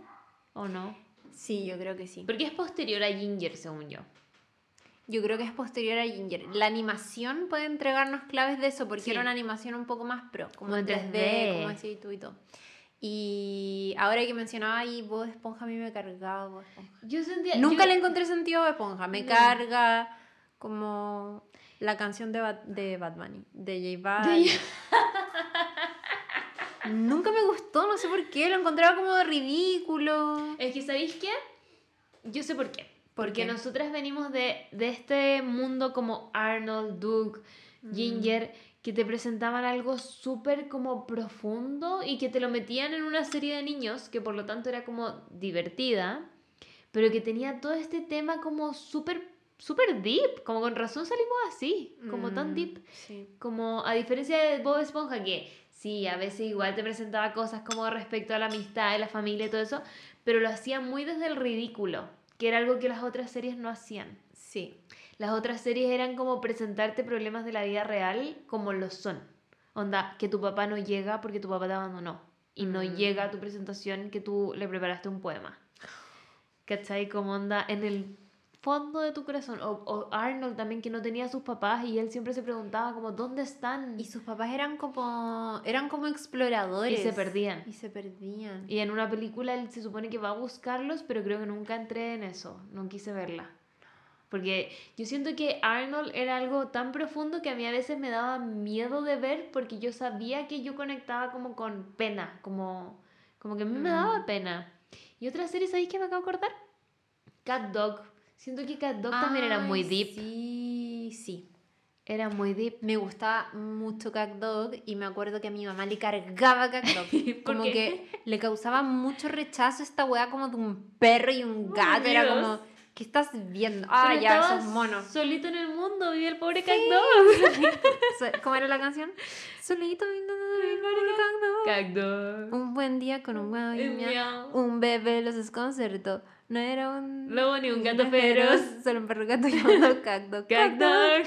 ¿O no? Sí, yo creo que sí. Porque es posterior a Ginger, según yo. Yo creo que es posterior a Ginger. La animación puede entregarnos claves de eso, porque Sí. era una animación un poco más pro, como Como en 3D, 3D. como así tú y todo. Y ahora que mencionaba ahí Bob Esponja, a mí me cargaba Bob Esponja. Yo sentía. Nunca yo- le encontré sentido a Bob Esponja. Me No. carga como la canción de Bad, de Bad Bunny, de J Balvin. Nunca me gustó, no sé por qué, lo encontraba como ridículo. Es que, ¿sabéis qué? Yo sé por qué. ¿Por Porque qué? nosotras venimos de, de este mundo como Arnold, Duke, Ginger, que te presentaban algo súper como profundo y que te lo metían en una serie de niños, que por lo tanto era como divertida, pero que tenía todo este tema como súper, súper deep, como con razón salimos así, como tan Mm, deep. Sí. Como a diferencia de Bob Esponja, que sí, a veces igual te presentaba cosas como respecto a la amistad, la familia y todo eso, pero lo hacía muy desde el ridículo, que era algo que las otras series no hacían. Sí. Las otras series eran como presentarte problemas de la vida real como lo son. Onda, que tu papá no llega porque tu papá te abandonó. Y no Mm. llega a tu presentación que tú le preparaste un poema. ¿Cachai? Como onda en el fondo de tu corazón. O, o Arnold también que no tenía a sus papás y él siempre se preguntaba como, ¿dónde están? Y sus papás eran como eran como exploradores. Y se perdían. Y se perdían. Y en una película él se supone que va a buscarlos, pero creo que nunca entré en eso, no quise verla. Porque yo siento que Arnold era algo tan profundo que a mí a veces me daba miedo de ver porque yo sabía que yo conectaba como con pena, como, como que a mí me daba pena. Y otra serie, ¿sabéis que me acabo de acordar? Cat Dog. Siento que Cat Dog también era muy Ay, deep. Sí, sí. Era muy deep. Me gustaba mucho Cat Dog y me acuerdo que a mi mamá le cargaba Cat Dog. ¿Por como qué? que le causaba mucho rechazo esta weá como de un perro y un gato. Era Dios. como, ¿qué estás viendo? Ah, Pero ya, esos monos. Solito en el mundo, vivía el pobre Cat Dog. ¿Cómo era la canción? Solito viendo el pobre Cat Dog. Cat Dog. Un buen día con un miau y Un miau. miau. Un bebé los desconcertó. No era un Lobo ni un gato feroz. Solo un perro gato llamado Cacto. Cat Dog.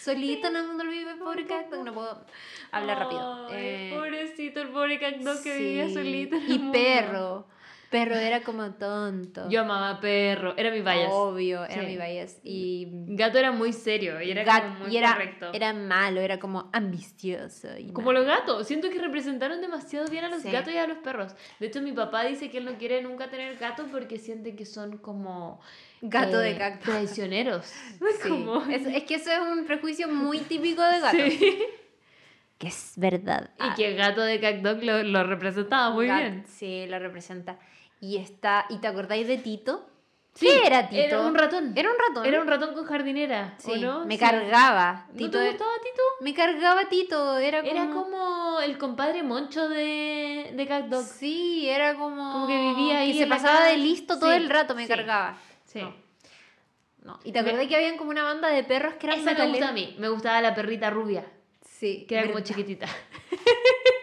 Solito en el mundo vive pobre Cacto. No puedo hablar rápido. Eh, pobrecito el pobre Cat Dog que vivía solito. Y perro. Perro era como tonto. Yo amaba perro, era mi bias. Obvio, era Sí. mi bias. Y Gato era muy serio y era gat- como muy y era, correcto. era malo, era como ambicioso. y Como malo. los gatos, siento que representaron demasiado bien a los Sí. gatos y a los perros. De hecho, mi papá dice que él no quiere nunca tener gatos porque siente que son como Gato de eh, cacto. traicioneros. Sí. Como- Es, es que eso es un prejuicio muy típico de gato. Sí. Que es verdad. Y que gato de Cat Dog lo, lo representaba muy Gat- bien. Sí, lo representa. Y está. ¿Y te acordáis de Tito? Sí, ¿Qué era Tito? Era un ratón. Era un ratón. Era un ratón con jardinera, ¿o Sí, no? me Sí. cargaba. ¿No Tito te e- gustaba Tito? Me cargaba Tito. Era como. Era como el compadre moncho de, de Cat Dog. Sí, era como. Como que vivía ahí Que se pasaba casa. de listo todo Sí, el rato, me cargaba. Sí. No. No. ¿Y te acordás que habían como una banda de perros que eran Esa me gusta a mí. Me gustaba la perrita rubia, Sí. que era como chiquitita.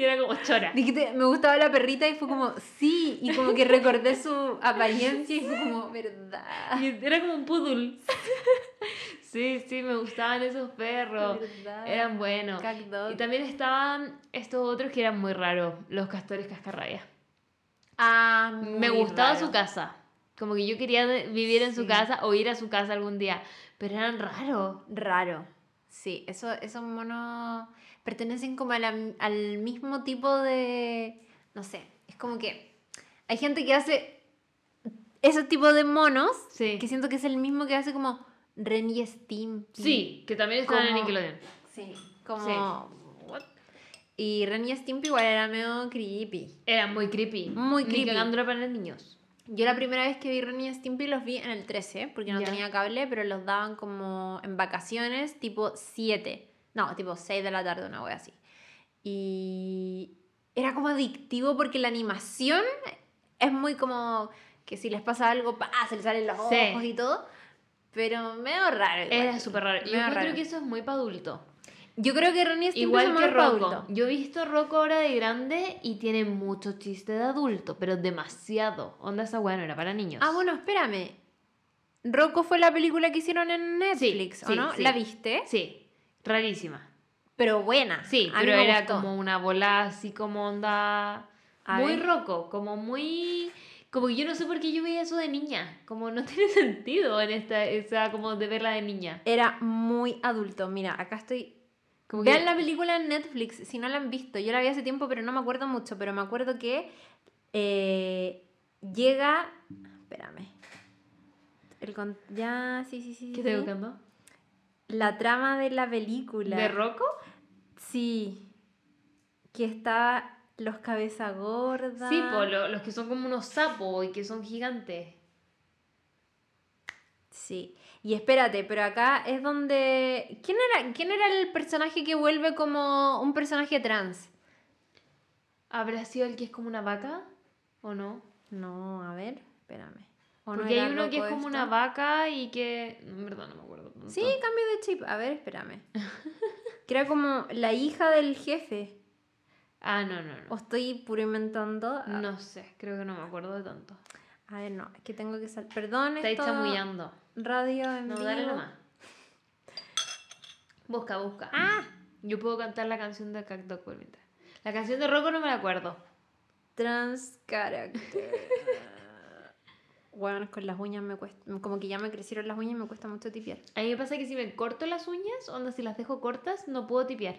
y era como chora. Dijiste, me gustaba la perrita y fue como, sí, y como que recordé su apariencia y fue como, verdad. Y era como un poodle. sí, sí, me gustaban esos perros. verdad. Eran buenos. Y también estaban estos otros que eran muy raros, los castores cascarrabias. Ah, Me gustaba raro. su casa. Como que yo quería vivir en su casa o ir a su casa algún día. Pero eran raros. Raro. Sí, eso, esos monos pertenecen como la- al mismo tipo de... No sé, es como que hay gente que hace ese tipo de monos Sí. que siento que es el mismo que hace como Ren y Stimpy. Sí, que también en Como- Nickelodeon. Sí, como... Sí. what? Y Ren y Stimpy igual era medio creepy. Era muy creepy. Muy Ni creepy. cagando era para los niños. Yo la primera vez que vi Ren y Stimpy los vi en el 13, porque no Ya. tenía cable, pero los daban como en vacaciones, tipo 7. No, tipo 6 de la tarde, una wea así. Y era como adictivo porque la animación es muy como que si les pasa algo, ¡pa! se les salen los Sí. ojos y todo. Pero medio raro. igual. Era súper raro. Yo raro. que eso es muy para adulto. Yo creo que y Stimpy Igual que pa' Rocco. Yo he visto Rocco ahora de grande y tiene mucho chiste de adulto, pero demasiado. Onda esa weá no era para niños. Ah, bueno, espérame. Rocco fue la película que hicieron en Netflix, ¿o sí, no? ¿La viste? Sí, rarísima. Pero buena. Sí, A mí pero me era gustó. como una bola así como onda... A muy ver. roco, como muy... Como que yo no sé por qué yo veía eso de niña. Como no tiene sentido en esta... Esa como de verla de niña. Era muy adulto. Mira, acá estoy. Como Vean que- la película en Netflix si no la han visto. Yo la vi hace tiempo, pero no me acuerdo mucho. Pero me acuerdo que eh, llega. Espérame. El con- Ya, sí, sí, sí. ¿Qué sí. estoy buscando? La trama de la película. ¿De Rocco? Sí. Que está los cabeza gorda. Sí, po, lo- los que son como unos sapos y que son gigantes. Sí. Y espérate, pero acá es donde. ¿Quién era, ¿Quién era el personaje que vuelve como un personaje trans? ¿Habrá sido el que es como una vaca? ¿O no? No, a ver, espérame. ¿O no Porque era hay uno que es como esto? una vaca y que... En verdad no me acuerdo. Sí, cambio de chip. A ver, espérame. que era como la hija del jefe. Ah, no, no, O no. estoy puro inventando. A- No sé, creo que no me acuerdo de tanto. A ver, no, es que tengo que salir. Perdón, Estáis esto... chamullando. Radio en No, vivo. dale nomás. Busca, busca. Ah, Yo puedo cantar la canción de Cacto. La canción de Rocco no me la acuerdo. trans character. bueno, con las uñas me cuesta. Como que ya me crecieron las uñas y me cuesta mucho tipiar. A mí me pasa que si me corto las uñas, onda, si las dejo cortas, no puedo tipear.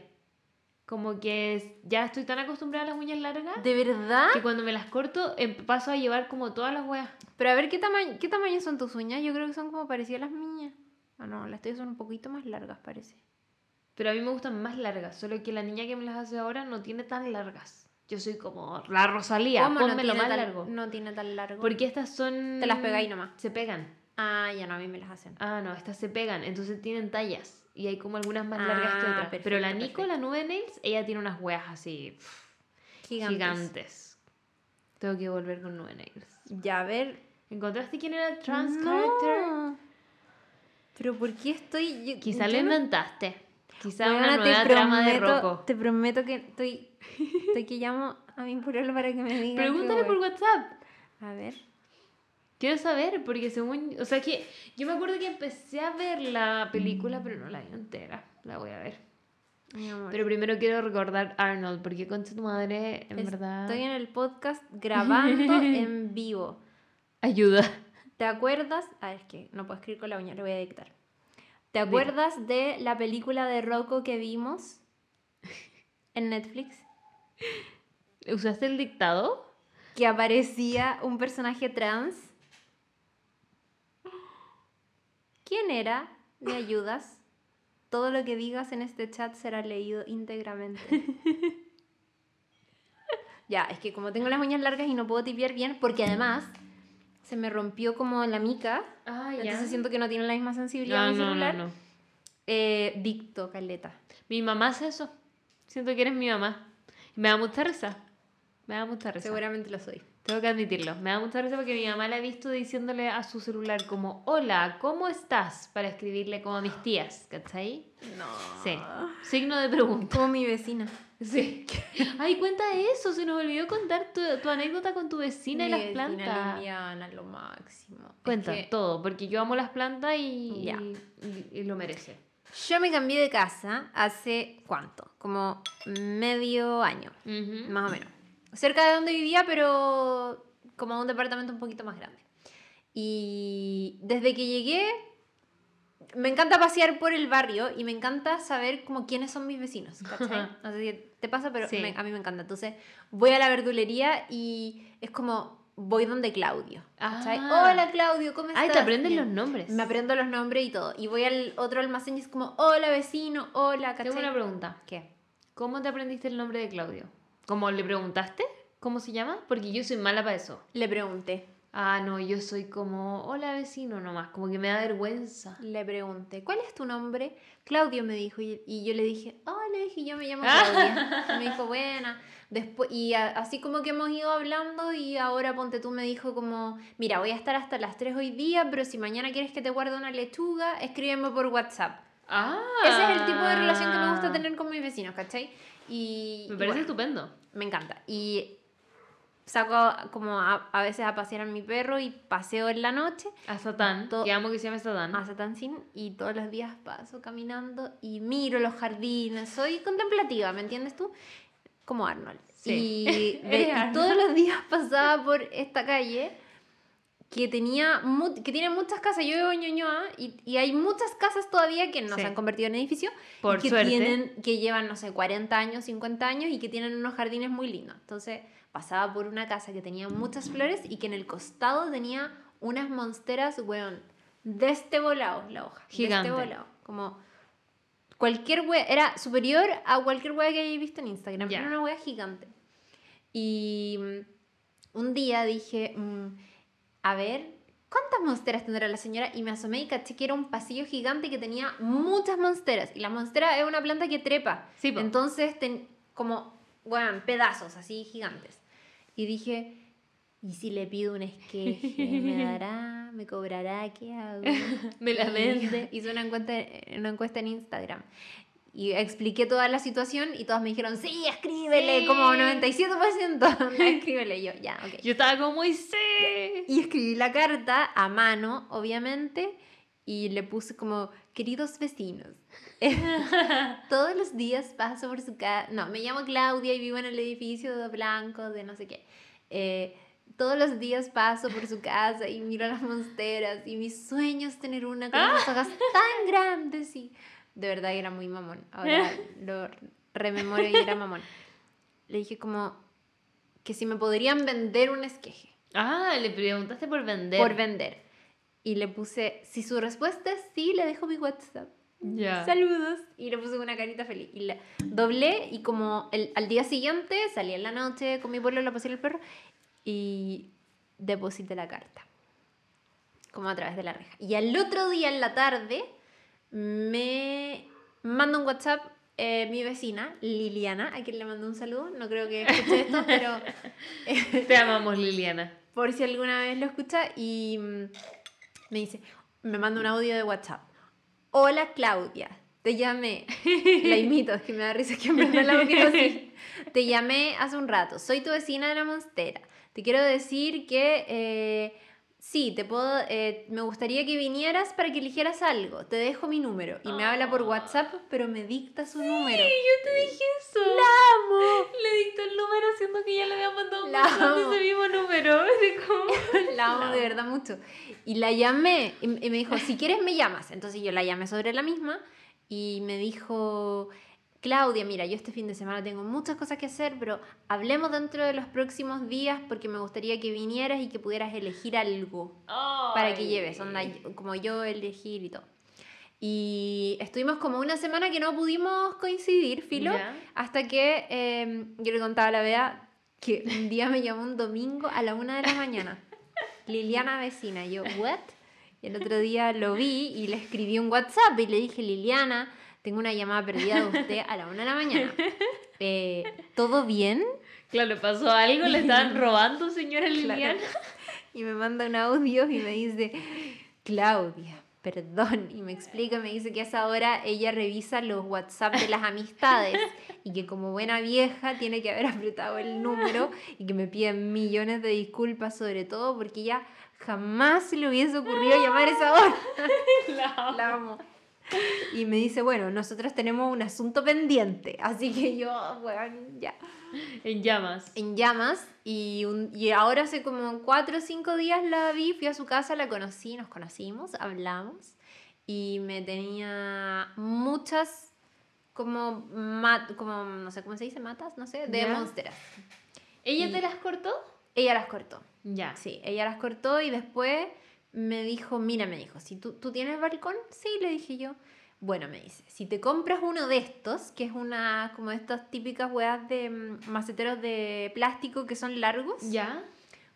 Como que ya estoy tan acostumbrada a las uñas largas ¿De verdad? que cuando me las corto em- paso a llevar como todas las weas. Pero a ver, ¿qué, tamaño ¿qué tamaño son tus uñas? Yo creo que son como parecidas a las mías. Ah, no, las tuyas son un poquito más largas, parece. Pero a mí me gustan más largas, solo que la niña que me las hace ahora no tiene tan largas. Yo soy como la Rosalía, ¿Cómo no pónmelo tiene más tan- largo. No tiene tan largo. Porque estas son... Te las pegáis nomás. Se pegan. Ah, ya no, a mí me las hacen. Ah, no, estas se pegan, entonces tienen tallas. Y hay como algunas más Ah, largas que otras. Pero la perfecto, Nico, la nube nails, ella tiene unas weas así pff, Gigantes. gigantes. Tengo que volver con nube nails. Ya, a ver. ¿Encontraste quién era el trans No. character? Pero ¿por qué estoy...? yo- Quizá yo lo no- inventaste. Quizá Weona, una nueva trama de Rocco. Te prometo que estoy... Estoy que llamo a mi purolo para que me diga Pregúntale por. WhatsApp. A ver. Quiero saber, porque según. O sea, que yo me acuerdo que empecé a ver la película, pero no la vi entera. La voy a ver. Mi amor. Pero primero quiero recordar Arnold, porque concha tu madre, en verdad. Estoy en el podcast grabando en vivo. Ayuda. ¿Te acuerdas? Ah, es que no puedo escribir con la uña, le voy a dictar. ¿Te acuerdas de la película de Rocco que vimos en Netflix? ¿Usaste el dictado? Que aparecía un personaje trans. ¿Quién era? ¿Me ayudas? Todo lo que digas en este chat será leído íntegramente. ya, es que como tengo las uñas largas y no puedo tipear bien, porque además se me rompió como la mica, Ah, entonces siento que no tiene la misma sensibilidad No, mi celular. no, no. Eh, dicto, caleta. Mi mamá hace eso. Siento que eres mi mamá. Me da mucha risa. Me da mucha risa. Seguramente lo soy. Tengo que admitirlo. Me da mucha risa porque mi mamá la ha visto diciéndole a su celular como, hola, ¿cómo estás? Para escribirle como a mis tías, ¿cachai? No. Sí. Signo de pregunta. Como mi vecina. Sí. Ay, cuenta eso. Se nos olvidó contar tu, tu anécdota con tu vecina y Mi las vecina plantas. Liliana, lo máximo. Es Cuenta que todo, porque yo amo las plantas y, y, y lo merece. Yo me cambié de casa hace cuánto? Como medio año, más o menos. Cerca de donde vivía, pero como a un departamento un poquito más grande. Y desde que llegué, me encanta pasear por el barrio y me encanta saber como quiénes son mis vecinos, ¿cachai? No sé si te pasa, pero Sí. me- a mí me encanta. Entonces, voy a la verdulería y es como, voy donde Claudio. Ah. Hola Claudio, ¿cómo estás? Ay, te aprenden Bien. los nombres. Me aprendo los nombres y todo. Y voy al otro almacén y es como, hola vecino, hola, ¿cachai? Tengo una pregunta. ¿Qué? ¿Cómo te aprendiste el nombre de Claudio? ¿Cómo le preguntaste? ¿Cómo se llama? Porque yo soy mala para eso. Le pregunté. Ah, no, yo soy como, hola vecino nomás, como que me da vergüenza. Le pregunté, ¿cuál es tu nombre? Claudio me dijo. Y, y yo le dije, oh, le dije, yo me llamo. Claudia. Y me dijo, buena. Después, y a- así como que hemos ido hablando y ahora ponte tú me dijo como, mira, voy a estar hasta las 3 hoy día, pero si mañana quieres que te guarde una lechuga, escríbeme por WhatsApp. Ah. Ese es el tipo de relación que me gusta tener con mis vecinos, ¿cachai? Y Me y parece bueno. estupendo. Me encanta. Y saco a- como a, a veces a pasear a mi perro y paseo en la noche A Satán. Que amo que se llame Satán. a Satansin y todos los días paso caminando y miro los jardines. Soy contemplativa, ¿me entiendes tú? Como Arnold. Sí. Y, de- y todos los días pasaba por esta calle que tenía que tiene muchas casas. Yo vivo en Ñuñoa y, y hay muchas casas todavía que no Sí. se han convertido en edificio Por que suerte. tienen que llevan no sé 40 años, 50 años y que tienen unos jardines muy lindos. Entonces, pasaba por una casa que tenía muchas flores y que en el costado tenía unas monsteras, weón, de este volado la hoja, Gigante. de este volado, como cualquier wea, era superior a cualquier wea que hayáis visto en Instagram, Ya. era una wea gigante. Y mm, un día dije, mm, a ver, ¿cuántas monsteras tendrá la señora? Y me asomé y caché que era un pasillo gigante que tenía muchas monsteras. Y la monstera es una planta que trepa. Sí. Entonces, ten- como, bueno, pedazos así gigantes. Y dije, ¿y si le pido un esqueje? ¿Me dará? ¿Me cobrará? ¿Qué hago? Me la vende. Hice una encuesta, una encuesta en Instagram. Y expliqué toda la situación y todas me dijeron, sí, escríbele, Sí. como 97%. escríbele yo, ya, ok. Yo estaba como muy sí. Y escribí la carta a mano, obviamente, y le puse como, queridos vecinos, todos los días paso por su casa, no, me llamo Claudia y vivo en el edificio de blanco, de no sé qué. Eh, todos los días paso por su casa y miro las monsteras y mi sueño es tener una con unas hojas tan grandes y de verdad era muy mamón. Ahora lo rememoro y era mamón. Le dije como que si me podrían vender un esqueje Ah, le preguntaste por vender. por vender. Y le puse, si su respuesta es sí, le dejo mi WhatsApp. Saludos. Y le puse una carita feliz. Y la doblé y como el, al día siguiente salí en la noche con mi pueblo, la pasé el perro y deposité la carta. Como a través de la reja. Y al otro día en la tarde me manda un WhatsApp eh, mi vecina, Liliana, a quien le mando un saludo. No creo que escuche esto, pero Te amamos, Liliana. por si alguna vez lo escucha y mm, me dice, me manda un audio de WhatsApp. Hola Claudia, te llamé. La imito, es que me da risa que en verdad la así. Te llamé hace un rato, soy tu vecina de la Monstera. Te quiero decir que eh, sí, te puedo, eh, me gustaría que vinieras para que eligieras algo. Te dejo mi número. Y me habla por WhatsApp, pero me dicta su número. yo te dije eso. ¡La amo! Le dictó el número siendo que ya le había mandado un La WhatsApp de amo. ese mismo número. Como- La amo de verdad mucho. Y la llamé y me dijo, si quieres me llamas. Entonces yo la llamé sobre la misma y me dijo, Claudia, mira, yo este fin de semana tengo muchas cosas que hacer, pero hablemos dentro de los próximos días porque me gustaría que vinieras y que pudieras elegir algo para que Ay. lleves, onda, como yo elegir y todo. Y estuvimos como una semana que no pudimos coincidir, Filo, hasta que eh, yo le contaba a la Bea que un día me llamó un domingo a la una de la mañana. Liliana vecina, y yo, ¿what? Y el otro día lo vi y le escribí un WhatsApp y le dije, Liliana, tengo una llamada perdida de usted a la una de la mañana. Eh, ¿Todo bien? Claro, pasó algo, le estaban robando, señora Liliana. Y me manda un audio y me dice, Claudia, perdón. Y me explica, me dice que a esa hora ella revisa los WhatsApp de las amistades y que como buena vieja tiene que haber apretado el número y que me pide millones de disculpas sobre todo porque ella jamás se le hubiese ocurrido llamar a esa hora. La- La amo. Y me dice, bueno, nosotros tenemos un asunto pendiente, así que yo, bueno, ya En llamas. en llamas y, un- y ahora hace como cuatro o cinco días la vi, fui a su casa, la conocí, nos conocimos, hablamos y me tenía muchas como, mat- como no sé cómo se dice, matas, no sé, de monsteras. ¿Ella Y- te las cortó? Ella las cortó, Ya. sí, ella las cortó y después me dijo, mira, me dijo, si tú, tú tienes balcón, sí, le dije yo. Bueno, me dice, si te compras uno de estos, que es una, como estas típicas hueas de mm, maceteros de plástico que son largos, ¿Ya?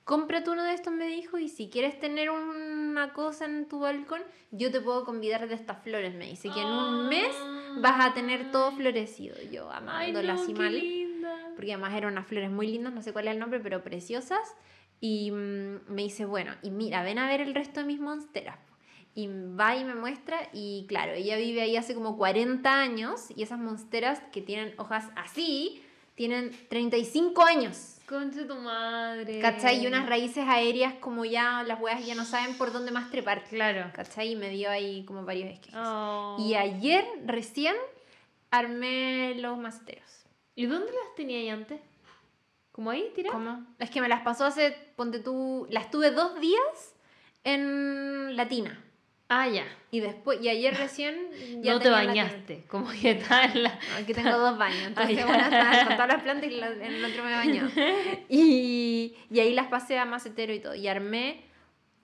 cómprate uno de estos, me dijo, y si quieres tener una cosa en tu balcón, yo te puedo convidar de estas flores, me dice, que en un mes vas a tener todo florecido. Yo Ay, amándola no, qué mal, linda. porque además eran unas flores muy lindas, no sé cuál es el nombre, pero preciosas. Y mm, me dice, bueno, y mira, ven a ver el resto de mis monsteras. Y va y me muestra, y claro, ella vive ahí hace como 40 años, y esas monsteras que tienen hojas así, tienen 35 años. Concha tu madre. ¿Cachai? Y unas raíces aéreas como ya las weas ya no saben por dónde más trepar. Claro. ¿Cachai? Y me dio ahí como varios esquejes. Oh. Y ayer recién armé los maceteros. ¿Y dónde las tenía ahí antes? ¿Como ahí, tira? ¿Cómo? Es que me las pasó hace, ponte tú, las tuve dos días en Latina. Ah, ya. Y después, y ayer recién ya no te tenía la bañaste. Como que estaba en la... No, aquí tengo dos baños. Entonces, ya. bueno, estaba con todas las plantas y la- en el otro me bañó. Y, y ahí las pasé a macetero y todo. Y armé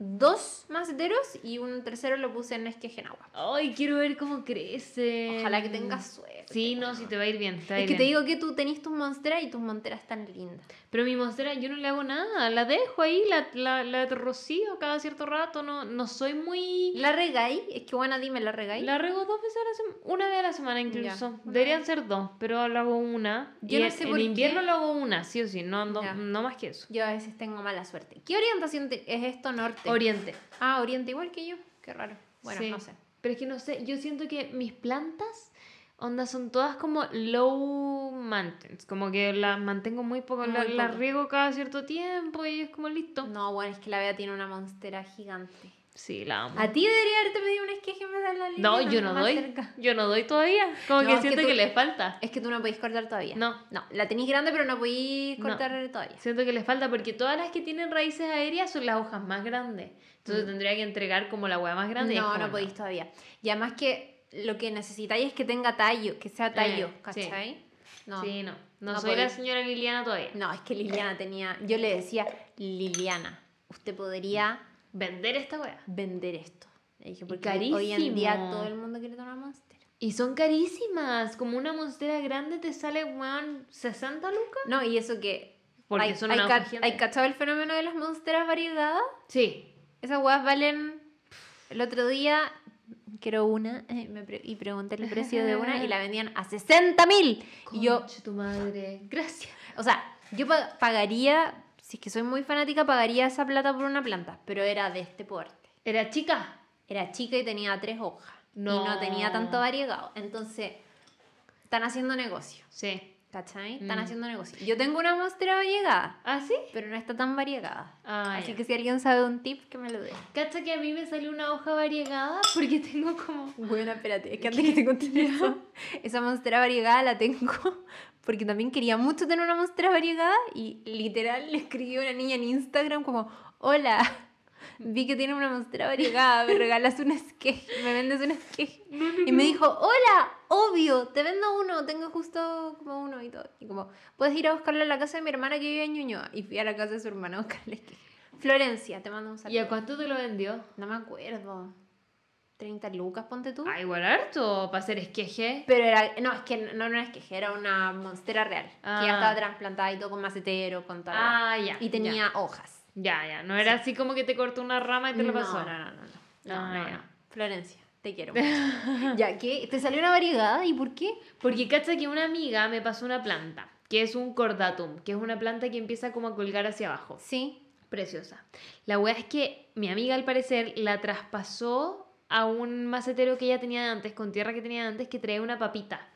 dos maceteros y un tercero lo puse en esqueje en agua. Ay, quiero ver cómo crece. Ojalá que tengas suerte. Sí, no, sí te va a ir bien. te va a Es ir que te digo que tú tenés tus monsteras y tus monteras tan lindas. Pero mi monstera, yo no le hago nada. La dejo ahí, la, la, la rocío cada cierto rato. No, no soy muy... ¿La regáis? Es que buena, dime, ¿la regáis? La rego dos veces a la semana, una vez a la semana incluso. Ya. Deberían ser dos, pero lo hago una. Yo y no en, sé en por qué. invierno lo hago una, sí o sí, no, no, no más que eso. Yo a veces tengo mala suerte. ¿Qué orientación es esto norte? Oriente. ah, oriente igual que yo. Qué raro. Bueno, Sí. no sé. Pero es que no sé, yo siento que mis plantas, onda, son todas como low maintenance. Como que las mantengo muy poco, la- las riego cada cierto tiempo y es como listo. No, bueno, es que la Bea tiene una monstera gigante. Sí, la amo. A ti debería haberte pedido un esqueje en vez de la línea No, yo no doy. cerca. Yo no doy todavía. Como No, que que siento que, tú- le falta. Es que tú no podéis cortar todavía. No. No, la tenéis grande, pero no podéis No. cortar todavía. Siento que le falta porque todas las que tienen raíces aéreas son las hojas más grandes. Entonces tendría que entregar como la hueá más grande. Mm. no, no podéis todavía. Y además que lo que necesitáis es que tenga tallo, que sea tallo, Eh, sí. ¿cachai? No. Sí, no. No, No soy la podéis. señora Liliana todavía. No, es que Liliana tenía. Yo le decía, Liliana, usted podría Vender esta hueá. vender esto. Le dije, porque hoy en día carísimo. todo el mundo quiere tomar monster. Y son carísimas. Como una monstera grande te sale, weón, 60 lucas. No, y eso que. Porque hay, son hay, ca-. ¿Hay cachado el fenómeno de las monsteras variegadas? Sí. Esas huevas valen. El otro día quiero una y pregunté el precio de una y la vendían a 60 mil. Y yo, tu madre. Gracias. o sea, yo pa- pagaría, si es que soy muy fanática, pagaría esa plata por una planta, pero era de este porte. ¿Era chica? Era chica y tenía tres hojas. No. Y no tenía tanto variegado. Entonces, están haciendo negocio. Sí. ¿Cachai? Están Mm. haciendo negocio. Yo tengo una monstera variegada, ¿Ah, sí? pero no está tan variegada. Ah, Así que si alguien sabe un tip, que me lo dé. Cacha que a mí me salió una hoja variegada porque tengo como... Bueno, espérate, es que antes que te conté eso, esa monstera variegada la tengo porque también quería mucho tener una monstera variegada y literal le escribí a una niña en Instagram como, hola, vi que tiene una monstera variegada, me regalas un esqueje, me vendes un esqueje. Y me dijo, hola, obvio, te vendo uno, tengo justo como uno y todo. Y como, puedes ir a buscarlo a la casa de mi hermana que vive en Ñuñoa. Y fui a la casa de su hermana a buscarle. Florencia, te mando un saludo. ¿Y a cuánto te lo vendió? No me acuerdo. 30 lucas, ponte tú. Ah, igual harto, para hacer esqueje. Pero era, no, es que no, no era esqueje, era una monstera real. Que Ah. ya estaba trasplantada y todo con macetero, con tal. Ah, ya. y tenía hojas. Ya, ya. No era así como que te cortó una rama y te lo no, pasó. No, no, no, no. No, no, ya. no. Florencia, te quiero mucho. ya, ¿qué? ¿Te salió una variegada? ¿Y por qué? Porque cacha que una amiga me pasó una planta, que es un cordatum, que es una planta que empieza como a colgar hacia abajo. Sí. Preciosa. La wea es que mi amiga al parecer la traspasó a un macetero que ella tenía antes, con tierra que tenía antes, que traía una papita.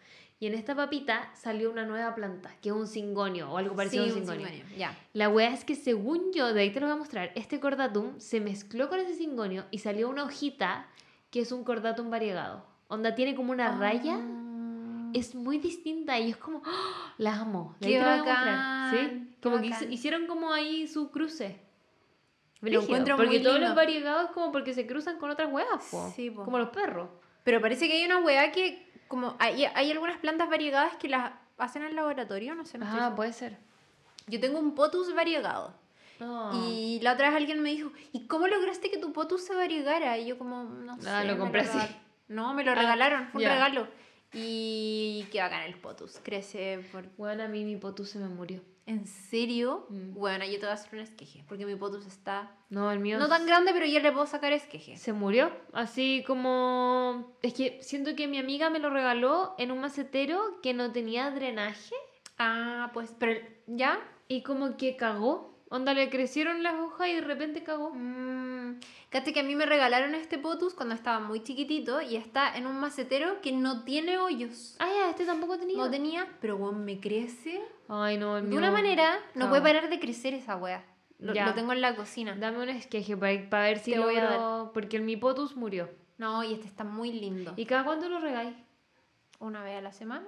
Y en esta papita salió una nueva planta, que es un cingonio o algo parecido sí, a un un cingonio. cingonio, Ya. La wea es que según yo, de ahí te lo voy a mostrar, este cordatum se mezcló con ese cingonio y salió una hojita que es un cordatum variegado. Onda tiene como una raya, Ah. es muy distinta y es como, ¡ah! la amo. De Qué ahí te lo voy a mostrar. bacán, ¿Sí? qué Como que bacán. hicieron como ahí su cruce. Lo encuentro porque muy todos lindo. los variegados como porque se cruzan con otras huevas, po. Sí, po. como los perros. Pero parece que hay una hueá que, como, hay, hay algunas plantas variegadas que las hacen en el laboratorio, no sé, no Ah, puede ser. Yo tengo un potus variegado. No. Y la otra vez alguien me dijo, ¿y cómo lograste que tu potus se variegara? Y yo como, no sé. Ah, lo compré así. No, me lo Ah, regalaron, fue un regalo. Y qué bacán el potus, crece por... Bueno, a mí mi potus se me murió. ¿En serio? Mm. Bueno, yo te voy a hacer un esqueje, porque mi potus está... No, el mío No tan grande, pero ya le puedo sacar esqueje. se murió. Así como... Es que siento que mi amiga me lo regaló en un macetero que no tenía drenaje Ah, pues, pero ya. y como que cagó. Onda, le crecieron las hojas y de repente cagó. Mm, Caché que a mí me regalaron este potus cuando estaba muy chiquitito y está en un macetero que no tiene hoyos. Ah, ya, este tampoco tenía. No tenía, pero weón, me crece. Ay, no, el De mío- una manera, no puede parar de crecer esa wea. Lo, lo tengo en la cocina. Dame un esqueje para, para ver si Te voy a logro... Porque el mi potus murió. No, y este está muy lindo. ¿Y cada cuánto lo regáis? Una vez a la semana.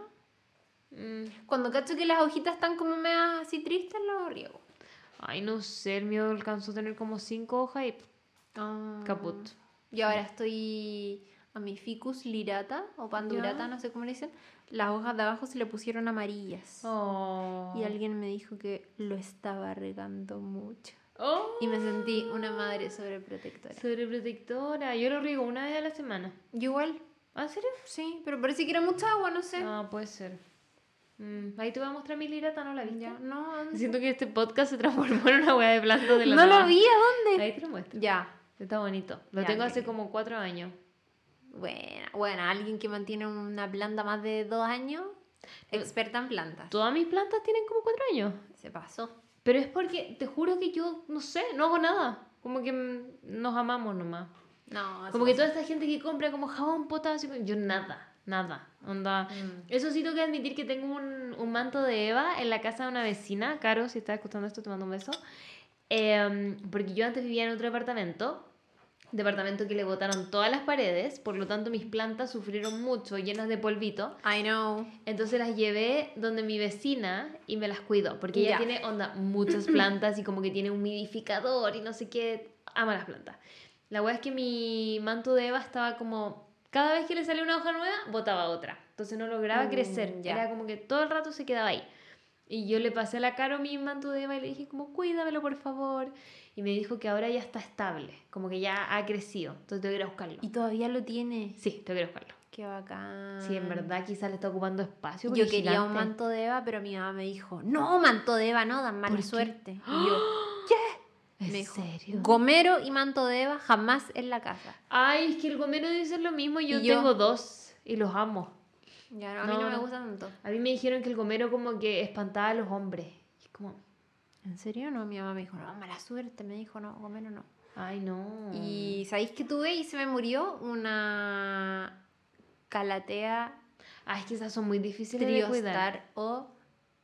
Mm, Cuando cacho que las hojitas están como medias así tristes, lo riego. Ay, no sé, el mío alcanzó a tener como cinco hojas y... Ah. Caput. Y ahora estoy a mi ficus lirata o pandurata, no sé cómo le dicen. Las hojas de abajo se le pusieron amarillas. Oh. Y alguien me dijo que lo estaba regando mucho. Oh. Y me sentí una madre sobreprotectora. Sobreprotectora. Yo lo riego una vez a la semana. Yo igual, ¿Ah, ¿En serio? sí, pero parece que era mucha agua, no sé. Ah, puede ser. Mm, ahí te voy a mostrar mi lirata, ¿no la viste? Ya, no, ¿dónde? Siento que este podcast se transformó en una hueá de plantas de la no nada. lo vi, ¿a dónde? Ahí te lo muestro. Ya. Está bonito. Lo Ya, tengo hace como cuatro años. Bueno, bueno, alguien que mantiene una planta más de dos años, experta en plantas. Todas mis plantas tienen como cuatro años. Se pasó. Pero es porque te juro que yo, no sé, no hago nada. Como que nos amamos nomás. No, Como que toda esta gente que compra como jabón potasio, yo nada, nada. Onda. Mm. Eso sí tengo que admitir que tengo un, un manto de Eva en la casa de una vecina. Caro, si estás escuchando esto, te mando un beso. Em, porque yo antes vivía en otro departamento. Departamento que le botaron todas las paredes. Por lo tanto, mis plantas sufrieron mucho, llenas de polvito. I know. Entonces las llevé donde mi vecina y me las cuidó. Porque ella tiene, onda, muchas plantas y como que tiene un humidificador y no sé qué. Ama las plantas. La weá es que mi manto de Eva estaba como. Cada vez que le salía una hoja nueva, botaba otra. Entonces no lograba Mm, crecer. ya. Era como que todo el rato se quedaba ahí. Y yo le pasé a la Caro mi manto de Eva y le dije como, cuídamelo por favor. Y me dijo que ahora ya está estable. Como que ya ha crecido. Entonces tengo que ir a buscarlo. Y todavía lo tiene. Sí, tengo que ir a buscarlo. Qué bacán. Sí, en verdad quizás le está ocupando espacio. Yo quería un manto de Eva, pero mi mamá me dijo, no, manto de Eva no, dan mala suerte. Y yo, ¿qué? ¿En Me dijo, serio? Gomero y manto de Eva jamás en la casa. Ay, es que el gomero ser lo mismo. Yo, Y yo- tengo dos y los amo. Ya, no, a mí No, no, me gusta tanto. A mí me dijeron que el gomero como que espantaba a los hombres. Y como, ¿En serio? No, mi mamá me dijo, no, mala suerte. Me dijo, no, Gomero no. ay no. Y ¿sabéis qué tuve y se me murió? Una calatea Ay, es que esas son muy difíciles de cuidar. o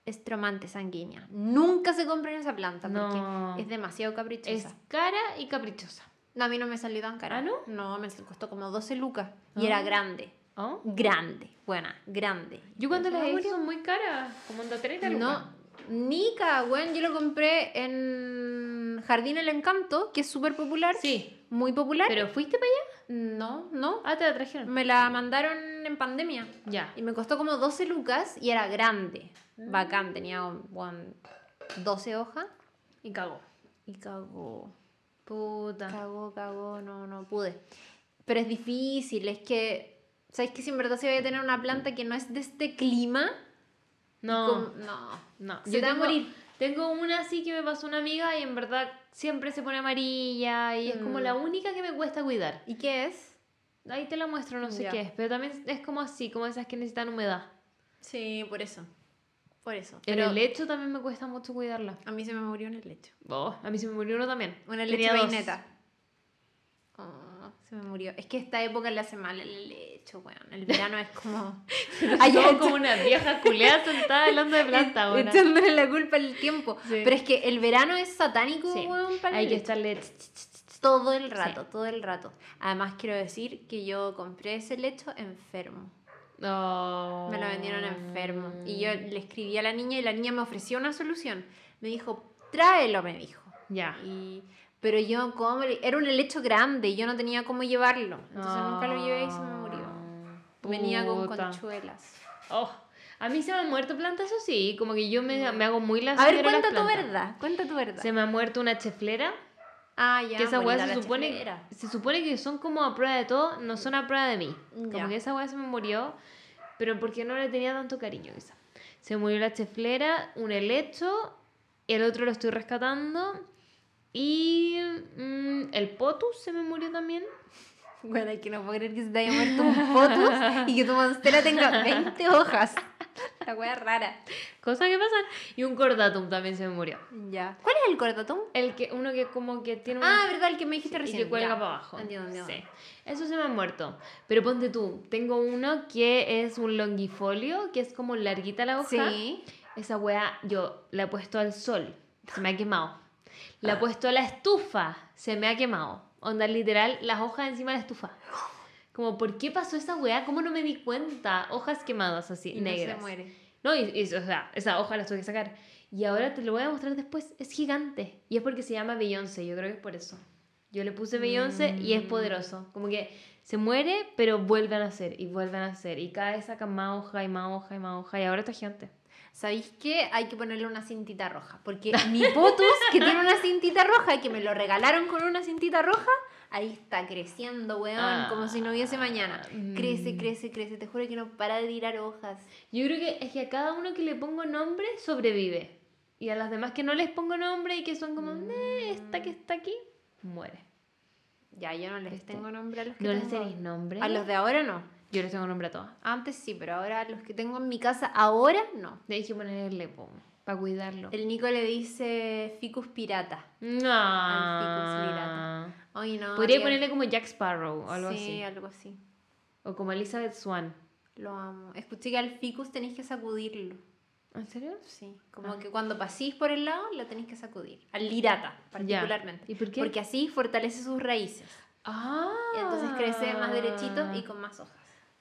estromante sanguínea. Nunca se compren esa planta No. porque es demasiado caprichosa. Es cara y caprichosa. No, a mí no me salió tan cara. ¿Ah, no? No, me costó como 12 lucas. Y Ah. era grande. ¿Oh? Grande. Buena, grande. Yo cuando las he visto muy caras. Como en 30 lucas. No, Nica, weón, yo lo compré en Jardín El Encanto, que es súper popular. Sí. Muy popular. ¿Pero fuiste para allá? No, no. Ah, te la trajeron. Me la mandaron en pandemia. Ya. Y me costó como 12 lucas y era grande. Mm. Bacán, tenía weón, 12 hojas Y cagó. y cagó. Puta. Cagó, cagó, no, no pude. Pero es difícil, es que, ¿sabes que si en verdad se vaya a tener una planta que no es de este clima? No. no. No, Se yo te va a morir. Tengo una así que me pasó una amiga y en verdad siempre se pone amarilla y es como Mm. la única que me cuesta cuidar. ¿Y qué es? Ahí te la muestro, no sé Ya. qué es, pero también es como así, como esas que necesitan humedad. Sí, por eso. Por eso. En Pero el lecho también me cuesta mucho cuidarla. a mí se me murió en el lecho. Oh, a mí se me murió uno también. Una leche dos. vaineta. Oh, se me murió. Es que esta época le hace mal el lecho, weón. El verano es como. Ay, Somos ya, como una vieja culeada sentada hablando de planta ahora. Echándole la culpa al tiempo. Sí. Pero es que el verano es satánico, Sí, weón, para Hay el que lecho. estarle... Todo el rato, todo el rato. Además, quiero decir que yo compré ese lecho enfermo. Oh. Me lo vendieron enfermo. Y yo le escribí a la niña y la niña me ofreció una solución. Me dijo, tráelo, me dijo. Ya. Y, pero yo, ¿cómo le- Era un helecho grande y yo no tenía cómo llevarlo. Entonces nunca lo llevé y se me murió. Venía con Ah, Puta. conchuelas. Oh, a mí se me han muerto plantas, eso sí, como que yo me, me hago muy la A ver, cuenta tu verdad. Cuenta tu verdad. Se me ha muerto una cheflera, Ah, ya. que esa weá se supone, se supone que son como a prueba de todo, no son a prueba de mí. Ya. Como que esa weá se me murió, pero porque no le tenía tanto cariño quizá. Se murió la cheflera, un helecho, el otro lo estoy rescatando y mm, el potus se me murió también. Bueno, es que no puedo creer que se te haya muerto un potus y que tu monstera tenga 20 hojas. La wea rara. Cosas que pasan. Y un cordatum también se me murió. Ya. ¿Cuál es el cordatum? El que, uno que como que tiene. Ah, verdad, el que me dijiste y recién. que cuelga Ya. para abajo. Entiendo, entiendo. Sí. Eso se me ha muerto. Pero ponte tú, tengo uno que es un longifolio, que es como larguita la hoja. Sí. Esa wea yo la he puesto al sol, se me ha quemado. La he puesto a la estufa, se me ha quemado. Onda literal, las hojas encima de la estufa. Como, ¿por qué pasó esa wea? ¿Cómo no me di cuenta? Hojas quemadas así, Y no negras. se muere. No, y, y, o sea, esa hoja la tuve que sacar. Y ahora te lo voy a mostrar después. Es gigante. Y es porque se llama Beyoncé. Yo creo que es por eso. Yo le puse Beyoncé y es Mm. poderoso. Como que se muere, pero vuelve a nacer y vuelve a nacer. Y cada vez sacan más hoja y más hoja y más hoja. Y ahora está gigante. ¿Sabéis qué? Hay que ponerle una cintita roja. Porque mi potus, que tiene una cintita roja y que me lo regalaron con una cintita roja, ahí está creciendo, weón, Ah, como si no hubiese mañana. Crece, mm. crece, crece. Te juro que no para de tirar hojas. Yo creo que es que a cada uno que le pongo nombre sobrevive. Y a las demás que no les pongo nombre y que son como, "Eh, esta que está aquí, muere. Ya, yo no les ¿Viste? tengo nombre a los que ¿No les tengo. tenéis nombre? A los de ahora no. Yo les tengo nombre a todas. Antes sí, pero ahora los que tengo en mi casa ahora no. Le dije ponerle para cuidarlo. El Nico le dice Ficus pirata. No. Al ficus lirata. Ay, no. Podría había- ponerle como Jack Sparrow o algo sí, así. algo así. O como Elizabeth Swan. Lo amo. Escuché que al ficus tenéis que sacudirlo. ¿En serio? Sí, como Ah. que cuando pasís por el lado lo tenéis que sacudir. Al lirata, particularmente. ¿Y por qué? Porque así fortalece sus raíces. Ah. Y entonces crece más derechito y con más hojas.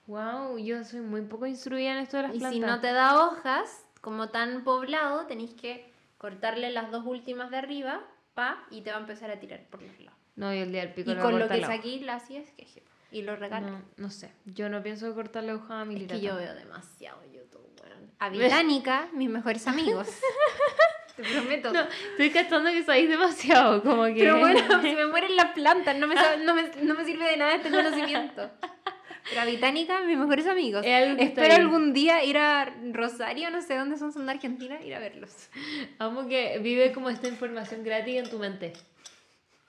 Wow, yo soy muy poco instruida en esto de las Y plantas. si no te da hojas, como tan poblado, tenéis que cortarle las dos últimas de arriba, pa, y te va a empezar a tirar por los lados. No, yo el día del pico Y a con lo cortar que la hoja. saquí la así es que y lo regalas. No, no sé. Yo no pienso cortarle hoja a mi Es que yo veo demasiado YouTube, weón. A Británica, mis mejores amigos. Te prometo. No, estoy cachando que sabéis demasiado, como que... Pero bueno, si me mueren las plantas, no me, no me, no me sirve de nada este conocimiento. Pero a Británica, mis mejores amigos. Espero algún día ir a Rosario, no sé dónde son, son de Argentina, ir a verlos. Amo que vive como esta información gratis en tu mente.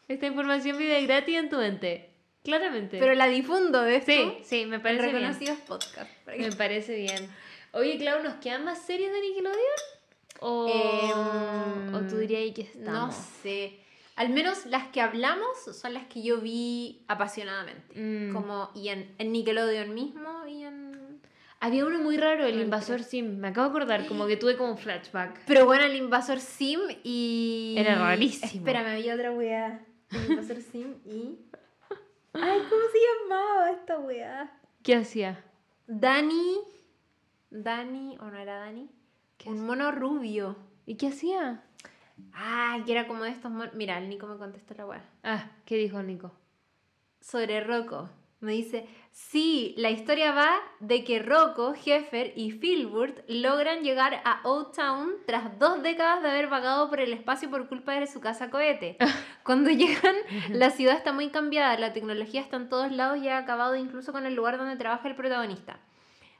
Esta información vive gratis en tu mente. Claramente. Pero la difundo de esto sí, sí, me en parece bien. reconocidos para que- Me parece bien. Oye, Clau, ¿nos quedan más series de Nickelodeon? ¿O, Em, ¿o tú dirías que estamos? No sé. Al menos las que hablamos son las que yo vi apasionadamente. Mm. Como, y en, en Nickelodeon mismo y en... Había uno muy raro, el invasor sim. Me acabo de acordar, como que tuve como un flashback. Pero bueno, el invasor Sim y... Era rarísimo. Espérame, había otra weá. El invasor Sim y... Ay, ¿cómo se llamaba esta weá? ¿Qué hacía? Dani... Dani, ¿o no era Dani? ¿Qué Un mono rubio. ¿Y qué hacía? Ah, que era como de estos monos... Mira, el Nico me contestó la weá. Ah, ¿qué dijo Nico? sobre Rocco. Me dice, sí, la historia va de que Rocco, Heffer y Filbert logran llegar a Old Town tras dos décadas de haber vagado por el espacio por culpa de su casa cohete. Cuando llegan, la ciudad está muy cambiada, la tecnología está en todos lados y ha acabado incluso con el lugar donde trabaja el protagonista.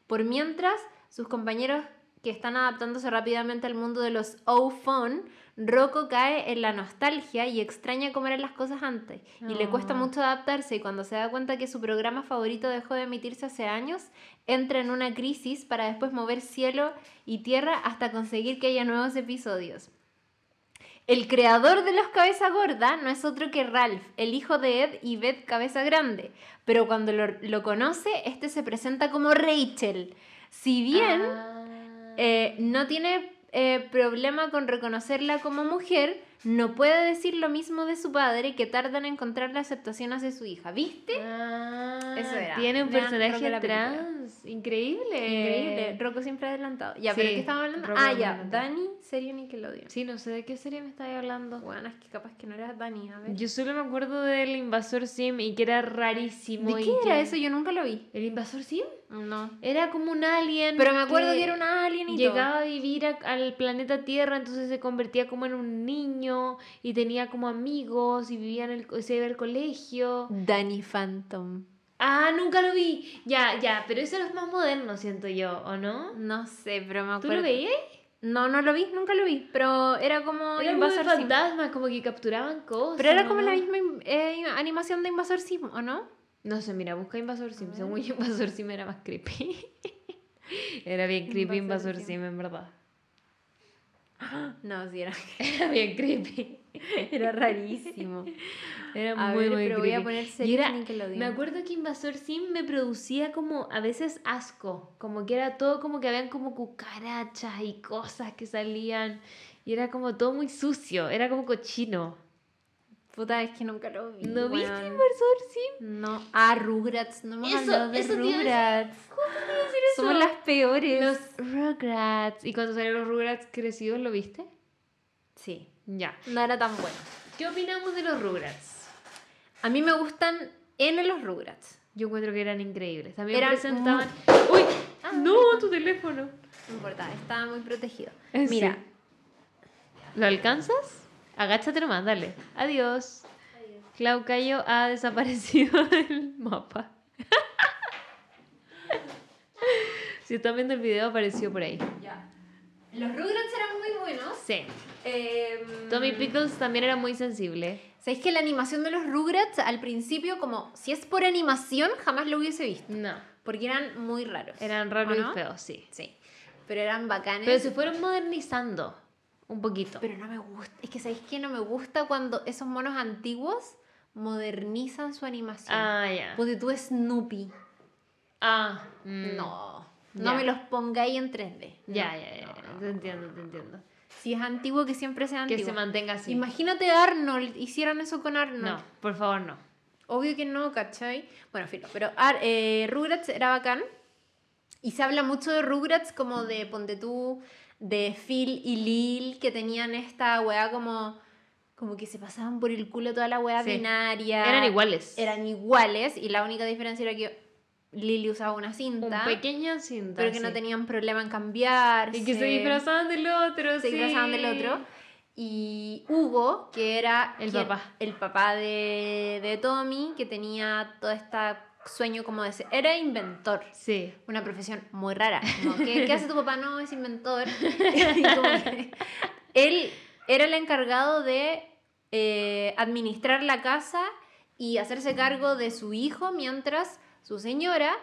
Por mientras, sus compañeros que están adaptándose rápidamente al mundo de los O-Phone, Rocco cae en la nostalgia y extraña cómo eran las cosas antes. Y le cuesta Oh. mucho adaptarse y cuando se da cuenta que su programa favorito dejó de emitirse hace años, entra en una crisis para después mover cielo y tierra hasta conseguir que haya nuevos episodios. El creador de los Cabeza Gorda no es otro que Ralph, el hijo de Ed y Beth Cabeza Grande, pero cuando lo, lo conoce, este se presenta como Rachel. Si bien Ah. eh, no tiene eh, problema con reconocerla como mujer, no puede decir lo mismo de su padre que tarda en encontrar la aceptación hacia su hija. ¿Viste? Ah, Eso era. Tiene un personaje trans. Increíble. Increíble. Rocco siempre adelantado. Ya, Sí, pero ¿qué estamos hablando? Rocco ah, ya. Dani, serie Nickelodeon. Sí, no sé de qué serie me estáis hablando. Bueno, es que capaz que no era Dani. A ver. Yo solo me acuerdo del invasor sim y que era rarísimo. ¿De y qué era que- eso? Yo nunca lo vi. ¿El invasor sim? No. Era como un alien. Pero me acuerdo que, era un alien y Llegaba a vivir a- al planeta Tierra, entonces se convertía como en un niño y tenía como amigos y vivía en el, se iba al colegio. Danny Phantom. Ah, nunca lo vi. Ya, ya, pero eso es más moderno, siento yo, ¿o no? No sé, pero me ¿Tú acuerdo. lo veías? No, no lo vi, nunca lo vi. Pero era como Era como Invasor Sim. fantasmas, como que capturaban cosas. Pero era como ¿no? la misma eh, animación de Invasor Sim, ¿o no? No sé, mira, busca Invasor Sim. Según yo, Invasor Sim era más creepy. Era bien creepy Invasor Invasor Sim. Sim, en verdad. No, sí, era, Era bien creepy. era rarísimo. Era A muy, ver, muy pero voy a creepy. poner series era- me acuerdo que Invasor Sim me producía como a veces asco, como que era todo como que habían como cucarachas y cosas que salían y era como todo muy sucio, era como cochino. Puta, es que nunca lo vi. ¿No viste. Invasor Sim? No. Ah, Rugrats. No hemos Eso- hablado de eso te iba a Rugrats. decir Somos eso. las peores. Los Rugrats. ¿Y cuando salieron los Rugrats crecidos lo viste? Sí. Ya. No era tan bueno. ¿Qué opinamos de los Rugrats? A mí me gustan N los Rugrats. Yo encuentro que eran increíbles. También Eran presentaban... ¡Uy! ¡No! Tu teléfono. No importa, estaba muy protegido. Eh, sí. Mira, ¿Lo alcanzas? Agáchate nomás, dale. Adiós. Clau Cayo ha desaparecido del mapa. si están viendo el video, apareció por ahí. ya. Los Rugrats eran muy buenos. Sí. Em, Tommy Pickles también era muy sensible. ¿Sabéis que la animación de los Rugrats al principio, como si es por animación, jamás lo hubiese visto? No. Porque eran muy raros. Eran raros y feos, sí. Sí. Pero eran bacanes. Pero se fueron modernizando un poquito. Pero no me gusta. Es que ¿sabéis que no me gusta cuando esos monos antiguos modernizan su animación? Ah, ya. Ponte tú Snoopy. Ah, mm. No. No me los pongáis en 3D. Ya, ya, ya. Te entiendo, te entiendo. Si es antiguo, que siempre sea Que antiguo. se mantenga así. Imagínate Arnold, hicieran eso con Arnold. No, por favor, no. Obvio que no, ¿cachai? Bueno, filo, pero Ar- eh, Rugrats era bacán. Y se habla mucho de Rugrats como de, ponte tú, de Phil y Lil, que tenían esta weá como, como que se pasaban por el culo toda la weá Sí. binaria. Eran iguales. Eran iguales y la única diferencia era que Lily usaba una un cinta, pequeño cinta. pero que no tenían problema en cambiarse. Y que se disfrazaban del otro, se sí. disfrazaban del otro. Y Hugo, que era El papá. el papá de, de Tommy, que tenía todo este sueño como de ser, era inventor. Sí. Una profesión muy rara. como, ¿qué, qué hace tu papá? No, es inventor. Él era el encargado de eh, administrar la casa y hacerse cargo de su hijo mientras su señora,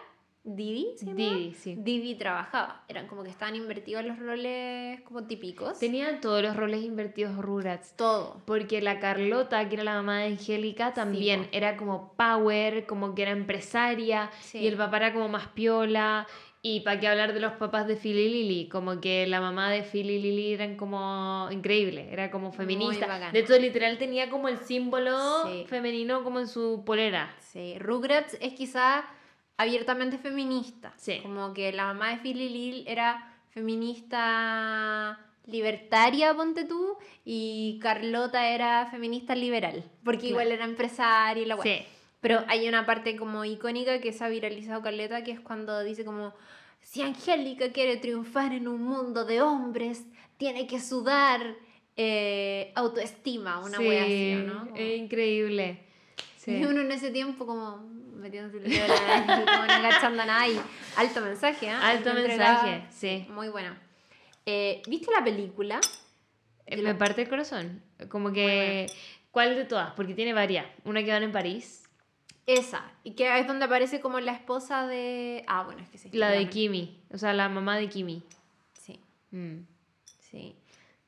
Didi. Didi, sí. Didi trabajaba. Eran como que estaban invertidos los roles como típicos. Tenían todos los roles invertidos Rugrats. todo. Porque la Carlota, que era la mamá de Angélica, también era como power, como que era empresaria. Sí. Y el papá era como más piola. Y para qué hablar de los papás de Phil y Lily, como que la mamá de Phil y Lily eran como increíble, era como feminista. De hecho, literal tenía como el símbolo Sí. femenino como en su polera. Sí, Rugrats es quizá abiertamente feminista. Sí. Como que la mamá de Philly Lil era feminista libertaria, ponte tú, y Carlota era feminista liberal, porque Claro. igual era empresaria y la. Sí. Pero hay una parte como icónica que se ha viralizado Carleta, que es cuando dice como, si Angélica quiere triunfar en un mundo de hombres, tiene que sudar eh, autoestima, una sí, wea así, ¿o ¿no? Como- es increíble. Sí. y uno en ese tiempo como metiéndose el dedo en la como no agachando nada y alto mensaje, ¿ah? Alto mensaje, sí. Muy bueno. Eh, ¿Viste la película? Eh, Me parte el corazón. Como que. ¿Cuál de todas? Porque tiene varias. Una que van en París. Esa. Y que es donde aparece como la esposa de... Ah, bueno, es que sí. La de. Kimi. O sea, la mamá de Kimi. Sí, Mm, sí.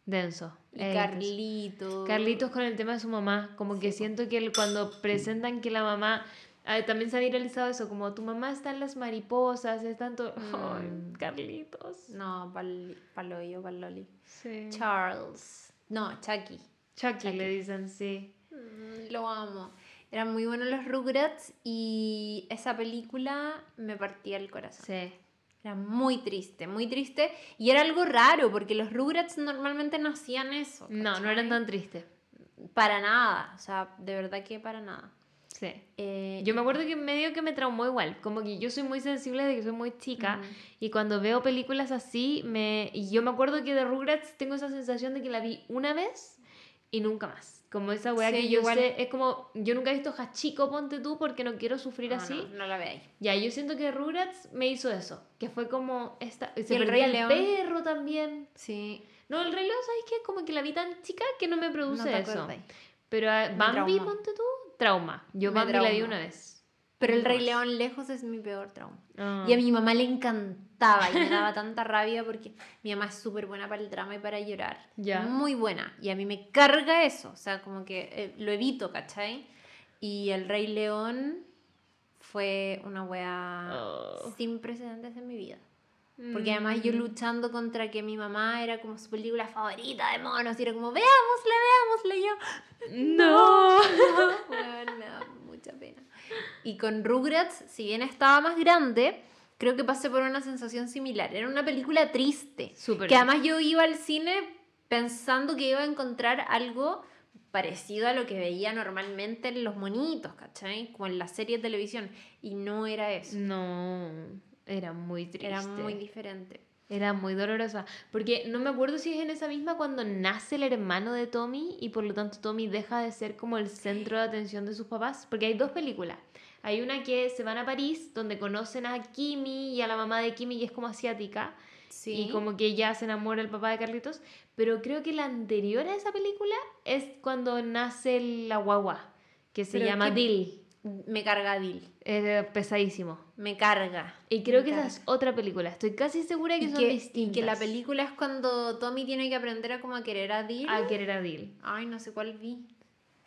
Denso. Y es Carlitos. Carlitos con el tema de su mamá, como que Sí, siento que el- cuando presentan que la mamá, también se ha viralizado eso, como tu mamá está en las mariposas, es tanto, Mm. Carlitos. No, pal, paloyo, paloli. Sí. Charles. No, Chucky. Chucky, Chucky. le dicen, sí. Mm, Lo amo. Eran muy buenos los Rugrats y esa película me partía el corazón. Sí. Era muy triste, muy triste. Y era algo raro, porque los Rugrats normalmente no hacían eso. No, no eran tan tristes. Para nada. O sea, de verdad que para nada. Sí. Eh, Yo me acuerdo que medio que me traumó igual, como que yo soy muy sensible de que soy muy chica y cuando veo películas así, me y yo me acuerdo que de Rugrats tengo esa sensación de que la vi una vez y nunca más. Como esa weá Sí, que yo igual. sé, es como, yo nunca he visto Hachiko, ponte tú, porque no quiero sufrir no, así. No, no la veáis. Ya, yo siento que Rugrats me hizo eso, que fue como esta, se el Rey el León? perro también. Sí. No, el Rey León, ¿sabes qué? Como que la vi tan chica que no me produce no eso. Pero a Bambi, ponte tú, trauma. Yo Me Bambi la vi una vez. Pero el Rey. León lejos es mi peor trauma. Ah. Y a mi mamá le y me daba tanta rabia porque mi mamá es súper buena para el drama y para llorar. Muy buena. Y a mí me carga eso. O sea, como que eh, lo evito, ¿cachai? Y el Rey León fue una wea Oh. sin precedentes en mi vida. Porque además yo Mm. luchando contra que mi mamá era como su película favorita de monos y era como, veámosla, veámosla. Y yo, No. Weón, me da mucha pena. Y con Rugrats, si bien estaba más grande, creo que pasé por una sensación similar. Era una película triste. Súper Que además yo iba al cine pensando que iba a encontrar algo parecido a lo que veía normalmente en los monitos, ¿cachai? Como en las series de televisión. Y no era eso. No, era muy triste. Era muy diferente. Era muy dolorosa. Porque no me acuerdo si es en esa misma cuando nace el hermano de Tommy y por lo tanto Tommy deja de ser como el centro de atención de sus papás. Porque hay dos películas. Hay una que se van a París, donde conocen a Kimi y a la mamá de Kimi, que es como asiática. Sí. Y como que ya se enamora el papá de Carlitos. Pero creo que la anterior a esa película es cuando nace la guagua, que se Pero llama qué- Dil. Me carga Dil. Es pesadísimo. Me carga. Y creo que esa es otra película. Estoy casi segura que Y son que, y distintas. que la película es cuando Tommy tiene que aprender a como a querer a Dil. A querer a Dil. Ay, no sé cuál vi.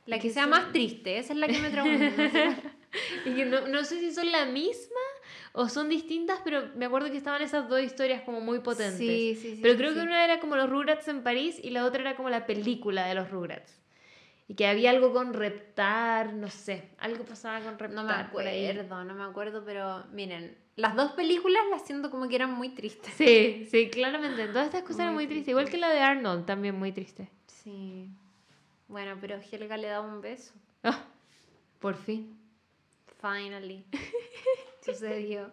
La que sea son- más triste, esa es la que me traumó. no no, no sé si son la misma o son distintas, pero me acuerdo que estaban esas dos historias como muy potentes. Sí, sí, sí, pero creo que una era como los Rugrats en París y la otra era como la película de los Rugrats. Y que había algo con Reptar, no sé, algo pasaba con Reptar. No me acuerdo, no me acuerdo, pero miren, las dos películas las siento como que eran muy tristes. Sí, sí, claramente. Todas estas cosas eran Muy muy tristes. triste. Igual que la de Arnold, también muy triste. Sí. Bueno, pero Helga le da un beso. Ah, por fin. Finally. Sucedió.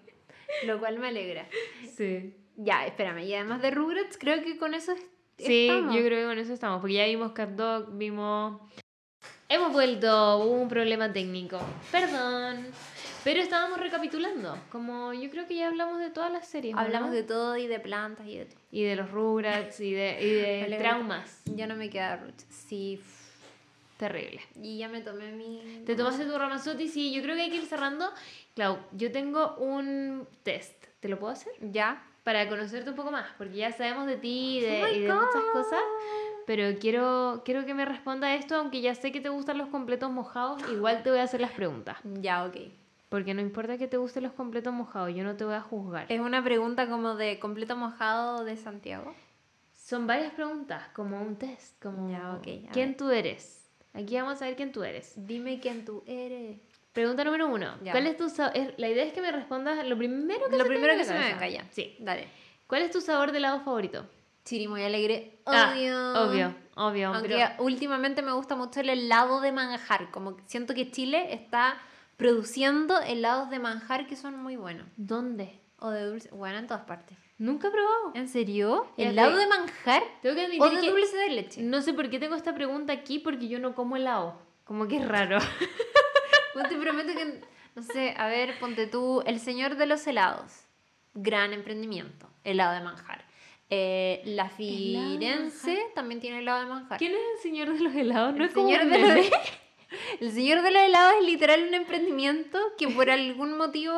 Lo cual me alegra. Sí. Ya, espérame. Y además de Rugrats, creo que con eso es- Sí, estamos. yo creo que con eso estamos, porque ya vimos Cat Dog, vimos... Hemos vuelto, hubo un problema técnico. Perdón. Pero estábamos recapitulando, como yo creo que ya hablamos de todas las series. ¿o Hablamos no? de todo y de plantas y de todo. Y de los Rugrats y de, y de traumas. Ya no me queda Rugrats. Sí. Terrible. Y ya me tomé mi... Te tomaste tu Ramazotti, sí, yo creo que hay que ir cerrando. Clau, yo tengo un test. ¿Te lo puedo hacer? Ya. Para conocerte un poco más, porque ya sabemos de ti y de, Oh y de muchas cosas. Pero quiero, quiero que me responda esto, aunque ya sé que te gustan los completos mojados, igual te voy a hacer las preguntas. Ya, ok. Porque no importa que te gusten los completos mojados, yo no te voy a juzgar. Es una pregunta como de completo mojado de Santiago. Son varias preguntas, como un test, como Ya, ok, a ¿quién tú eres? Aquí vamos a ver quién tú eres. Dime quién tú eres. Pregunta número uno. Ya. ¿Cuál es tu sa- es- La idea es que me respondas lo primero que Lo se primero que se me venga ya. Sí. Dale. ¿Cuál es tu sabor de helado favorito? Chiri muy alegre. Ah, Obvio. obvio, obvio. Aunque pero- últimamente me gusta mucho el helado de manjar. Como que siento que Chile está produciendo helados de manjar que son muy buenos. ¿Dónde? O de dulce. Bueno, en todas partes. Nunca he probado. ¿En serio? ¿Helado de manjar? Tengo que admitir ¿O de que dulce de leche? no sé por qué tengo esta pregunta aquí porque yo no como helado. Como que es raro. Bueno, te prometo que, no sé, a ver, ponte tú, El Señor de los Helados. Gran emprendimiento, helado de manjar. Eh, la Firenze también tiene helado de manjar. ¿Quién es el señor de los helados? No El es como señor un de los- meme. El Señor de los Helados es literal un emprendimiento que por algún motivo...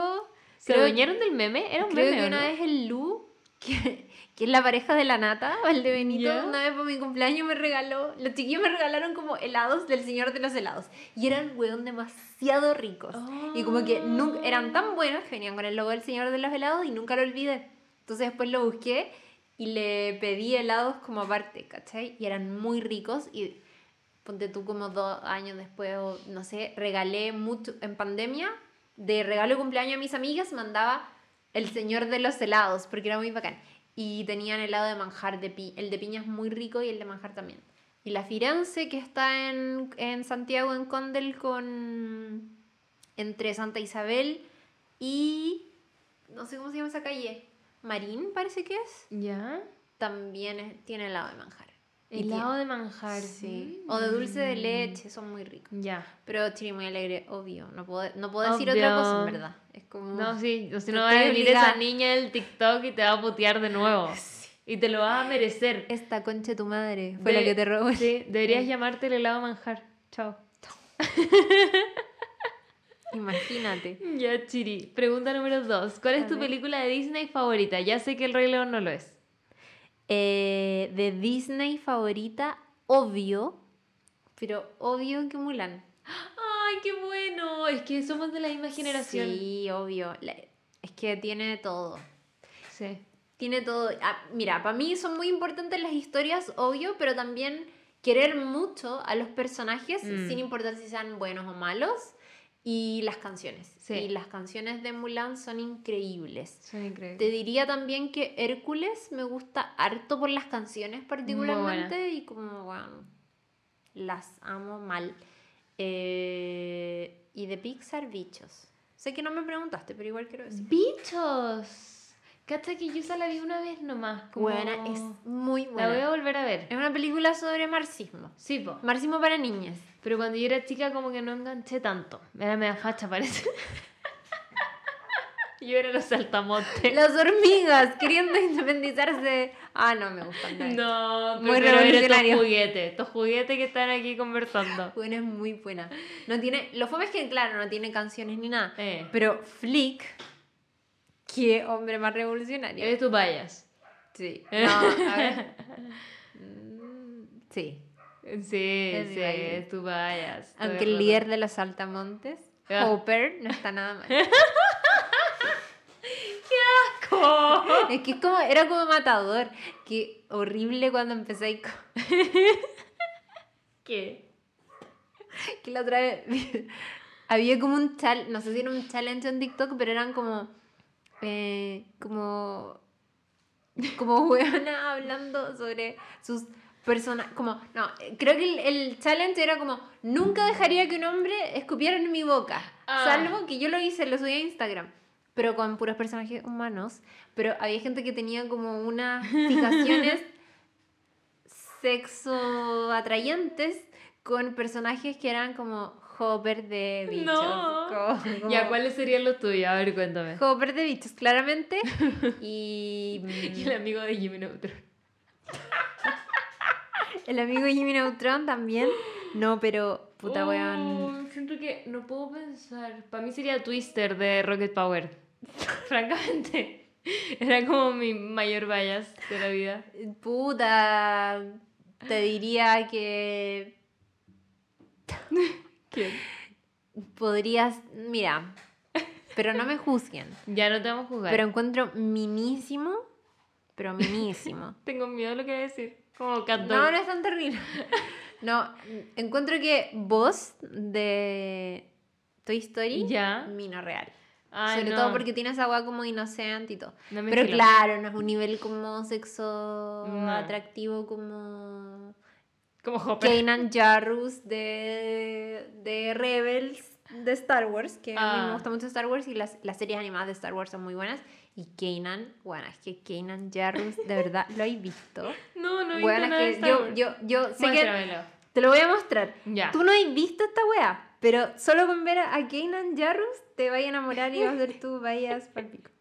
¿Se creo- adueñaron del meme? Era un Creo meme, que ¿o una no? vez el Lu, que, que es la pareja de la Nata, Valdebenito, ¿Ya? una vez por mi cumpleaños me regaló, los chiquillos me regalaron como helados del señor de los helados. Y eran, weón, demasiado ricos. Y como que nunca, eran tan buenos que venían con el logo del señor de los helados y nunca lo olvidé. Entonces después lo busqué y le pedí helados como aparte, ¿cachai? Y eran muy ricos y ponte tú como dos años después o no sé, regalé mucho en pandemia, de regalo de cumpleaños a mis amigas mandaba el señor de los helados, porque era muy bacán. Y tenían helado de manjar, de pi el de piña es muy rico y el de manjar también. Y la Firenze, que está en, en Santiago, en Condel, con entre Santa Isabel y no sé cómo se llama esa calle, Marín parece que es, ¿Ya? también es- tiene helado de manjar. Helado de manjar. Sí. O de dulce de leche, son muy ricos. Ya. Pero Chiri muy alegre, obvio. No puedo, no puedo decir otra cosa, en verdad. Es como. No, sí, o si no va a venir esa niña del TikTok y te va a putear de nuevo. Y te lo vas a merecer. Esta concha de tu madre fue De- la que te robó. Sí, deberías llamarte el helado manjar. Chao. Imagínate. Ya, Chiri. Pregunta número dos. ¿Cuál es tu película de Disney favorita? Ya sé que El Rey León no lo es. Eh, de Disney favorita, obvio, pero obvio que Mulan. ¡Ay, qué bueno! Es que somos de la misma generación. Sí, obvio. Es que tiene todo. Sí. Tiene todo. Ah, mira, para mí son muy importantes las historias, obvio, pero también querer mucho a los personajes Mm. sin importar si sean buenos o malos. Y las canciones. Sí. Y las canciones de Mulan son increíbles. Son increíbles. Te diría también que Hércules me gusta harto por las canciones particularmente y como, bueno, las amo mal. Eh, y de Pixar, bichos. Sé que no me preguntaste, pero igual quiero decir. ¡Bichos! Cacha que yo esa la vi una vez nomás. Como... Buena, es muy La voy a buena. volver a ver. Es una película sobre marxismo. Sí, po. Marxismo para niñas. Pero cuando yo era chica como que no enganché tanto. Era media facha, parece. yo era los saltamontes. Las hormigas queriendo independizarse. Ah, no me gustan. nada. No, Muy era estos revolucionario. juguetes. Estos juguetes que están aquí conversando. Buena es muy buena. No tiene, lo fome es que, claro, no tiene canciones ni nada. Eh. Pero Flick, qué hombre más revolucionario. Eres tú vayas. Sí. No, a ver. Mm, Sí. Sí, Es sí, todo Aunque el líder de los saltamontes, Ah. Hopper, no está nada mal. ¡Co! Es que es como, era como matador. Qué horrible cuando empecé con- ¿Qué? Que la otra vez había como un challenge, no sé si era un challenge en TikTok, pero eran como. Eh, como. Como huevona hablando sobre sus personas. Como. No, creo que el, el challenge era como. Nunca dejaría que un hombre escupiera en mi boca. Ah. Salvo que yo lo hice, lo subí a Instagram. Pero con puros personajes humanos. Pero había gente que tenía como unas fijaciones sexo atrayentes con personajes que eran como Hopper de bichos. No. como- Ya, ¿cuáles serían los tuyos? A ver, cuéntame. Hopper de bichos, claramente. y Y el amigo de Jimmy Neutron. el amigo Jimmy Neutron también. No, pero puta weón. Oh, Siento que no puedo pensar. Para mí sería Twister de Rocket Power. Francamente. Era como mi mayor bias de la vida. Puta. Te diría que ¿Quién? podrías. Mira. Pero no me juzguen. Ya no te vamos a jugar. Pero encuentro minísimo. Pero minísimo. Tengo miedo de lo que voy a decir. Como cat No, no es tan terrible. No, encuentro que vos de Toy Story, Ya. mino real. Ay, Sobre no. todo porque tiene esa agua como inocente y todo. No Pero filo. claro, no es un nivel como sexo No. atractivo como Como Hopper. Kanan Jarrus de, de Rebels de Star Wars, que a mí Ah. me gusta mucho Star Wars y las, las series animadas de Star Wars son muy buenas. Y Kanan, bueno, es que Kanan Jarrus, de verdad, ¿lo habéis visto? No, no he Bueno, nada de que Star yo, Wars. yo, yo sé que te lo voy a mostrar. Ya. Tú no has visto esta wea, pero solo con ver a Kanan Jarrus te vas a enamorar y vas a ser tú, vayas pa'l pico.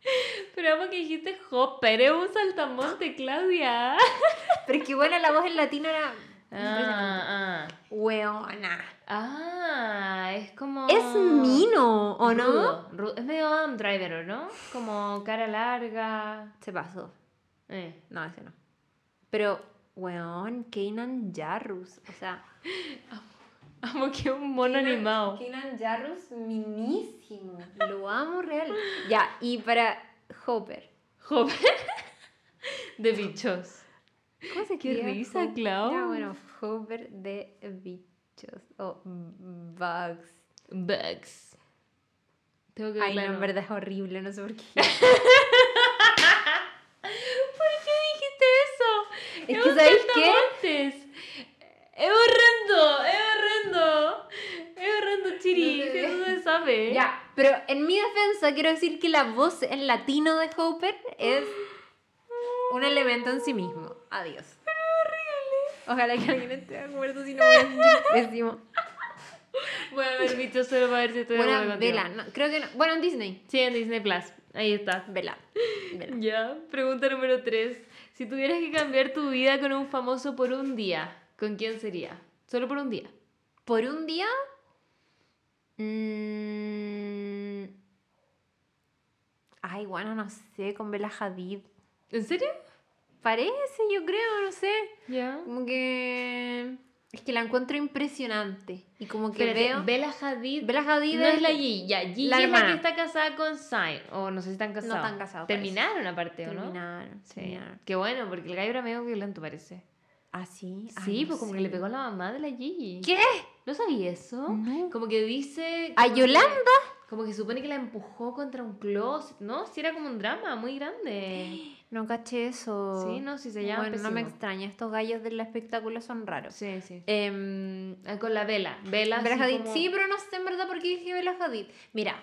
Pero amo que dijiste Hopper, es un saltamonte, Claudia. Pero es que bueno, la voz en latino era. Ah, ah. Weona. Ah, es como. Es Mino, ¿o no? Rudo. Es medio Adam Driver, ¿o no? Como cara larga. Se pasó. Eh. No, ese no. Pero, weón, Kanan Jarrus. O sea, Amo que un mono animado. Kanan Jarrus, minísimo. Lo amo real. Ya, y para Hopper. Hopper. De bichos. ¿Cómo se Qué escribe? risa, Hop- Clau. Ya, bueno, Hopper de bichos. O bugs. Bugs. Tengo que Ay, no, en verdad es horrible, no sé por qué. ¿Por qué dijiste eso? Es que, un ¿sabéis qué? Es horrendo, es horrendo. Es horrendo, Chiri. No eso se sabe. Ya, pero en mi defensa quiero decir que la voz en latino de Hopper es un elemento en sí mismo. Adiós. Ojalá que alguien esté de acuerdo, si no voy a pésimo. Voy a ver bichos solo para ver si estoy de acuerdo vela, no, creo que no. Bueno, en Disney. Sí, en Disney Plus. Ahí está. Vela. Vela. Ya, pregunta número 3. Si tuvieras que cambiar tu vida con un famoso por un día, ¿con quién sería? Solo por un día. Por un día. mm, Ay, bueno, no sé, con Bella Hadid. ¿En serio? Parece, yo creo, no sé. Ya. Como que. Es que la encuentro impresionante. Y como que Espérate, veo. Bella Hadid. Bella Hadid no es la Gigi, ya. Gigi la es la que está casada con Zayn. O no sé si están No casados. están casados, parece. Terminaron aparte, ¿o no? Terminaron. Sí. terminaron. Qué bueno, porque el gallo era medio violento, parece. ¿Ah, sí? Ay, Sí, no pues como que le pegó a la mamá de la Gigi. ¿Qué? ¿No sabía eso? No. Como que dice... ¿A como que- Yolanda? como que supone que la empujó contra un closet. No, sí era como un drama muy grande. No caché eso. Sí, no, sí se llama Bueno, no me extraña. Estos gallos del espectáculo son raros. Sí, sí. Em, Ah, Con la vela. Vela Hadid. como- Sí, pero no sé en verdad por qué dije Bella Hadid. Mira.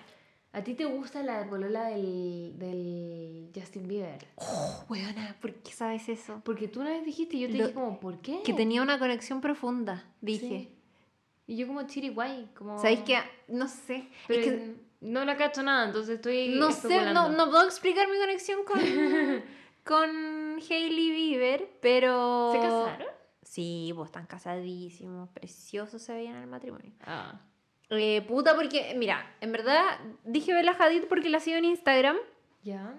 ¿A ti te gusta la polola del, del Justin Bieber? Oh, weona, ¿por qué sabes eso? Porque tú una vez dijiste y yo te Lo- dije como, ¿por qué? Que tenía una conexión profunda, dije. Sí. Y yo como chiriguay, como... ¿Sabéis qué? No sé. Pero es que no la cacho nada, entonces estoy no sé, no, no puedo explicar mi conexión con, con Hailey Bieber, pero... ¿Se casaron? Sí, pues están casadísimos, preciosos se veían en el matrimonio. Ah. Eh, puta, porque, mira, en verdad dije Bella Hadid porque la sigo en Instagram ¿Ya?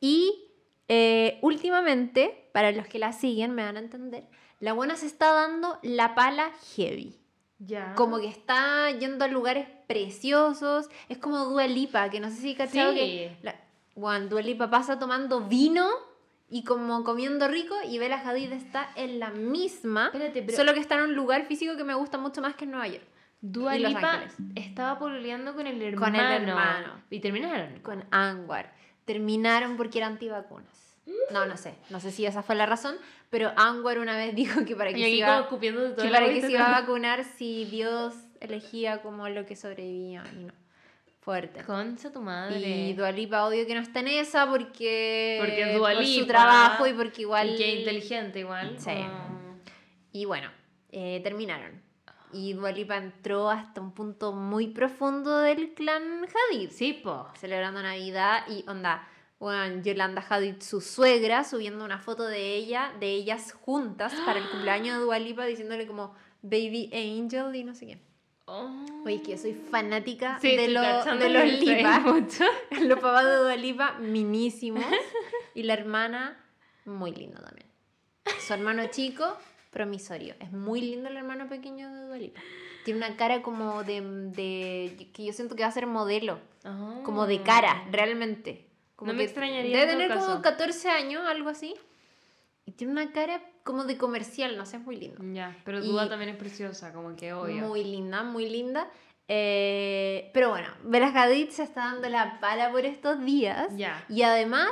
y eh, últimamente, para los que la siguen me van a entender, la buena se está dando la pala heavy. Ya. Como que está yendo a lugares preciosos. Es como Dua Lipa, que no sé si cachado Sí. que. La, bueno, Dua Lipa pasa tomando vino y como comiendo rico y Bella Hadid está en la misma. Espérate, pero- Solo que está en un lugar físico que me gusta mucho más que en Nueva York. Dua Lipa estaba pololeando con el hermano. Con el hermano. Y terminaron. Con Anwar. Terminaron porque eran antivacunas. No, no sé. No sé si esa fue la razón. Pero Anwar una vez dijo que para que se iba... que para que se iba a vacunar si Dios elegía como lo que sobrevivía y no. Fuerte. Concha tu madre. Y Dualipa obvio que no está en esa porque, Porque es Dua por su trabajo y porque igual Y qué inteligente igual. Sí. como- y bueno eh, terminaron y Dualipa entró hasta un punto muy profundo del clan Hadid Sí, po. celebrando Navidad y onda bueno, Yolanda Hadid, su suegra, subiendo una foto de ella, de ellas juntas para el cumpleaños de Dualipa, diciéndole como Baby Angel y no sé qué. Oh. Oye, que soy fanática Sí, de, lo- de los Lipa. Los papás de Dua Lipa, minísimos. Y la hermana, muy lindo también. Su hermano chico, promisorio. Es muy lindo el hermano pequeño de Dua Lipa. Tiene una cara como de, de- que yo siento que va a ser modelo. Como de cara, realmente. Como. No me extrañaría Debe tener como caso. 14 años, algo así. Y tiene una cara como de comercial, no sé, es muy lindo. Ya, pero Y- Dua también es preciosa, como que obvio. Muy linda, muy linda. Eh, pero bueno, Bella Hadid se está dando la pala por estos días. Ya. Y además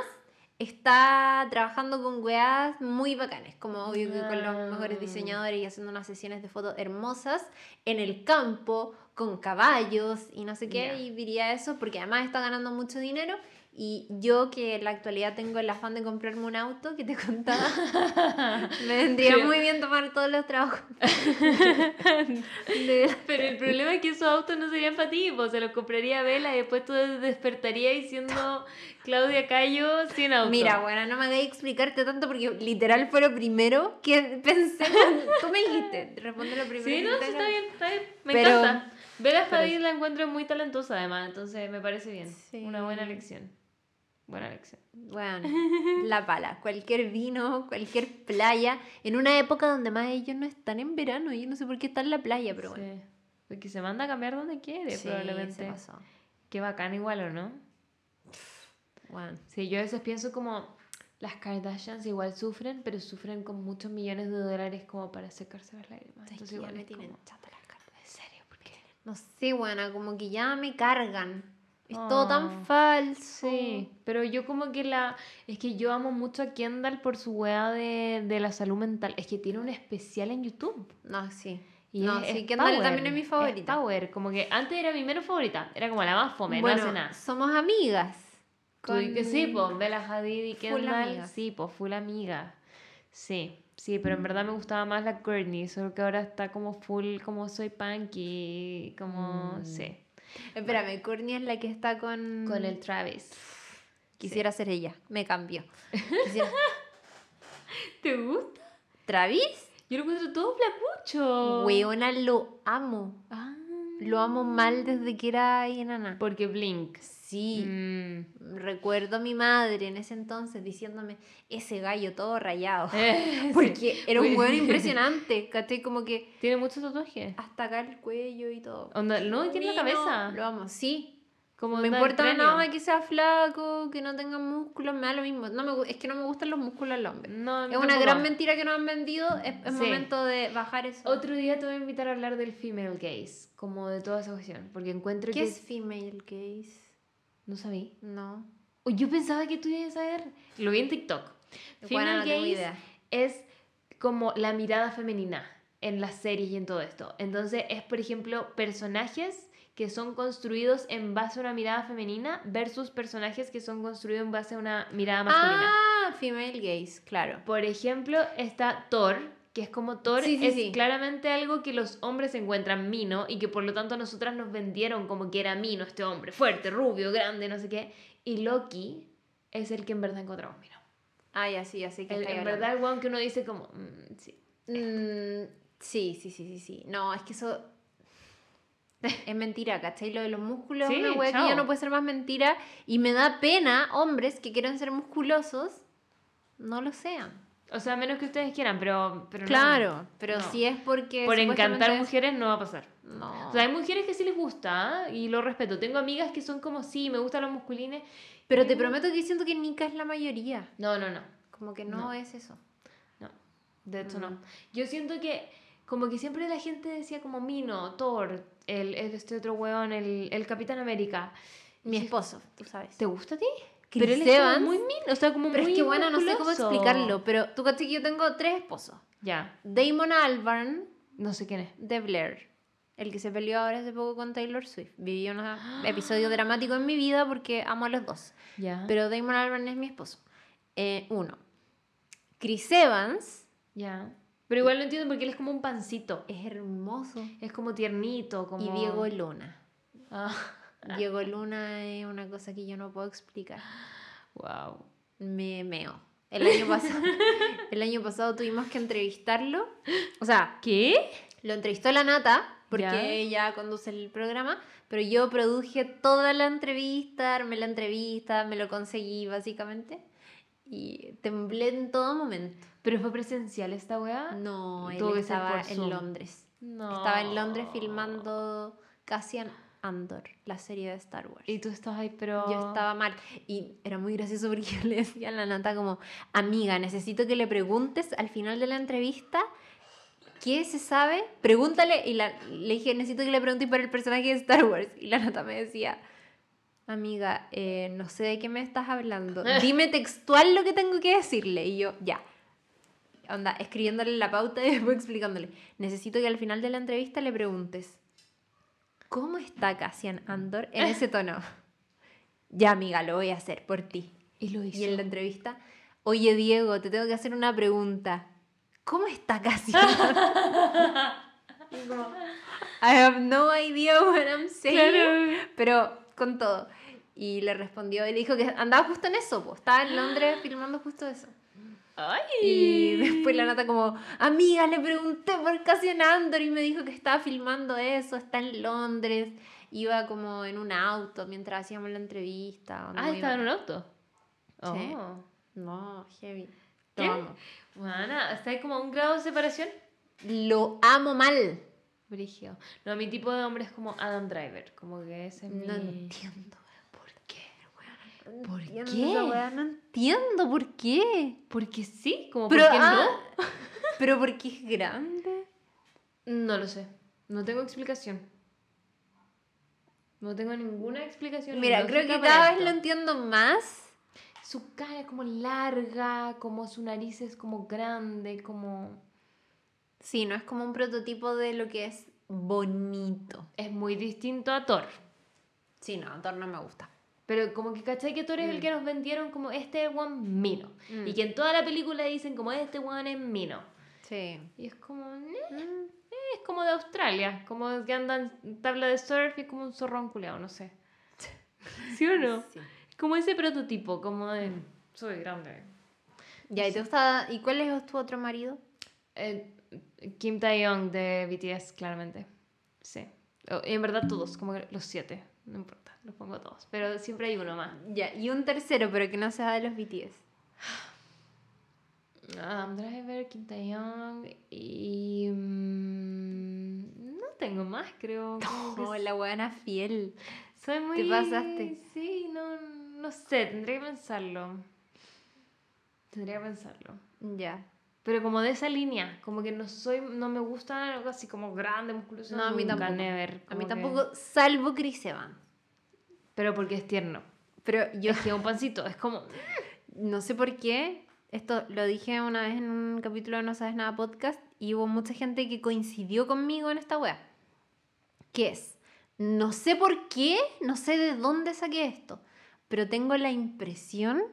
está trabajando con weas muy bacanes, como obvio que con los mejores diseñadores y haciendo unas sesiones de fotos hermosas en el campo, con caballos y no sé qué. Ya. Y diría eso porque además está ganando mucho dinero. Y yo que en la actualidad tengo el afán de comprarme un auto que te contaba, me vendría muy bien tomar todos los trabajos. de- Pero el problema es que esos autos no serían para ti, pues se los compraría Vela y después tú despertarías siendo Claudia Cayo sin auto. Mira, bueno, no me hagáis explicarte tanto porque literal fue lo primero que pensé. Tú me dijiste, responde lo primero. Sí, no, sí, está bien, está bien. Me Pero- encanta. Bella pero- Hadid la encuentro muy talentosa además, entonces me parece bien. Sí. Una buena elección. Buena elección. Bueno, la pala, cualquier vino, cualquier playa, en una época donde más ellos no están en verano, yo no sé por qué están en la playa, pero bueno. Porque se manda a cambiar donde quiere, Sí, probablemente. se pasó. Qué bacán igual, ¿o no? Bueno, Sí, yo a veces pienso como las Kardashians igual sufren, pero sufren con muchos millones de dólares como para secarse las lágrimas. Entonces igual me es tienen como, chata las cartas. ¿En serio? ¿Por qué? No sé, bueno, como que ya me cargan. Es todo tan Oh, falso. Sí, pero yo como que la... Es que yo amo mucho a Kendall por su weá de, de la salud mental. Es que tiene un especial en YouTube. No, sí. Y no, es- sí, es Kendall power, también es mi favorita. power, como que antes era mi menos favorita. Era como la más fome, bueno, no hace nada. somos amigas. Tú di que sí, pues Bella Hadid y Kendall. Sí, pues full amiga. Sí, sí, pero en verdad me gustaba más la Courtney, solo que ahora está como full, como soy punky, como, Mm. sí, Espérame, Courtney es la que está con... con el Travis. Quisiera ser ella, me cambió. Quisiera- ¿Te gusta? ¿Travis? Yo lo encuentro todo flacucho. Weona, lo amo. Ah, Lo amo mal desde que era enana. porque Blink. Sí. Mm. Recuerdo a mi madre en ese entonces diciéndome, ese gallo todo rayado. Eh, Porque era un hueón impresionante, ¿cachai? Como que Tiene muchos tatuajes. hasta acá el cuello y todo. Onda, no, tiene la cabeza. Lo amo, sí. Como me importa nada que sea flaco, que no tenga músculos, me da lo mismo. No me, es que no me gustan los músculos al hombre. No, es una gran mentira que nos han vendido. Es, es Sí. momento de bajar eso. Otro día te voy a invitar a hablar del female gaze, como de toda esa cuestión, porque encuentro ¿Qué que es female gaze? No sabí. No. Yo pensaba que tú ibas a saber. Lo vi en TikTok. Female no gaze idea. es como la mirada femenina en las series y en todo esto. Entonces es, por ejemplo, personajes que son construidos en base a una mirada femenina versus personajes que son construidos en base a una mirada masculina. Ah, female gaze, claro. Por ejemplo, está Thor, que es como Thor, Sí, sí, es sí. claramente algo que los hombres encuentran mino y que por lo tanto a nosotras nos vendieron como que era mino este hombre, fuerte, rubio, grande, no sé qué. Y Loki es el que en verdad encontramos mino. Ah, ya sí, ya sé que El- en verdad el weón que uno dice como, mm, sí. Mm, sí, sí, sí, sí, sí. No, es que eso es mentira, ¿cachai? Lo de los músculos es una wea que ya no puede ser más mentira. Y me da pena hombres que quieran ser musculosos, no lo sean. O sea, menos que ustedes quieran, pero, pero no. Claro, pero No. si es porque... Por encantar es- mujeres no va a pasar. No. O sea, hay mujeres que sí les gusta ¿ah? y lo respeto. Tengo amigas que son como, sí, me gustan los masculines. pero te prometo que siento que Nika es la mayoría. No, no, no. Como que no, No. es eso. No, de hecho Mm. no. Yo siento que como que siempre la gente decía como Mino, Thor, el, el- este otro weón, el, el Capitán América. Mi esposo, tú sabes. ¿Te gusta a ti? Chris Pero él es muy Mino, o sea, como Pero muy es que bueno, no sé cómo musculoso. explicarlo. Pero tú caché que yo tengo tres esposos. Ya, Damon Albarn, no sé quién es. de Blair. El que se peleó ahora hace poco con Taylor Swift. Viví un episodio dramático en mi vida porque amo a los dos. Ya. Pero Damon Albarn es mi esposo. Eh, uno. Chris Evans Ya. Pero igual lo entiendo porque él es como un pancito. es hermoso. Es como tiernito, como... Y Diego Luna. Ah, Diego Luna es una cosa que yo no puedo explicar. wow. Me meo. El año pasado, el año pasado tuvimos que entrevistarlo. O sea, ¿Qué? Lo entrevistó la Nata, porque Ya. ella conduce el programa, pero yo produje toda la entrevista, armé la entrevista, me lo conseguí básicamente. Y temblé en todo momento. ¿Pero fue presencial esta weá? No, él estaba en. Londres. No. Estaba en Londres filmando Cassian Andor, la serie de Star Wars. Y tú estabas ahí, pero... Yo estaba mal. Y era muy gracioso porque yo le decía a la Nata como, amiga, necesito que le preguntes al final de la entrevista qué se sabe. Pregúntale. Y la- le dije, necesito que le preguntes por el personaje de Star Wars. Y la Nata me decía, amiga, eh, no sé de qué me estás hablando. Dime textual lo que tengo que decirle. Y yo, ya. Onda, escribiéndole la pauta y después explicándole. Necesito que al final de la entrevista le preguntes, ¿cómo está Cassian Andor en ese tono? Ya, amiga, lo voy a hacer por ti. Y lo hizo. Y en la entrevista, oye Diego, te tengo que hacer una pregunta. ¿Cómo está Cassian? Como, I have no idea what I'm saying. Claro. Pero con todo. Y le respondió y le dijo que andaba justo en eso, pues. Estaba en Londres filmando justo eso. Ay. Y después la nota como, amiga, le pregunté por Cassian Andor y me dijo que estaba filmando eso, está en Londres. Iba como en un auto mientras hacíamos la entrevista. Ah, estaba en un auto. Sí. Oh. No, heavy. ¿Qué? Bueno, ¿está ahí como un grado de separación? Lo amo mal. Brigio. No, mi tipo de hombre es como Adam Driver. Como que ese es mi... No entiendo, weón, ¿por qué, weón? No ¿Por entiendo qué? esa weá, No entiendo por qué. Porque sí, como Pero, ¿por qué ah, pero porque es grande. no? No lo sé. No tengo explicación. No tengo ninguna explicación. Mira, creo que cada vez lo entiendo más. Su cara es como larga, como su nariz es como grande, como... Sí, no es como un prototipo de lo que es bonito. Es muy distinto a Thor. Sí, no, Thor no me gusta. Pero como que, ¿cachai? Que Thor es el que nos vendieron como este one mino. Mm. Y que en toda la película dicen como este one es mino. Sí. Y es como, "Nah". es como de Australia, como que andan en tabla de surf y como un zorrón culeado, no sé. ¿Sí o no? Sí. Como ese prototipo, como de, soy grande. Ya, ¿y te gusta? ¿Y cuál es tu otro marido? Eh, Kim Taeyong de BTS, claramente. Sí. Y en verdad todos, como los siete. no importa, los pongo todos. Pero siempre hay uno más. Ya, y un tercero, pero que no sea de los BTS. Um, Driver, Kim Taeyong y... mm, no tengo más, creo. Oh, la buena fiel. Soy muy... pasaste. Sí, no, no sé, tendría que pensarlo. Tendría que pensarlo. Ya. Pero como de esa línea, como que no soy, no me gusta algo así como grande, musculoso. No, a mí nunca, tampoco. never, A mí que- tampoco, salvo Chris Evans. Pero porque es tierno. Pero yo que un pancito, es como... no sé por qué, esto lo dije una vez en un capítulo de No Sabes Nada podcast y hubo mucha gente que coincidió conmigo en esta wea. ¿Qué es? No sé por qué, no sé de dónde saqué esto, pero tengo la impresión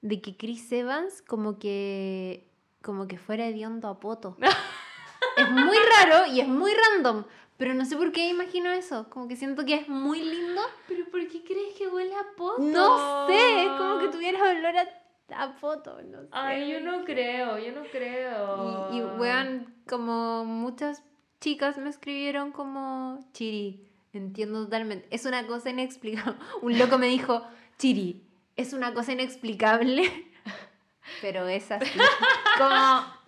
de que Chris Evans como que como que fuera hediondo a poto. es muy raro y es muy random, pero no sé por qué imagino eso, como que siento que es muy lindo. ¿Pero por qué crees que huele a poto? No sé, es como que tuvieras olor a, a poto, no sé. Ay, yo no creo, yo no creo. Y, y weón, como muchas chicas me escribieron como, Chiri, entiendo totalmente. Es una cosa inexplicable. Un loco me dijo, Chiri, es una cosa inexplicable, pero es así. Como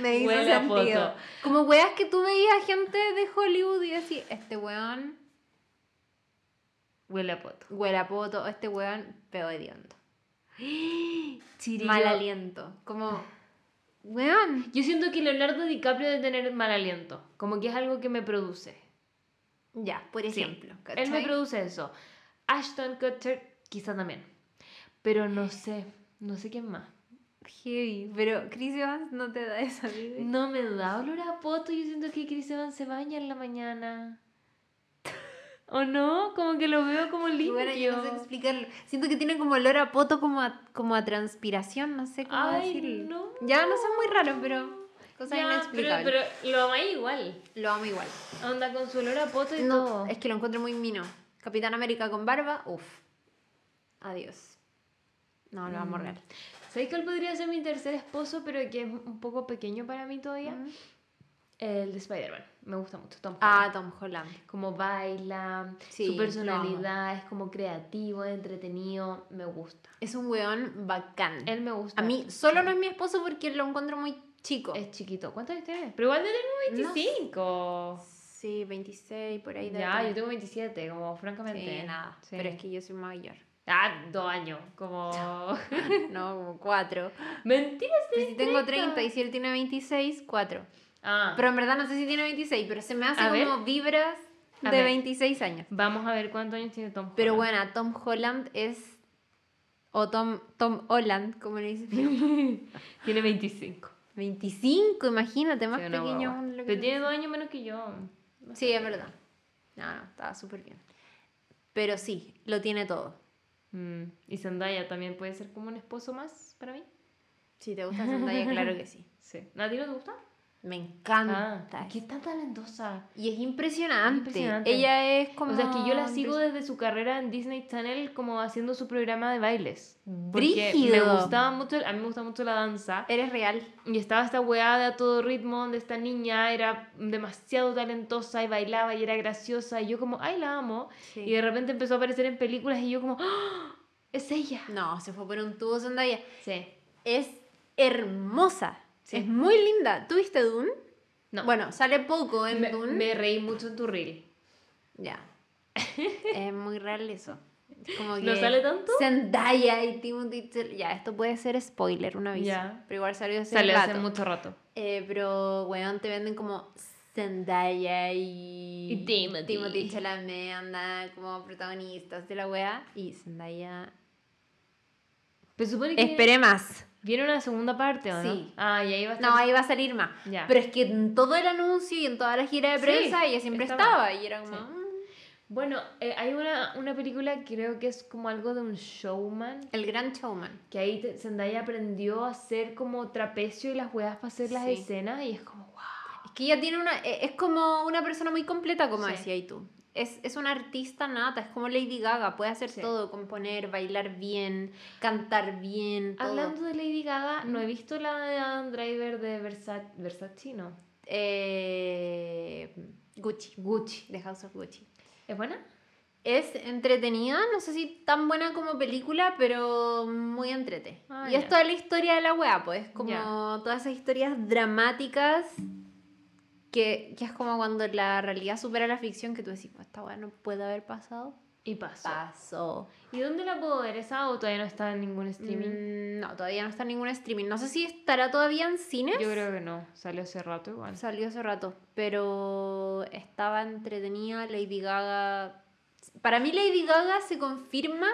me hizo Huele a sentido. poto. Como weas que tú veías gente de Hollywood y decís, este weón Huele a poto. huele a poto, este weón peo hediondo. Mal aliento. Como, weón. Yo siento que Leonardo DiCaprio debe tener mal aliento. Como que es algo que me produce. Ya, por Sí, ejemplo. Él me produce eso. Ashton Kutcher, quizá también. Pero no sé. No sé quién más. Heavy, pero Chris Evans no te da esa vida. No me da olor a poto. Yo siento que Chris Evans se baña en la mañana. ¿O no? Como que lo veo como limpio. Bueno, yo no sé explicarlo. Siento que tiene como olor a poto, como a, como a transpiración, no sé cómo Ay, decirlo. no. Ya, no sé, es muy raro, pero cosa Ya, pero, pero lo amáis igual. Lo amo igual. Onda con su olor a poto y No, todo. es que lo encuentro muy mino. Capitán América con barba, uff. Adiós. No, lo amo Mm. real. ¿Sabéis cuál podría ser mi tercer esposo, pero que es un poco pequeño para mí todavía? Mm. El de Spider-Man. Me gusta mucho. Tom Ah, Holland. Tom Holland. Como baila, Sí, su personalidad es como creativo, entretenido. Me gusta. Es un weón bacán. Él me gusta. A mí solo no es mi esposo porque lo encuentro muy chico. Es chiquito. ¿Cuántos años tienes? Pero igual tengo No 25. Sí, 26, por ahí. debe Ya, yo tengo 27, como francamente. Sí, nada. Sí. Pero es que yo soy mayor. Ah, dos años. Como. No, como 4. Mentiras, Pero si tengo 30 y si él tiene 26, 4. Ah, Pero en verdad no sé si tiene 26, pero se me hace A ver. como vibras de ver. 26 años. vamos a ver cuántos años tiene Tom Pero Holland. bueno, Tom Holland es. O Tom, Tom Holland, como le dicen. Tiene 25. 25, imagínate, más Sí, pequeño lo que Pero tiene dos años menos que yo. No Sí, es verdad. No, no, estaba súper bien. Pero sí, lo tiene todo. Mm, Y Zendaya también puede ser como un esposo más para mí. Si te gusta Zendaya, claro que sí. Sí. ¿A ti no te gusta? Me Ah, encanta. ¿qué tan talentosa? Y es impresionante. Impresionante. Ella es como. O sea, es que yo la sigo desde su carrera en Disney Channel como haciendo su programa de bailes. Porque Brígido. me gustaba mucho, a mí me gusta mucho la danza. Eres real. Y estaba esta weá de a todo ritmo donde esta niña era demasiado talentosa y bailaba y era graciosa. Y yo como, ay, la amo. Sí. Y de repente empezó a aparecer en películas y yo como, ¡Ah! es ella. No, se fue por un tubo Zendaya. Sí. Es hermosa. Sí. Es muy linda. ¿Tuviste Dune? No. Bueno, sale poco en me, Dune. me reí mucho en tu reel. Ya. es muy real eso. Es Como ¿No que sale tanto? Zendaya y Timothy Ya, esto puede ser spoiler, una aviso. Ya. Pero igual salió hace Salió hace rato. mucho rato. Eh, pero, weón, te venden como Zendaya y... Y Timothy. Timothy Chalamet anda como protagonistas de la wea. Y Zendaya... Pero supone que Esperé más. viene una segunda parte, ¿o no? Sí. Ah, y ahí va a estar. No, ahí va a salir más. Ya. Pero es que en todo el anuncio y en toda la gira de Sí, prensa ella siempre estaba. estaba. Y era como... Sí. mm. Bueno, eh, hay una, una película que creo que es como algo de un showman. El gran showman. Que ahí te- Zendaya aprendió a hacer como trapecio y las weas para hacer las Sí. escenas. Y es como, wow. Es que ella tiene una... e- Es como una persona muy completa, como Sí. decías tú. Es, es una artista nata, es como Lady Gaga, puede hacer Sí. todo, componer, bailar bien, cantar bien, todo. Hablando de Lady Gaga, no he visto la de Adam Driver de Versace, Versace ¿no? Eh, Gucci, Gucci. The House of Gucci. ¿Es buena? Es entretenida, no sé si tan buena como película, pero muy entrete. Ah, y ya. es toda la historia de la wea, pues, como Ya. todas esas historias dramáticas que, que es como cuando la realidad supera la ficción, que tú decís, pues esta wea no puede haber pasado. Y pasó. Pasó. ¿Y dónde la puedo ver? ¿Esa o todavía no está en ningún streaming? Mm, no, todavía no está en ningún streaming. No sé si estará todavía en cines. Yo creo que no. Salió hace rato igual. Salió hace rato, pero estaba entretenida. Lady Gaga. Para mí, Lady Gaga se confirma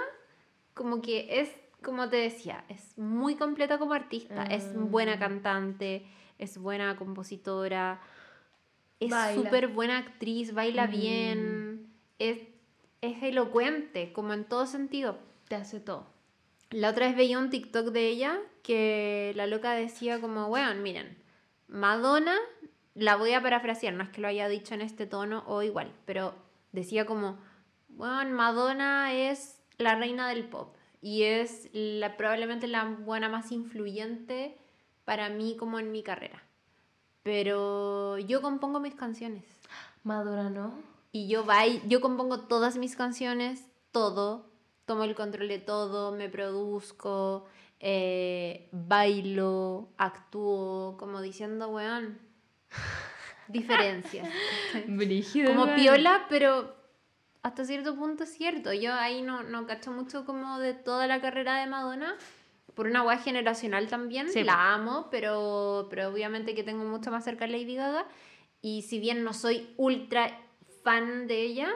como que es, como te decía, es muy completa como artista. Es Ah. buena cantante, es buena compositora, es súper buena actriz, baila Mm. bien, es, es elocuente, como en todo sentido. Te hace todo. La otra vez veía un TikTok de ella que la loca decía como, weón, miren, Madonna, la voy a parafrasear, no es que lo haya dicho en este tono o igual, pero decía como, weón, Madonna es la reina del pop y es la, probablemente la buena más influyente para mí como en mi carrera. Pero yo compongo mis canciones. Madura, ¿no? Y yo, bail- yo compongo todas mis canciones, todo, tomo el control de todo, me produzco, eh, bailo, actúo, como diciendo, weón, diferencias. Brígido. como piola, pero hasta cierto punto es cierto. Yo ahí no, no cacho mucho como de toda la carrera de Madonna. Por una weá generacional también, Sí, la amo, pero, pero obviamente que tengo mucho más cerca a Lady Gaga. Y si bien no soy ultra fan de ella,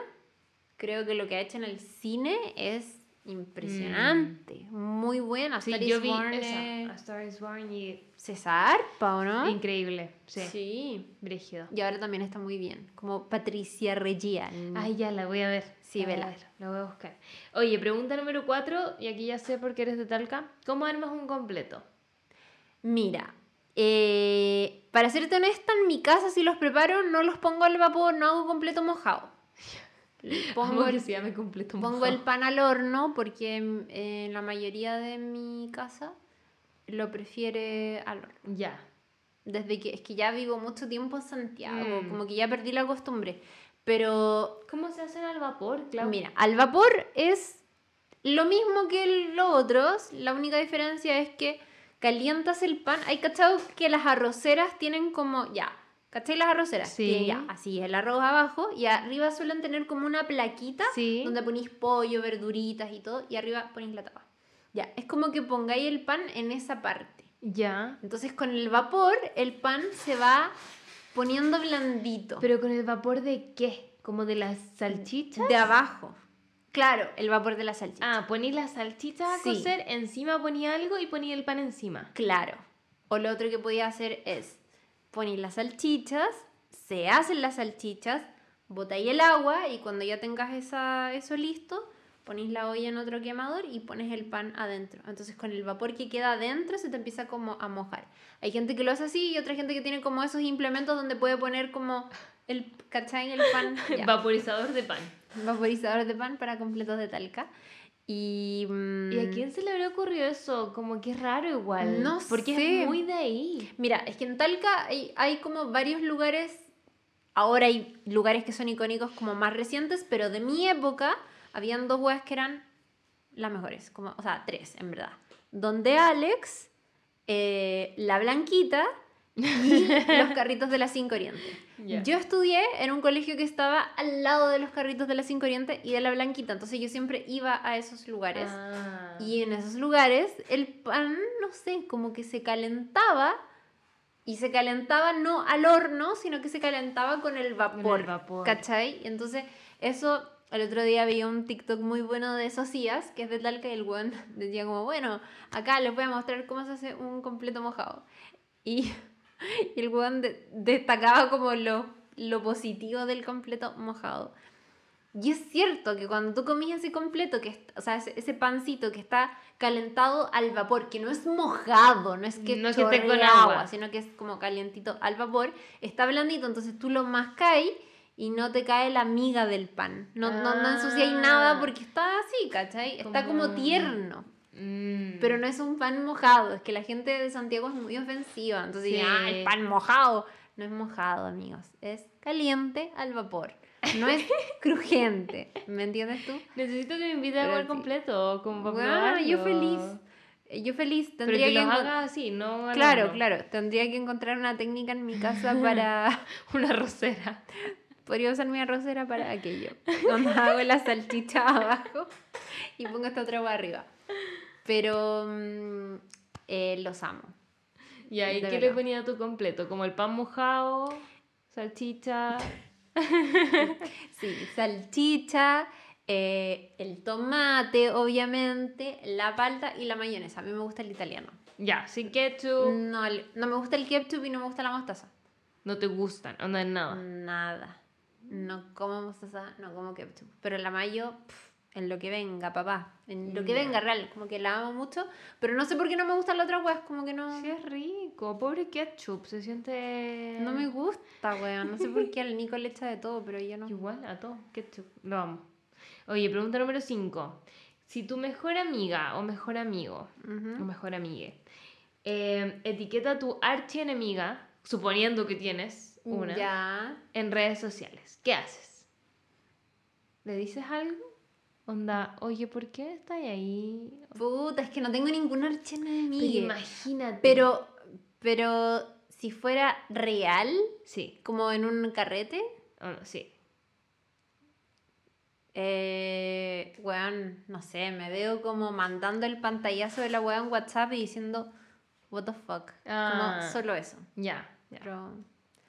creo que lo que ha hecho en el cine es impresionante. Muy buena. Mm. Sí, Star yo is vi Born, esa. A Star is Born y... zarpa, ¿o no? Increíble. Sí. Sí. Brígido. Y ahora también está muy bien. Como Patricia Reggiani. Ay, ya, la voy a ver. Sí, vela. ver, La voy a buscar. Oye, pregunta número cuatro, y aquí ya sé por qué eres de Talca. ¿Cómo armas un completo? Mira, eh, para serte honesta, en mi casa si los preparo no los pongo al vapor, no hago completo mojado. Pongo el, pongo pan al horno porque en la mayoría de mi casa lo prefiere al horno. Ya. Desde que es que ya vivo mucho tiempo en Santiago, Mm. como que ya perdí la costumbre. Pero ¿Cómo se hacen al vapor, Clau? Mira, al vapor es lo mismo que los otros. La única diferencia es que calientas el pan. Hay cachado que las arroceras tienen como, ya, ¿cachai las arroceras? Sí. Tienen ya, así el arroz abajo y arriba suelen tener como una plaquita Sí. donde ponís pollo, verduritas y todo y arriba ponís la tapa. Ya, es como que pongáis el pan en esa parte. Ya. Entonces con el vapor el pan se va poniendo blandito. ¿Pero con el vapor de qué? ¿Como de las salchichas? de abajo. Claro, el vapor de la salchicha. Ah, poní las salchichas a Sí. cocer, encima ponía algo y ponía el pan encima. Claro. O lo otro que podía hacer es poner las salchichas, se hacen las salchichas, botáis el agua y cuando ya tengas esa, eso listo, ponéis la olla en otro quemador y pones el pan adentro. Entonces con el vapor que queda adentro se te empieza como a mojar. Hay gente que lo hace así y otra gente que tiene como esos implementos donde puede poner como el, ¿cachai? El pan. ya. Vaporizador de pan. Vaporizador de pan para completos de talca. Y, ¿Y a mm, quién se le habría ocurrido eso? Como que es raro igual. No Porque sé. es muy de ahí. Mira, es que en Talca hay, hay como varios lugares, ahora hay lugares que son icónicos como más recientes, pero de mi época habían dos weas que eran las mejores, como, o sea, tres en verdad. Donde Alex, eh, La Blanquita los carritos de la Cinco Oriente. Ya. Yo estudié en un colegio que estaba al lado de los carritos de la Cinco Oriente y de La Blanquita, entonces yo siempre iba a esos lugares. Ah. Y en esos lugares el pan, no sé, como que se calentaba y se calentaba no al horno, sino que se calentaba con el vapor. el vapor. ¿Cachai? Y entonces eso, el otro día vi un TikTok muy bueno de Socias, que es de tal que el weón decía como, bueno, acá les voy a mostrar cómo se hace un completo mojado. Y, y el weón de- destacaba como lo, lo positivo del completo mojado. Y es cierto que cuando tú comías ese completo, que o sea, ese, ese pancito que está calentado al vapor, que no es mojado, no es que, No es que esté con chorrea agua. sino que es como calientito al vapor, está blandito, entonces tú lo mascáis y no te cae la miga del pan. No, no, no ensuciáis Ah. nada porque está así, ¿cachai? Está como Como- tierno. Mm. Pero no es un pan mojado, es que la gente de Santiago es muy ofensiva. Entonces, Sí. ah, el pan mojado. no es mojado, amigos. Es caliente al vapor. No es crujiente. ¿Me entiendes tú? Necesito que me invites a Pero comer sí. completo, como Bueno, yo feliz. Eh, Yo feliz. Pero Tendría que que, los encon- haga así, no Claro, claro. Tendría que encontrar una técnica en mi casa para... Una rosera. Podría usar mi arrocera para aquello. Donde hago la salchicha abajo y pongo esta otra arriba. Pero mm, eh, los amo. Y ahí, ¿qué le ponía tu completo? Como el pan mojado, salchicha. Sí, salchicha, eh, el tomate, obviamente, la palta y la mayonesa. A mí me gusta el italiano. Ya, sin ketchup. No, no me gusta el ketchup y no me gusta la mostaza. No te gustan, no es nada. Nada. No como mostaza, no como ketchup. Pero la mayo, pf, en lo que venga, papá. En lo que venga, real. Como que la amo mucho. Pero no sé por qué no me gustan las otras weas. Como que no. Sí, es rico. Pobre ketchup, se siente. No me gusta, weón. No sé por qué al Nico le echa de todo, pero yo no. Igual a todo, ketchup. Lo amo. Oye, pregunta número 5. Si tu mejor amiga o mejor amigo, o mejor amigue, eh, etiqueta a tu archienemiga, suponiendo que tienes una, Ya. en redes sociales, ¿qué haces? ¿Le dices algo? Onda, oye, ¿por qué estás ahí? Puta, es que no tengo ninguna Pero archienemiga. imagínate. Pero, pero si fuera real, Sí, como en un carrete, no, sí. eh, weón, no sé, me veo como mandando el pantallazo de la weá en WhatsApp y diciendo, what the fuck. Ah. Como solo eso. Ya, ya. Pero,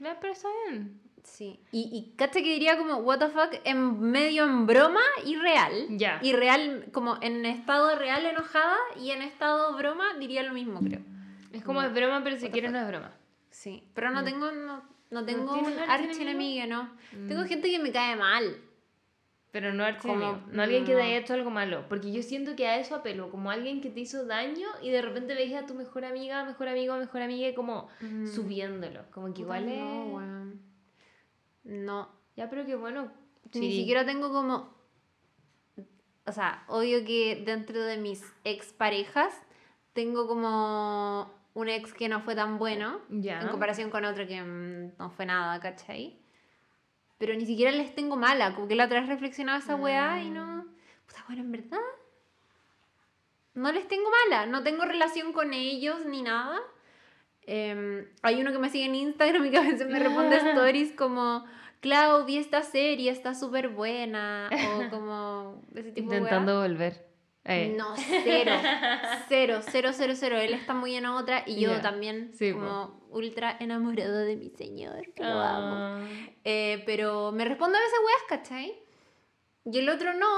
Ya, pero está bien. Sí. Y, y cacha que diría como, what the fuck, en medio en broma y real. Ya. Y real, como en estado real enojada y en estado broma diría lo mismo, creo. Es como es broma, pero si quieres no es broma. Sí, pero no tengo, no, no tengo tienes un archienemigo? archienemigo, no. Tengo gente que me cae mal. Pero no archienemigo. Como- No alguien que te no. haya hecho algo malo. Porque yo siento que a eso apelo. Como alguien que te hizo daño y de repente veis a tu mejor amiga, mejor amigo, mejor amiga como Mm. subiéndolo. Como que igual es... No, weón. No, Ya, pero que bueno. ni siquiera tengo como... O sea, obvio que dentro de mis exparejas tengo como un ex que no fue tan bueno Ya. en comparación con otro que mm, no fue nada, ¿cachai? Pero ni siquiera les tengo mala, como que la otra vez reflexionaba esa weá y Mm. no... Puta, bueno, en verdad... No les tengo mala, no tengo relación con ellos ni nada. Em, hay uno que me sigue en Instagram y que a veces me responde stories como, Clau, vi esta serie, está súper buena. O como ese tipo de Intentando volver. Eh, No, cero. Cero, cero, cero, cero. Él está muy en otra y yo Ya. también Sí, como ultra enamorado de mi señor, que lo amo. Ah. Eh, pero me responde a veces weas, ¿cachai? Y el otro no,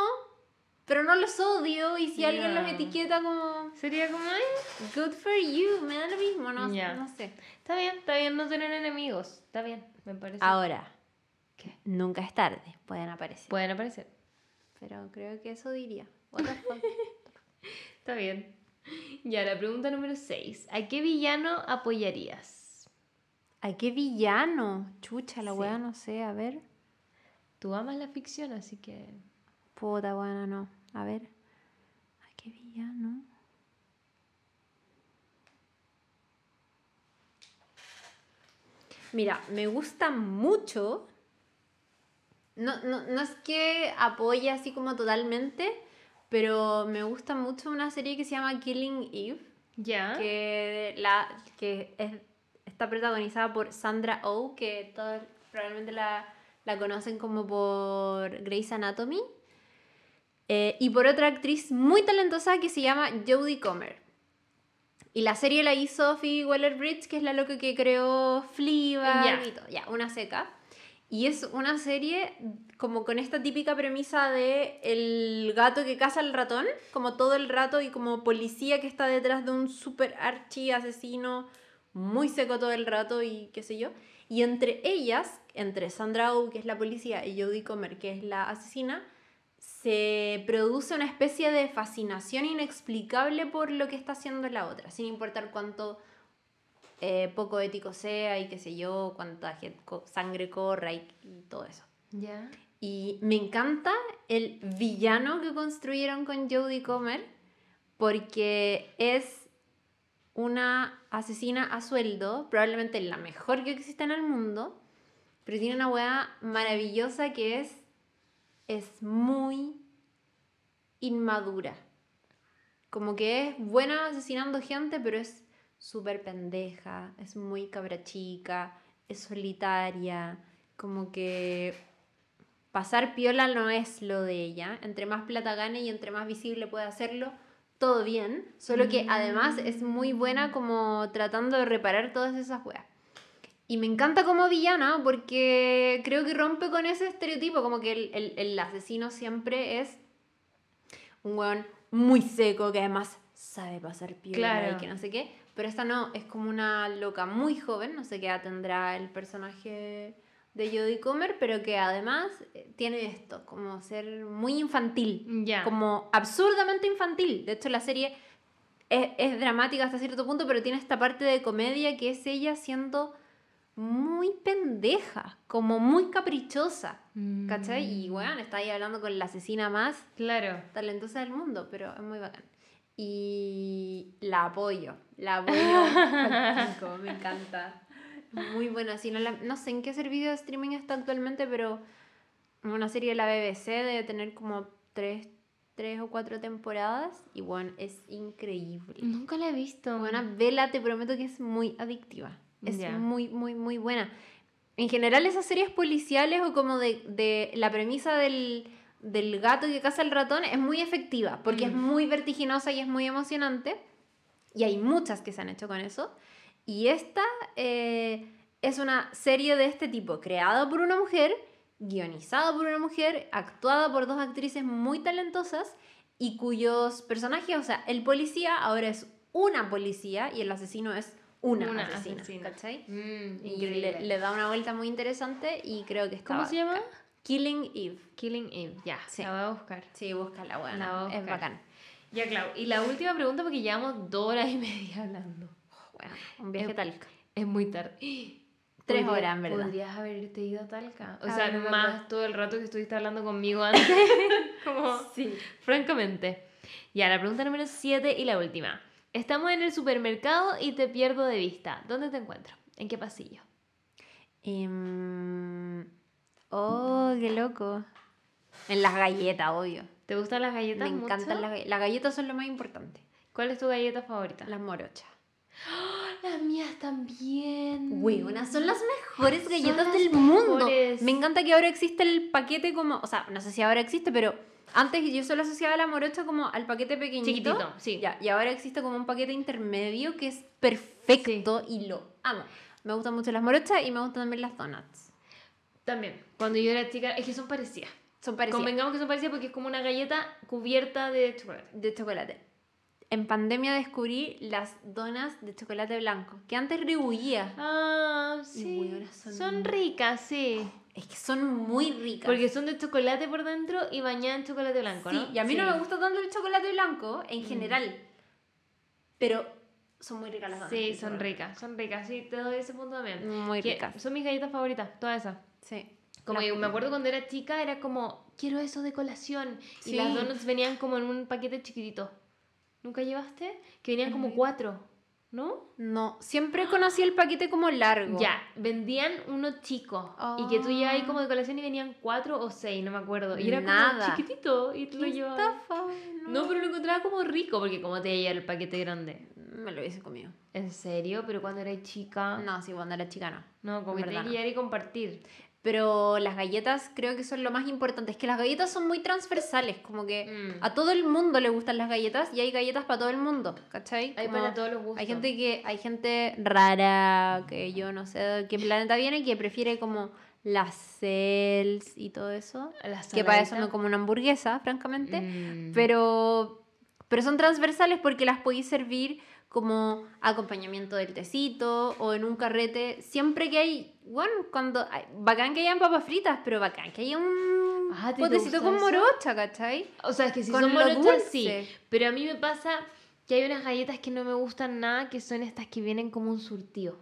pero no los odio y si alguien los etiqueta como Sería como... "Ay, good for you, me da lo mismo, no, Ya. no sé. Está bien, está bien no tener enemigos. Está bien, me parece. Ahora, ¿Qué? nunca es tarde, pueden aparecer. Pueden aparecer. Pero creo que eso diría. What the fuck? Está bien. Ya, la pregunta número 6. ¿A qué villano apoyarías? Ay, qué villano. Chucha, la Sí. wea, no sé, a ver. Tú amas la ficción, así que... Puta, bueno, no. A ver. Ay, qué villano. Mira, me gusta mucho. No, no, no es que apoye así como totalmente, pero me gusta mucho una serie que se llama Killing Eve, Ya. que, la, que es- está protagonizada por Sandra Oh, que todos probablemente la, la conocen como por Grey's Anatomy. Eh, y por otra actriz muy talentosa que se llama Jodie Comer. Y la serie la hizo Phoebe Waller-Bridge, que es la loca que creó Fleabag y todo. Ya, una seca. Y es una serie como con esta típica premisa de el gato que caza al ratón, como todo el rato y como policía que está detrás de un super archi asesino muy seco todo el rato y qué sé yo. Y entre ellas, entre Sandra Oh, que es la policía, y Jodie Comer, que es la asesina, se produce una especie de fascinación inexplicable por lo que está haciendo la otra, sin importar cuánto eh, poco ético sea y qué sé yo, cuánta sangre corra y, y todo eso. Y me encanta el villano que construyeron con Jodie Comer porque es una asesina a sueldo, probablemente la mejor que existe en el mundo, pero tiene una weá maravillosa que es, es muy inmadura. Como que es buena asesinando gente, pero es súper pendeja, es muy cabra chica, es solitaria, como que pasar piola no es lo de ella. Entre más plata gane y entre más visible puede hacerlo, todo bien. Solo que además es muy buena como tratando de reparar todas esas weas. Y me encanta como villana porque creo que rompe con ese estereotipo, como que el, el, el asesino siempre es un weón muy seco que además sabe pasar piola Claro. y que no sé qué. Pero esta no, es como una loca muy joven, no sé qué edad tendrá el personaje de Jodie Comer, pero que además eh, tiene esto, como ser muy infantil, Ya. como absurdamente infantil. De hecho, la serie es, es dramática hasta cierto punto, pero tiene esta parte de comedia que es ella siendo muy pendeja, como muy caprichosa, Mm. ¿cachai? Y bueno, está ahí hablando con la asesina más Claro. talentosa del mundo, pero es muy bacán. Y la apoyo, la apoyo. me encanta. Muy buena. Si no, la- no sé en qué servicio de streaming está actualmente, pero una serie de la BBC debe tener como tres, tres o cuatro temporadas. Y bueno, es increíble. Nunca la he visto. Buena, vela, te prometo que es muy adictiva. Es muy, muy, muy buena. En general, esas series policiales o como de, de la premisa del, del gato que caza el ratón es muy efectiva porque es Mm. muy vertiginosa y es muy emocionante. Y hay muchas que se han hecho con eso. Y esta eh, es una serie de este tipo, creada por una mujer, guionizada por una mujer, actuada por dos actrices muy talentosas y cuyos personajes, o sea, el policía ahora es una policía y el asesino es una, Una asesina, asesina. ¿cachai? Mm, Y le, le da una vuelta muy interesante y creo que está ¿Cómo se llama? Killing Eve. Killing Eve. Ya, Sí. la voy a buscar. Sí, búscala, bueno, La voy a es buscar. bacán. Ya, Clau. Y la última pregunta, porque llevamos dos horas y media hablando. Bueno, un viaje Talca. Es muy tarde. Tres horas, en verdad. Podrías haberte ido a Talca. O Ah, sea, es verdad. más todo el rato que estuviste hablando conmigo antes. Como, Sí. francamente. Ya, la pregunta número 7 y la última. Estamos en el supermercado y te pierdo de vista. ¿Dónde te encuentro? ¿En qué pasillo? Em, oh, qué loco. En las galletas, obvio. ¿Te gustan las galletas Me mucho? encantan las galletas. Las galletas son lo más importante. ¿Cuál es tu galleta favorita? Las morochas. Las mías también. Buenas, son las mejores galletas las del mundo. Me encanta que ahora existe el paquete como, o sea, no sé si ahora existe, pero antes yo solo asociaba la morocha como al paquete pequeñito. Chiquitito, sí. Ya, y ahora existe como un paquete intermedio que es perfecto y lo amo. Me gustan mucho las morochas y me gustan también las donuts. También. Cuando yo era chica, es que son parecidas. Son parecidas. Convengamos que son parecidas porque es como una galleta cubierta de chocolate. de chocolate. En pandemia descubrí las donas de chocolate blanco, que antes rehuía. Ah, sí. son. son... ricas, sí. Es que son muy ricas. Porque son de chocolate por dentro y bañadas en chocolate blanco, sí, ¿no? y a mí no Sí. Mm. me gusta tanto el chocolate blanco en general. Pero son muy ricas las donas. Sí, son ricas, son ricas, sí, te doy ese punto también. Muy Que ricas. Son mis galletas favoritas, todas esas. Sí. Como yo me acuerdo cuando era chica, era como, quiero eso de colación. Sí. Y las donuts venían como en un paquete chiquitito. ¿Nunca llevaste? Que venían como cuatro, ¿no? No, siempre conocí el paquete como largo. Ya, vendían unos chicos. Y que tú llevas ahí Ah. como de colación y venían cuatro o seis, no me acuerdo. Y era Nada. como chiquitito y tú lo llevabas. estafa, No, pero lo encontraba como rico porque como te lleva el paquete grande. Me lo hubiese comido. ¿En serio? Pero cuando eras chica. No, sí, cuando era chica no. No, como que no. y compartir. Pero las galletas creo que son lo más importante. Es que las galletas son muy transversales. Como que Mm. a todo el mundo le gustan las galletas y hay galletas para todo el mundo. ¿Cachai? Hay Como para todos los gustos. Hay gente que hay gente rara que yo no sé de qué planeta viene que prefiere como las cells y todo eso. Las Que para eso me como una hamburguesa, francamente. Mm. Pero, pero son transversales porque las podéis servir como acompañamiento del tecito o en un carrete. Siempre que hay, bueno, cuando hay- bacán que hayan papas fritas, pero bacán que haya un Ah, ¿te potecito con eso? morocha, ¿cachai? O sea, es que si Con son morochas, sí. Pero a mí me pasa que hay unas galletas que no me gustan nada, que son estas que vienen como un surtido.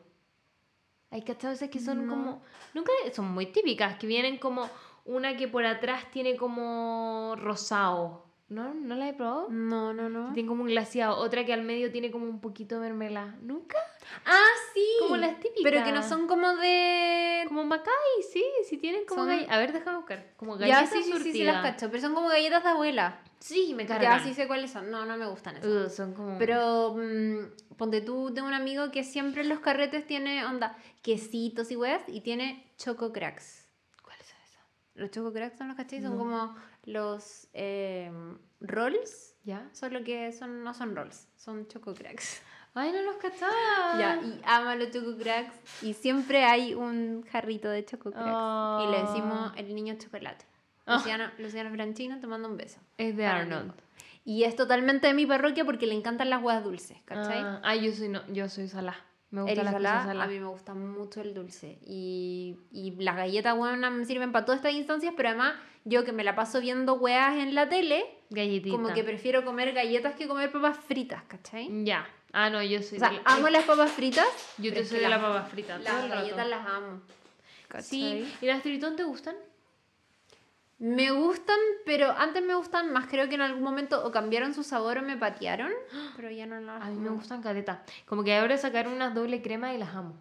Hay cachado esas que son No. como... Nunca... Son muy típicas, que vienen como una que por atrás tiene como rosado. ¿No? ¿No la he probado? No, no, no. Tiene como un glaseado. Otra que al medio tiene como un poquito de mermelada. ¿Nunca? Ah, sí. Como las típicas. Pero que no son como de. Como Macay, sí, sí tienen como Son- galletas. A ver, déjame buscar. Como Ya, galletas sí, sí, sí, sí, las cacho. Pero son como galletas de abuela. Sí, me Ya, cargan. sí sé cuáles son. No, no me gustan esas. Uh, son como... Pero mm, ponte tú, tengo un amigo que siempre en los carretes tiene onda quesitos y weas y tiene choco cracks. ¿Cuál es esa? Los choco cracks son los cachis, son No. como los eh, rolls, ¿Ya? solo que son, no son rolls, son choco cracks. Ay, no los cachaba. Ya, y ama los choco cracks y siempre hay un jarrito de choco cracks y le decimos el niño chocolate. Ah. Luciano, Luciano Franchino te mando un beso. Es de Arnold. Y es totalmente de mi parroquia porque le encantan las huevas dulces, ¿cachai? Ah, ah, yo soy, no, yo soy salá. Me gusta salá, cosas a mí me gusta mucho el dulce. Y, y las galletas, buenas me sirven para todas estas instancias, pero además yo que me la paso viendo weas en la tele, Galletita. como que prefiero comer galletas que comer papas fritas, ¿cachai? Ya. Ah, no, yo soy O sea, de- amo las papas fritas. Yo te soy de la las- papa frita. todo Las el rato. galletas las amo. Sí. ¿Y las tritón te gustan? Me gustan, pero antes me gustan más. Creo que en algún momento o cambiaron su sabor o me patearon, pero ya no las A mí me no. gustan caleta. Como que ahora sacaron unas doble crema y las amo.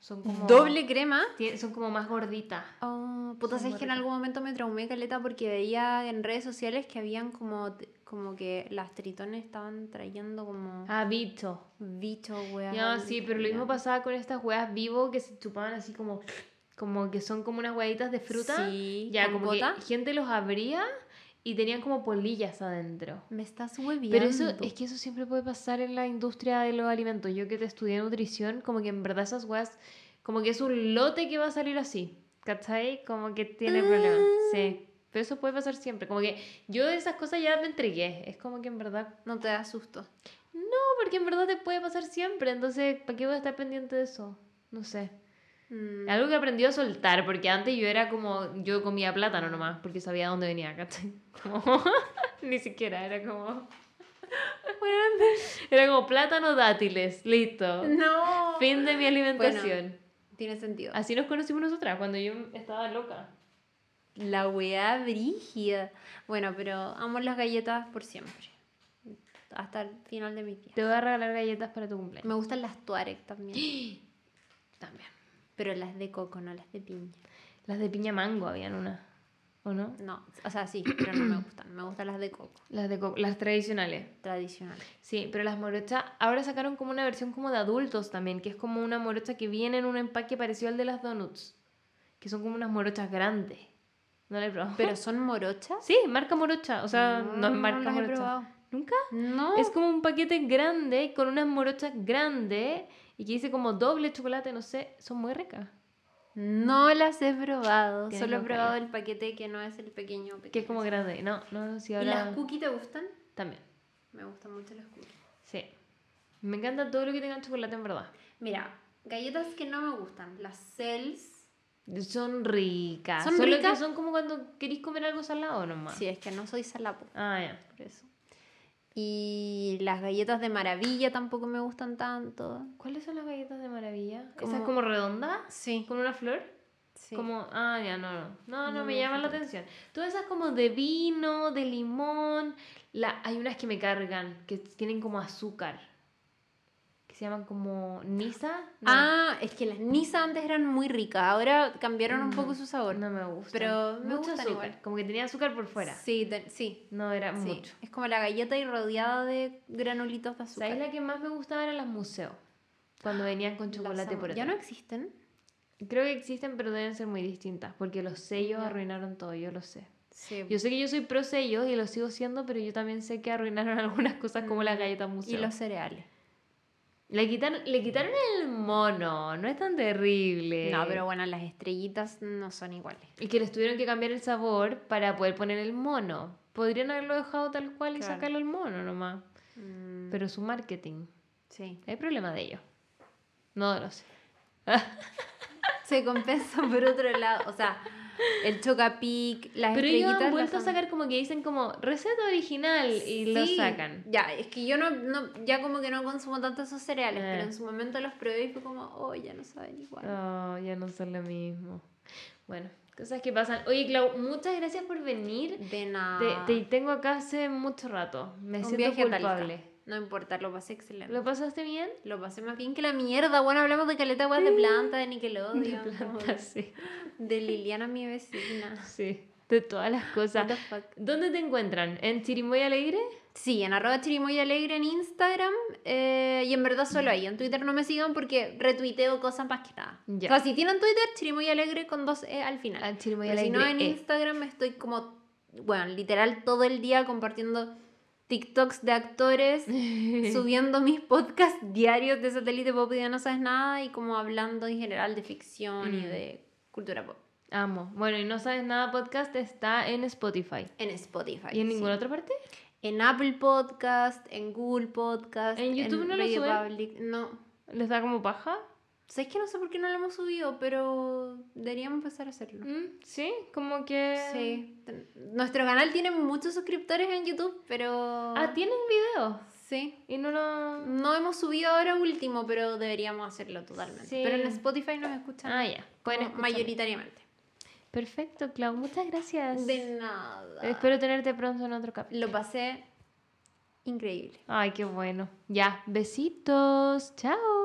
Son como... Doble crema. Son como más gorditas. Oh, puta, sabes que en algún momento me traumé caleta porque veía en redes sociales que habían como, como que las tritones estaban trayendo como Ah, bicho. bichos, weas. Ya, al- sí, pero lo mismo pasaba con estas hueas vivo que se chupaban así como... Como que son como unas hueaditas de fruta. Sí, Ya, como gota. que gente los abría y tenían como polillas adentro. Me estás hueviando. Pero eso, es que eso siempre puede pasar en la industria de los alimentos. Yo que te estudié nutrición, como que en verdad esas weas, como que es un lote que va a salir así. ¿Cachai? Como que tiene problemas. Sí. Pero eso puede pasar siempre. Como que yo de esas cosas ya me entregué. Es como que en verdad. No te da susto. No, porque en verdad te puede pasar siempre. Entonces, ¿para qué voy a estar pendiente de eso? No sé. Mm, Algo que aprendí a soltar, porque antes yo era como, yo comía plátano nomás, porque sabía dónde venía, ¿cachai? Como, ni siquiera, era como, era como plátano dátiles, listo. No. Fin de mi alimentación. Tiene sentido. Así nos conocimos nosotras, cuando yo estaba loca. La wea brígida. Bueno, pero amo las galletas por siempre. Hasta el final de mi vida. Te voy a regalar galletas para tu cumpleaños. Me gustan las Tuareg también. También. Pero las de coco, no las de piña. Las de piña mango habían una, ¿o no? No, o sea, sí, pero no me gustan. Me gustan las de coco, Las de co- las tradicionales. tradicionales. Sí, pero las morochas ahora sacaron como una versión como de adultos también, que es como una morocha que viene en un empaque parecido al de las donuts, que son como unas morochas grandes. ¿No la he probado? ¿Pero son morochas? Sí, marca morocha, o sea, no, es marca he morocha. probado. ¿Nunca? No. Es como un paquete grande con unas morochas grandes y que dice como doble chocolate, no sé, son muy ricas. No las he probado. Solo he probado el paquete que no es el pequeño. pequeño. Que es como grande. No, no, si ¿Y ahora... las cookies te gustan? También, Me gustan mucho las cookies. sí. Me encanta todo lo que tenga chocolate en verdad. Mira, galletas que no me gustan. Las Cells. Son ricas. ¿Son Solo ricas? que son como cuando queréis comer algo salado nomás. Sí, es que no soy salapo. Ah, ya. Por eso. Y las galletas de maravilla tampoco me gustan tanto. ¿Cuáles son las galletas de maravilla? Como- ¿Esas como redondas? Sí. ¿Con una flor? sí. Como, ah, ya, no, no. No, no, No me me llaman la atención. Todas esas como de vino, de limón. La, hay unas que me cargan, que tienen como azúcar. Se llaman como Nisa. No, Ah, es que las Nisa antes eran muy ricas. Ahora cambiaron un poco su sabor. no me gusta. pero me Mucho gustan azúcar. igual. Como que tenía azúcar por fuera. Sí, sí. No era sí. mucho. Es como la galleta y rodeada de granulitos de azúcar. ¿Sabes la que más me gustaba eran las museos? Cuando venían con chocolate por ¿Ya no existen? Creo que existen, pero deben ser muy distintas, porque los sellos arruinaron todo, yo lo sé. Sí. Yo sé que yo soy pro sellos y lo sigo siendo, pero yo también sé que arruinaron algunas cosas como las galletas Mm. y museo. los cereales. Le, quitaron, le quitaron el mono, no es tan terrible. No, pero bueno, las estrellitas no son iguales. Y que les tuvieron que cambiar el sabor para poder poner el mono. Podrían haberlo dejado tal cual y Claro. sacarlo el mono nomás. Mm, Pero su marketing, sí. hay problema de ellos. No lo sé. Se compensa por otro lado. O sea, el chocapic, las Pero ellos estrellitas. han vuelto a sacar como que dicen como receta original y lo Sí, sacan. Ya, es que yo no, no, ya como que no consumo tanto esos cereales, Eh. pero en su momento los probé y fue como, oh, ya no saben igual. Oh, ya no son lo mismo. Bueno, Cosas que pasan. Oye, Clau, muchas gracias por venir. De nada. Te, te tengo acá hace mucho rato. Me Un siento viaje culpable. No importa, lo pasé excelente. ¿Lo pasaste bien? Lo pasé más bien que la mierda. Bueno, hablamos de caleta weas de planta, de Nickelodeon. De planta, sí. De Liliana, mi vecina. Sí. De todas las cosas. What the fuck. ¿Dónde te encuentran? ¿En Chirimoy Alegre? Sí, en arroba chirimoy alegre en Instagram eh, y en verdad solo ahí. En Twitter no me sigan porque retuiteo cosas más que nada. O sea, si tienen Twitter, chirimoy alegre con dos E al final. Ah, Pero si no, Alegre, en eh. Instagram estoy como, bueno, literal todo el día compartiendo TikToks de actores, subiendo mis podcasts diarios de Satélite Pop y de No Sabes Nada y como hablando en general de ficción y Mm. de cultura pop. Amo. Bueno, y no sabes nada podcast está en Spotify. En Spotify. ¿Y en sí. ninguna otra parte? En Apple Podcast, en Google Podcast. ¿En YouTube no lo suben? Public. No. ¿Les da como paja? ¿Sabes que no sé por qué no lo hemos subido? Pero deberíamos empezar a hacerlo. Mm, sí, como que... Sí. Nuestro canal tiene muchos suscriptores en YouTube, pero. Ah, tienen video. Sí. Y no lo... No hemos subido ahora último, pero deberíamos hacerlo totalmente. Sí. Pero en Spotify nos escuchan Ah, ya. Pueden escuchar. mayoritariamente. Perfecto, Clau. Muchas gracias. De nada. Espero tenerte pronto en otro capítulo. Lo pasé increíble. Ay, qué bueno. Ya, besitos. Chao.